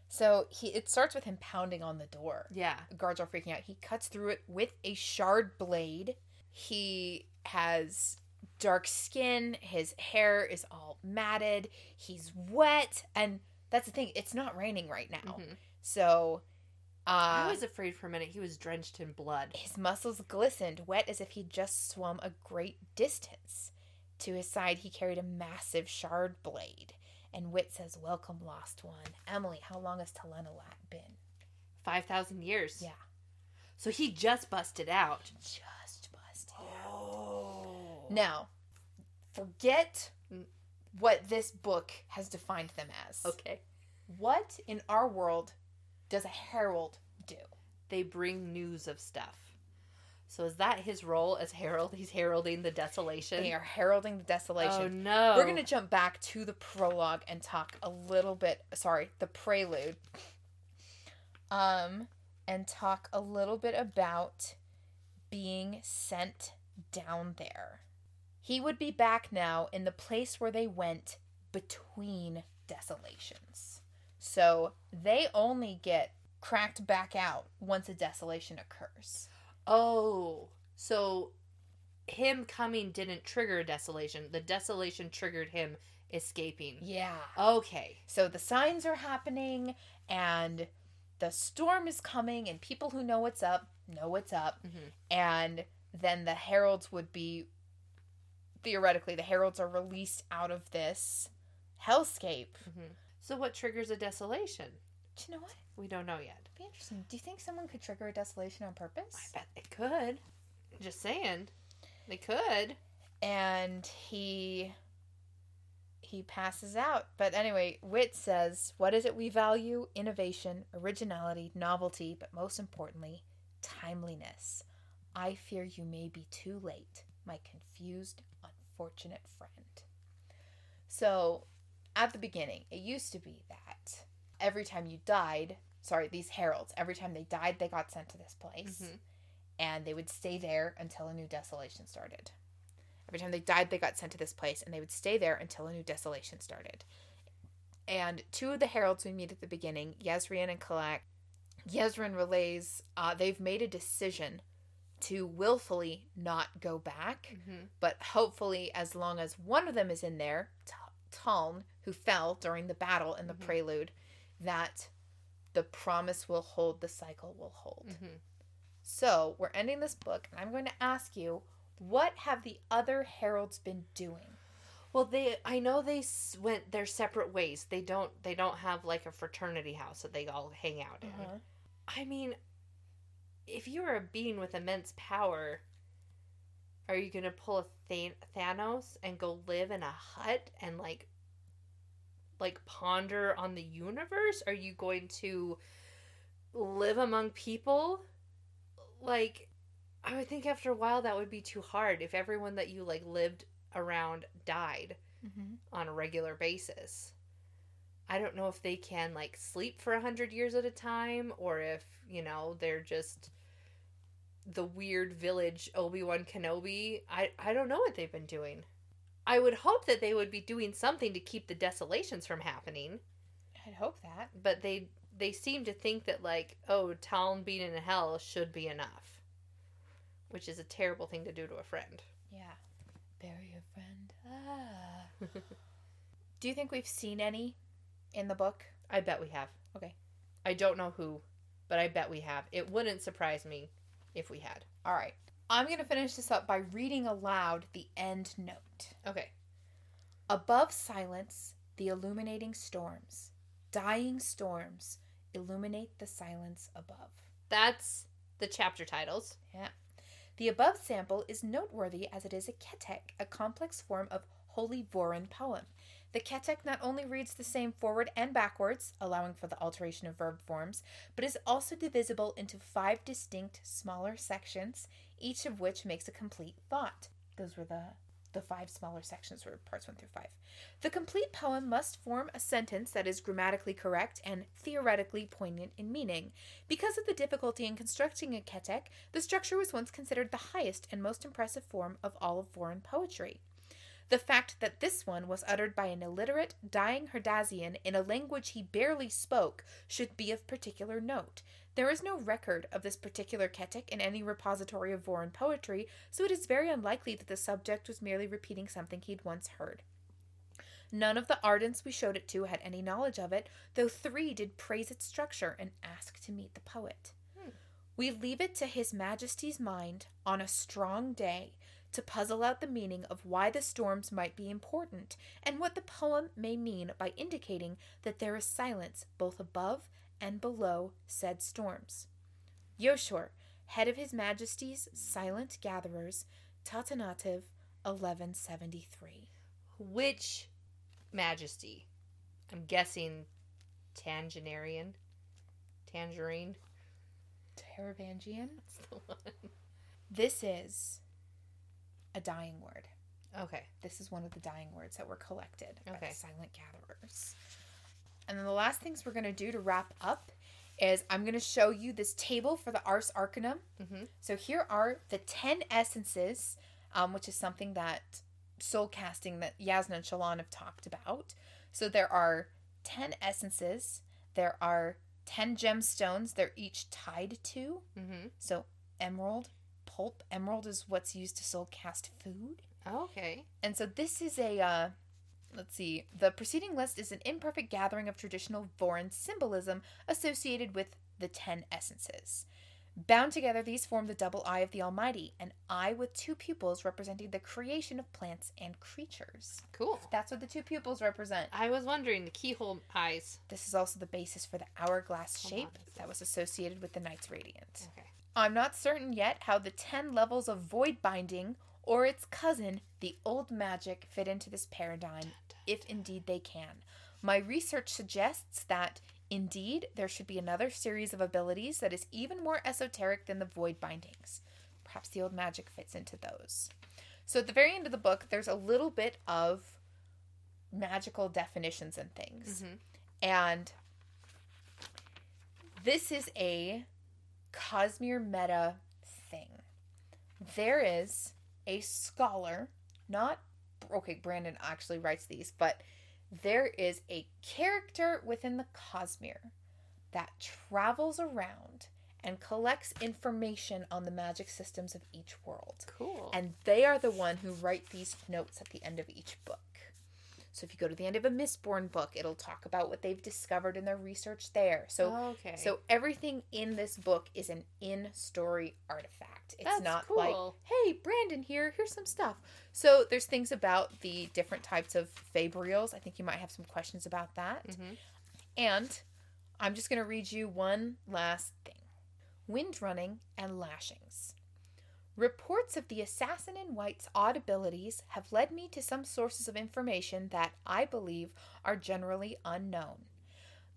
so he it starts with him pounding on the door. Yeah. The guards are freaking out. He cuts through it with a shard blade. He has dark skin. His hair is all matted. He's wet. And that's the thing, it's not raining right now. Mhm. So, uh, I was afraid for a minute he was drenched in blood. his muscles glistened, wet as if he'd just swum a great distance. To his side, he carried a massive shard blade. And Wit says, Welcome, lost one. Emily, how long has Talenelat been? 5,000 years. Yeah. So he just busted out. Just busted. Oh. Now, forget Mm. what this book has defined them as. Okay. What in our world does a herald do? They bring news of stuff. So is that his role as herald? He's heralding the desolation. They are heralding the desolation. Oh no. We're going to jump back to the prologue and talk a little bit, sorry, the prelude. Um and talk a little bit about being sent down there. He would be back now in the place where they went between desolations. So they only get cracked back out once a desolation occurs. Oh, so him coming didn't trigger desolation. The desolation triggered him escaping. Yeah. Okay. So the signs are happening and the storm is coming and people who know what's up know what's up Mhm. and then the heralds would be theoretically the heralds are released out of this hellscape. Mhm. So what triggers a desolation? Do you know what? We don't know yet. It'd be interesting. Do you think someone could trigger a desolation on purpose? I bet they could. Just saying. They could. And he he passes out. But anyway, Wit says, "What is it we value? Innovation, originality, novelty, but most importantly, timeliness. I fear you may be too late, my confused, unfortunate friend." So, at the beginning, it used to be that every time you died, sorry, these heralds, every time they died, they got sent to this place Mhm. and they would stay there until a new desolation started. Every time they died, they got sent to this place, and they would stay there until a new desolation started. And two of the heralds we meet at the beginning, Jezrien and Kalak, Jezrien relays uh, they've made a decision to willfully not go back, Mm-hmm. but hopefully, as long as one of them is in there, T- Taln, who fell during the battle in the Mhm. prelude, that the promise will hold, the cycle will hold. Mm-hmm. So we're ending this book, and I'm going to ask you, what have the other heralds been doing? Well, they I know they went their separate ways. They don't they don't have like a fraternity house that they all hang out in. Uh-huh. I mean, if you're a being with immense power, are you gonna pull a Thanos and go live in a hut and like, like ponder on the universe? Are you going to live among people? Like, I would think after a while that would be too hard if everyone that you like lived around died Mm-hmm. on a regular basis. I don't know if they can like sleep for a hundred years at a time, or if you know they're just the weird village Obi Wan Kenobi. I I don't know what they've been doing. I would hope that they would be doing something to keep the desolations from happening, I'd hope that. but they they seem to think that like oh Taln being in hell should be enough, which is a terrible thing to do to a friend. Yeah. Bury your friend. Ah. [LAUGHS] Do you think we've seen any in the book? I bet we have. Okay. I don't know who, but I bet we have. It wouldn't surprise me if we had. All right. I'm going to finish this up by reading aloud the end note. Okay. Above silence, the illuminating storms. Dying storms illuminate the silence above. That's the chapter titles. Yeah. The above sample is noteworthy as it is a ketek, a complex form of Holy Vorin poem. The ketek not only reads the same forward and backwards, allowing for the alteration of verb forms, but is also divisible into five distinct smaller sections, each of which makes a complete thought. Those were the the five smaller sections were parts 1 through 5. The complete poem must form a sentence that is grammatically correct and theoretically poignant in meaning. Because of the difficulty in constructing a ketek, the structure was once considered the highest and most impressive form of all of Vorin poetry. The fact that this one was uttered by an illiterate, dying Herdazian in a language he barely spoke should be of particular note. There is no record of this particular ketek in any repository of Vorin poetry, so it is very unlikely that the subject was merely repeating something he'd once heard. None of the ardents we showed it to had any knowledge of it, though three did praise its structure and ask to meet the poet. Hmm. We leave it to His Majesty's mind on a strong day to puzzle out the meaning of why the storms might be important and what the poem may mean by indicating that there is silence both above and below said storms. Joshor, head of His Majesty's Silent Gatherers, Tanatanev 1173. Which majesty? I'm guessing Tangenarian. Tangerine. Taravangian? That's the [LAUGHS] one. This is a dying word. Okay. This is one of the dying words that were collected by the silent gatherers. And then the last things we're going to do to wrap up is I'm going to show you this table for the Ars Arcanum. Mm-hmm. So here are the 10 essences, um, which is something that soul casting that Jasnah and Shallan have talked about. So there are 10 essences, there are 10 gemstones, they're each tied to. Mm-hmm. So emerald, pulp, emerald is what's used to soul cast food. Okay. And so this is a, uh, let's see, the preceding list is an imperfect gathering of traditional Vorin symbolism associated with the ten essences. Bound together, these form the double eye of the Almighty, an eye with two pupils representing the creation of plants and creatures. Cool. That's what the two pupils represent. I was wondering the keyhole eyes. This is also the basis for the hourglass Hold shape on. that was associated with the Knight's Radiant. Okay. I'm not certain yet how the 10 levels of void binding or its cousin, the old magic, fit into this paradigm, if indeed they can. My research suggests that indeed there should be another series of abilities that is even more esoteric than the void bindings. Perhaps the old magic fits into those. So at the very end of the book, there's a little bit of magical definitions and things. Mm-hmm. And this is a Cosmere meta thing. There is a scholar, not okay, Brandon actually writes these, but there is a character within the Cosmere that travels around and collects information on the magic systems of each world. Cool. And they are the one who write these notes at the end of each book. So if you go to the end of a Mistborn book, it'll talk about what they've discovered in their research there. So okay. so everything in this book is an in-story artifact. It's That's not cool. like, "Hey, Brandon here, here's some stuff." So there's things about the different types of fabrials. I think you might have some questions about that. Mhm. And I'm just going to read you one last thing. Wind running and lashings. Reports of the assassin in white's odd abilities have led me to some sources of information that I believe are generally unknown.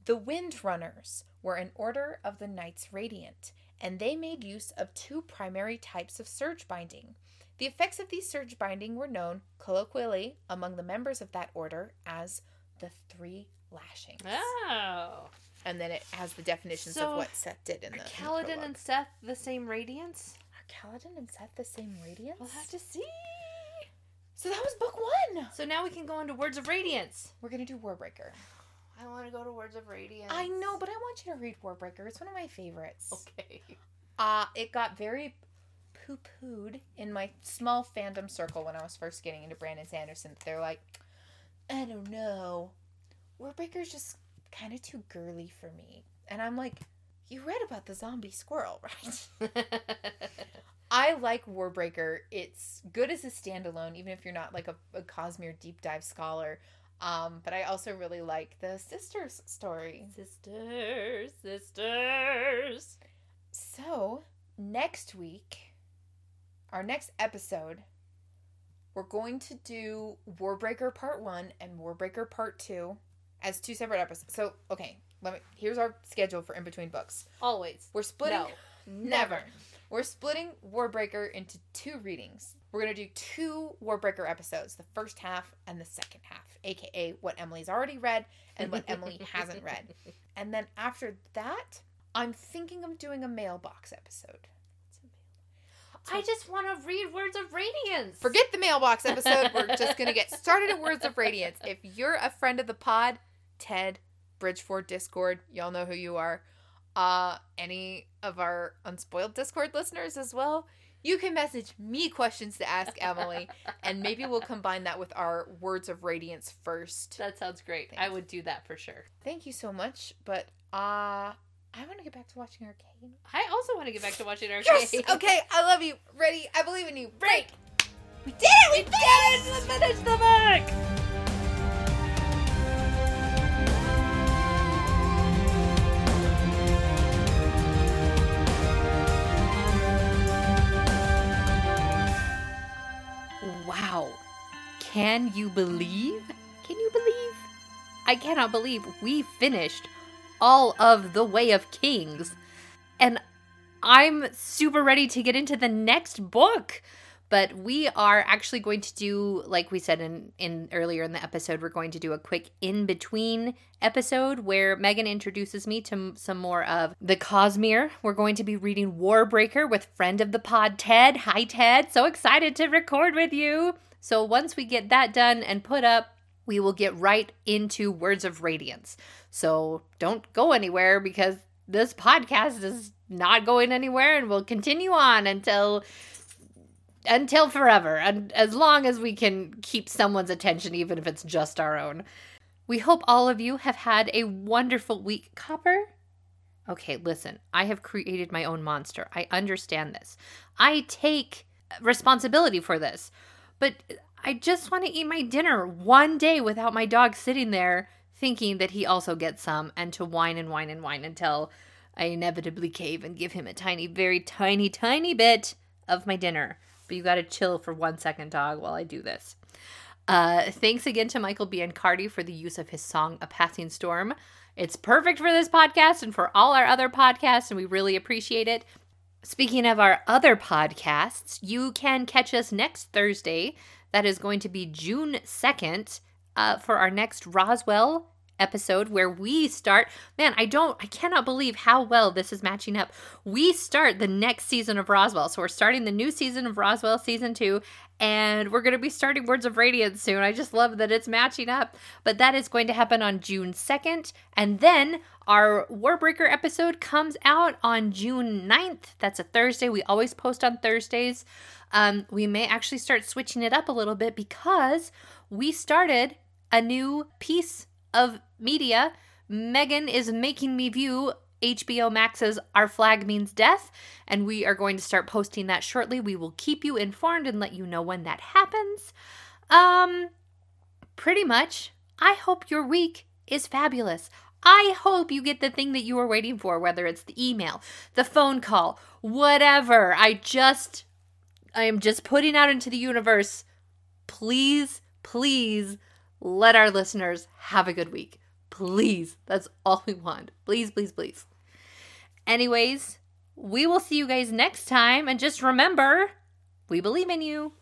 The Wind Runners were an order of the Knights Radiant, and they made use of two primary types of surge binding. The effects of these surge binding were known colloquially among the members of that order as the three lashings. Oh. And then it has the definitions So, of what Szeth did in the, Are Kaladin and Szeth the same radiance? Are Kaladin and Szeth the same radiance? We'll have to see. So that was book one. So now we can go into Words of Radiance. We're gonna do Warbreaker. I want to go to Words of Radiance. I know, but I want you to read Warbreaker. It's one of my favorites. Okay. Uh, it got very poo pooed in my small fandom circle when I was first getting into Brandon Sanderson. They're like, I don't know. Warbreaker's just kind of too girly for me. And I'm like, you read about the zombie squirrel, [LAUGHS] right? [LAUGHS] I like Warbreaker. It's good as a standalone, even if you're not like a, a Cosmere deep dive scholar. Um, but I also really like the sisters story. sisters, sisters. So, next week, our next episode, we're going to do Warbreaker Part 1 and Warbreaker Part 2 as two separate episodes. So, okay, let me here's our schedule for in between books. Always. We're splitting No. [LAUGHS] never. We're splitting Warbreaker into two readings. We're going to do two Warbreaker episodes, the first half and the second half, aka what Emily's already read and what Emily [LAUGHS] hasn't read. And then after that, I'm thinking of doing a mailbox episode. I just want to read Words of Radiance. Forget the mailbox episode. We're just going to get started at Words of Radiance. If you're a friend of the pod, Ted, Bridge Four Discord, y'all know who you are. Uh, any of our unspoiled Discord listeners as well, you can message me questions to ask Emily, [LAUGHS] and maybe we'll combine that with our Words of Radiance first. That sounds great. I would do that for sure. Thank you so much, but uh, I want to get back to watching Arcane. I also want to get back to watching Arcane. Yes! Okay, I love you. Ready? I believe in you. Break! We did it! We did it! We finished the book! Can you believe? Can you believe? I cannot believe we finished all of The Way of Kings. And I'm super ready to get into the next book. But we are actually going to do, like we said in, in earlier in the episode, we're going to do a quick in between episode where Megan introduces me to some more of the Cosmere. We're going to be reading Warbreaker with friend of the pod, Ted. Hi, Ted. So excited to record with you. So once we get that done and put up, we will get right into Words of Radiance. So don't go anywhere because this podcast is not going anywhere and will continue on until until forever and as long as we can keep someone's attention even if it's just our own. We hope all of you have had a wonderful week. Copper? Okay, listen. I have created my own monster. I understand this. I take responsibility for this. But I just want to eat my dinner one day without my dog sitting there thinking that he also gets some and to whine and whine and whine until I inevitably cave and give him a tiny, very tiny, tiny bit of my dinner. But you gotta chill for one second, dog, while I do this. Uh, thanks again to Michael Biancardi for the use of his song A Passing Storm. It's perfect for this podcast and for all our other podcasts, and we really appreciate it. Speaking of our other podcasts, you can catch us next Thursday. That is going to be June 2nd uh, for our next Roswell episode where we start. Man, I don't, I cannot believe how well this is matching up. We start the next season of Roswell. So we're starting the new season of Roswell, season two, and we're going to be starting Words of Radiance soon. I just love that it's matching up. But that is going to happen on June 2nd. And then our Warbreaker episode comes out on June 9th. That's a Thursday. We always post on Thursdays. Um, we may actually start switching it up a little bit because we started a new piece of media. Megan is making me view HBO Max's Our Flag Means Death, and we are going to start posting that shortly. We will keep you informed and let you know when that happens. Um, pretty much, I hope your week is fabulous. I hope you get the thing that you were waiting for, whether it's the email, the phone call, whatever. I just, I am just putting out into the universe. Please, please let our listeners have a good week. Please. That's all we want. Please, please, please. Anyways, we will see you guys next time. And just remember, we believe in you.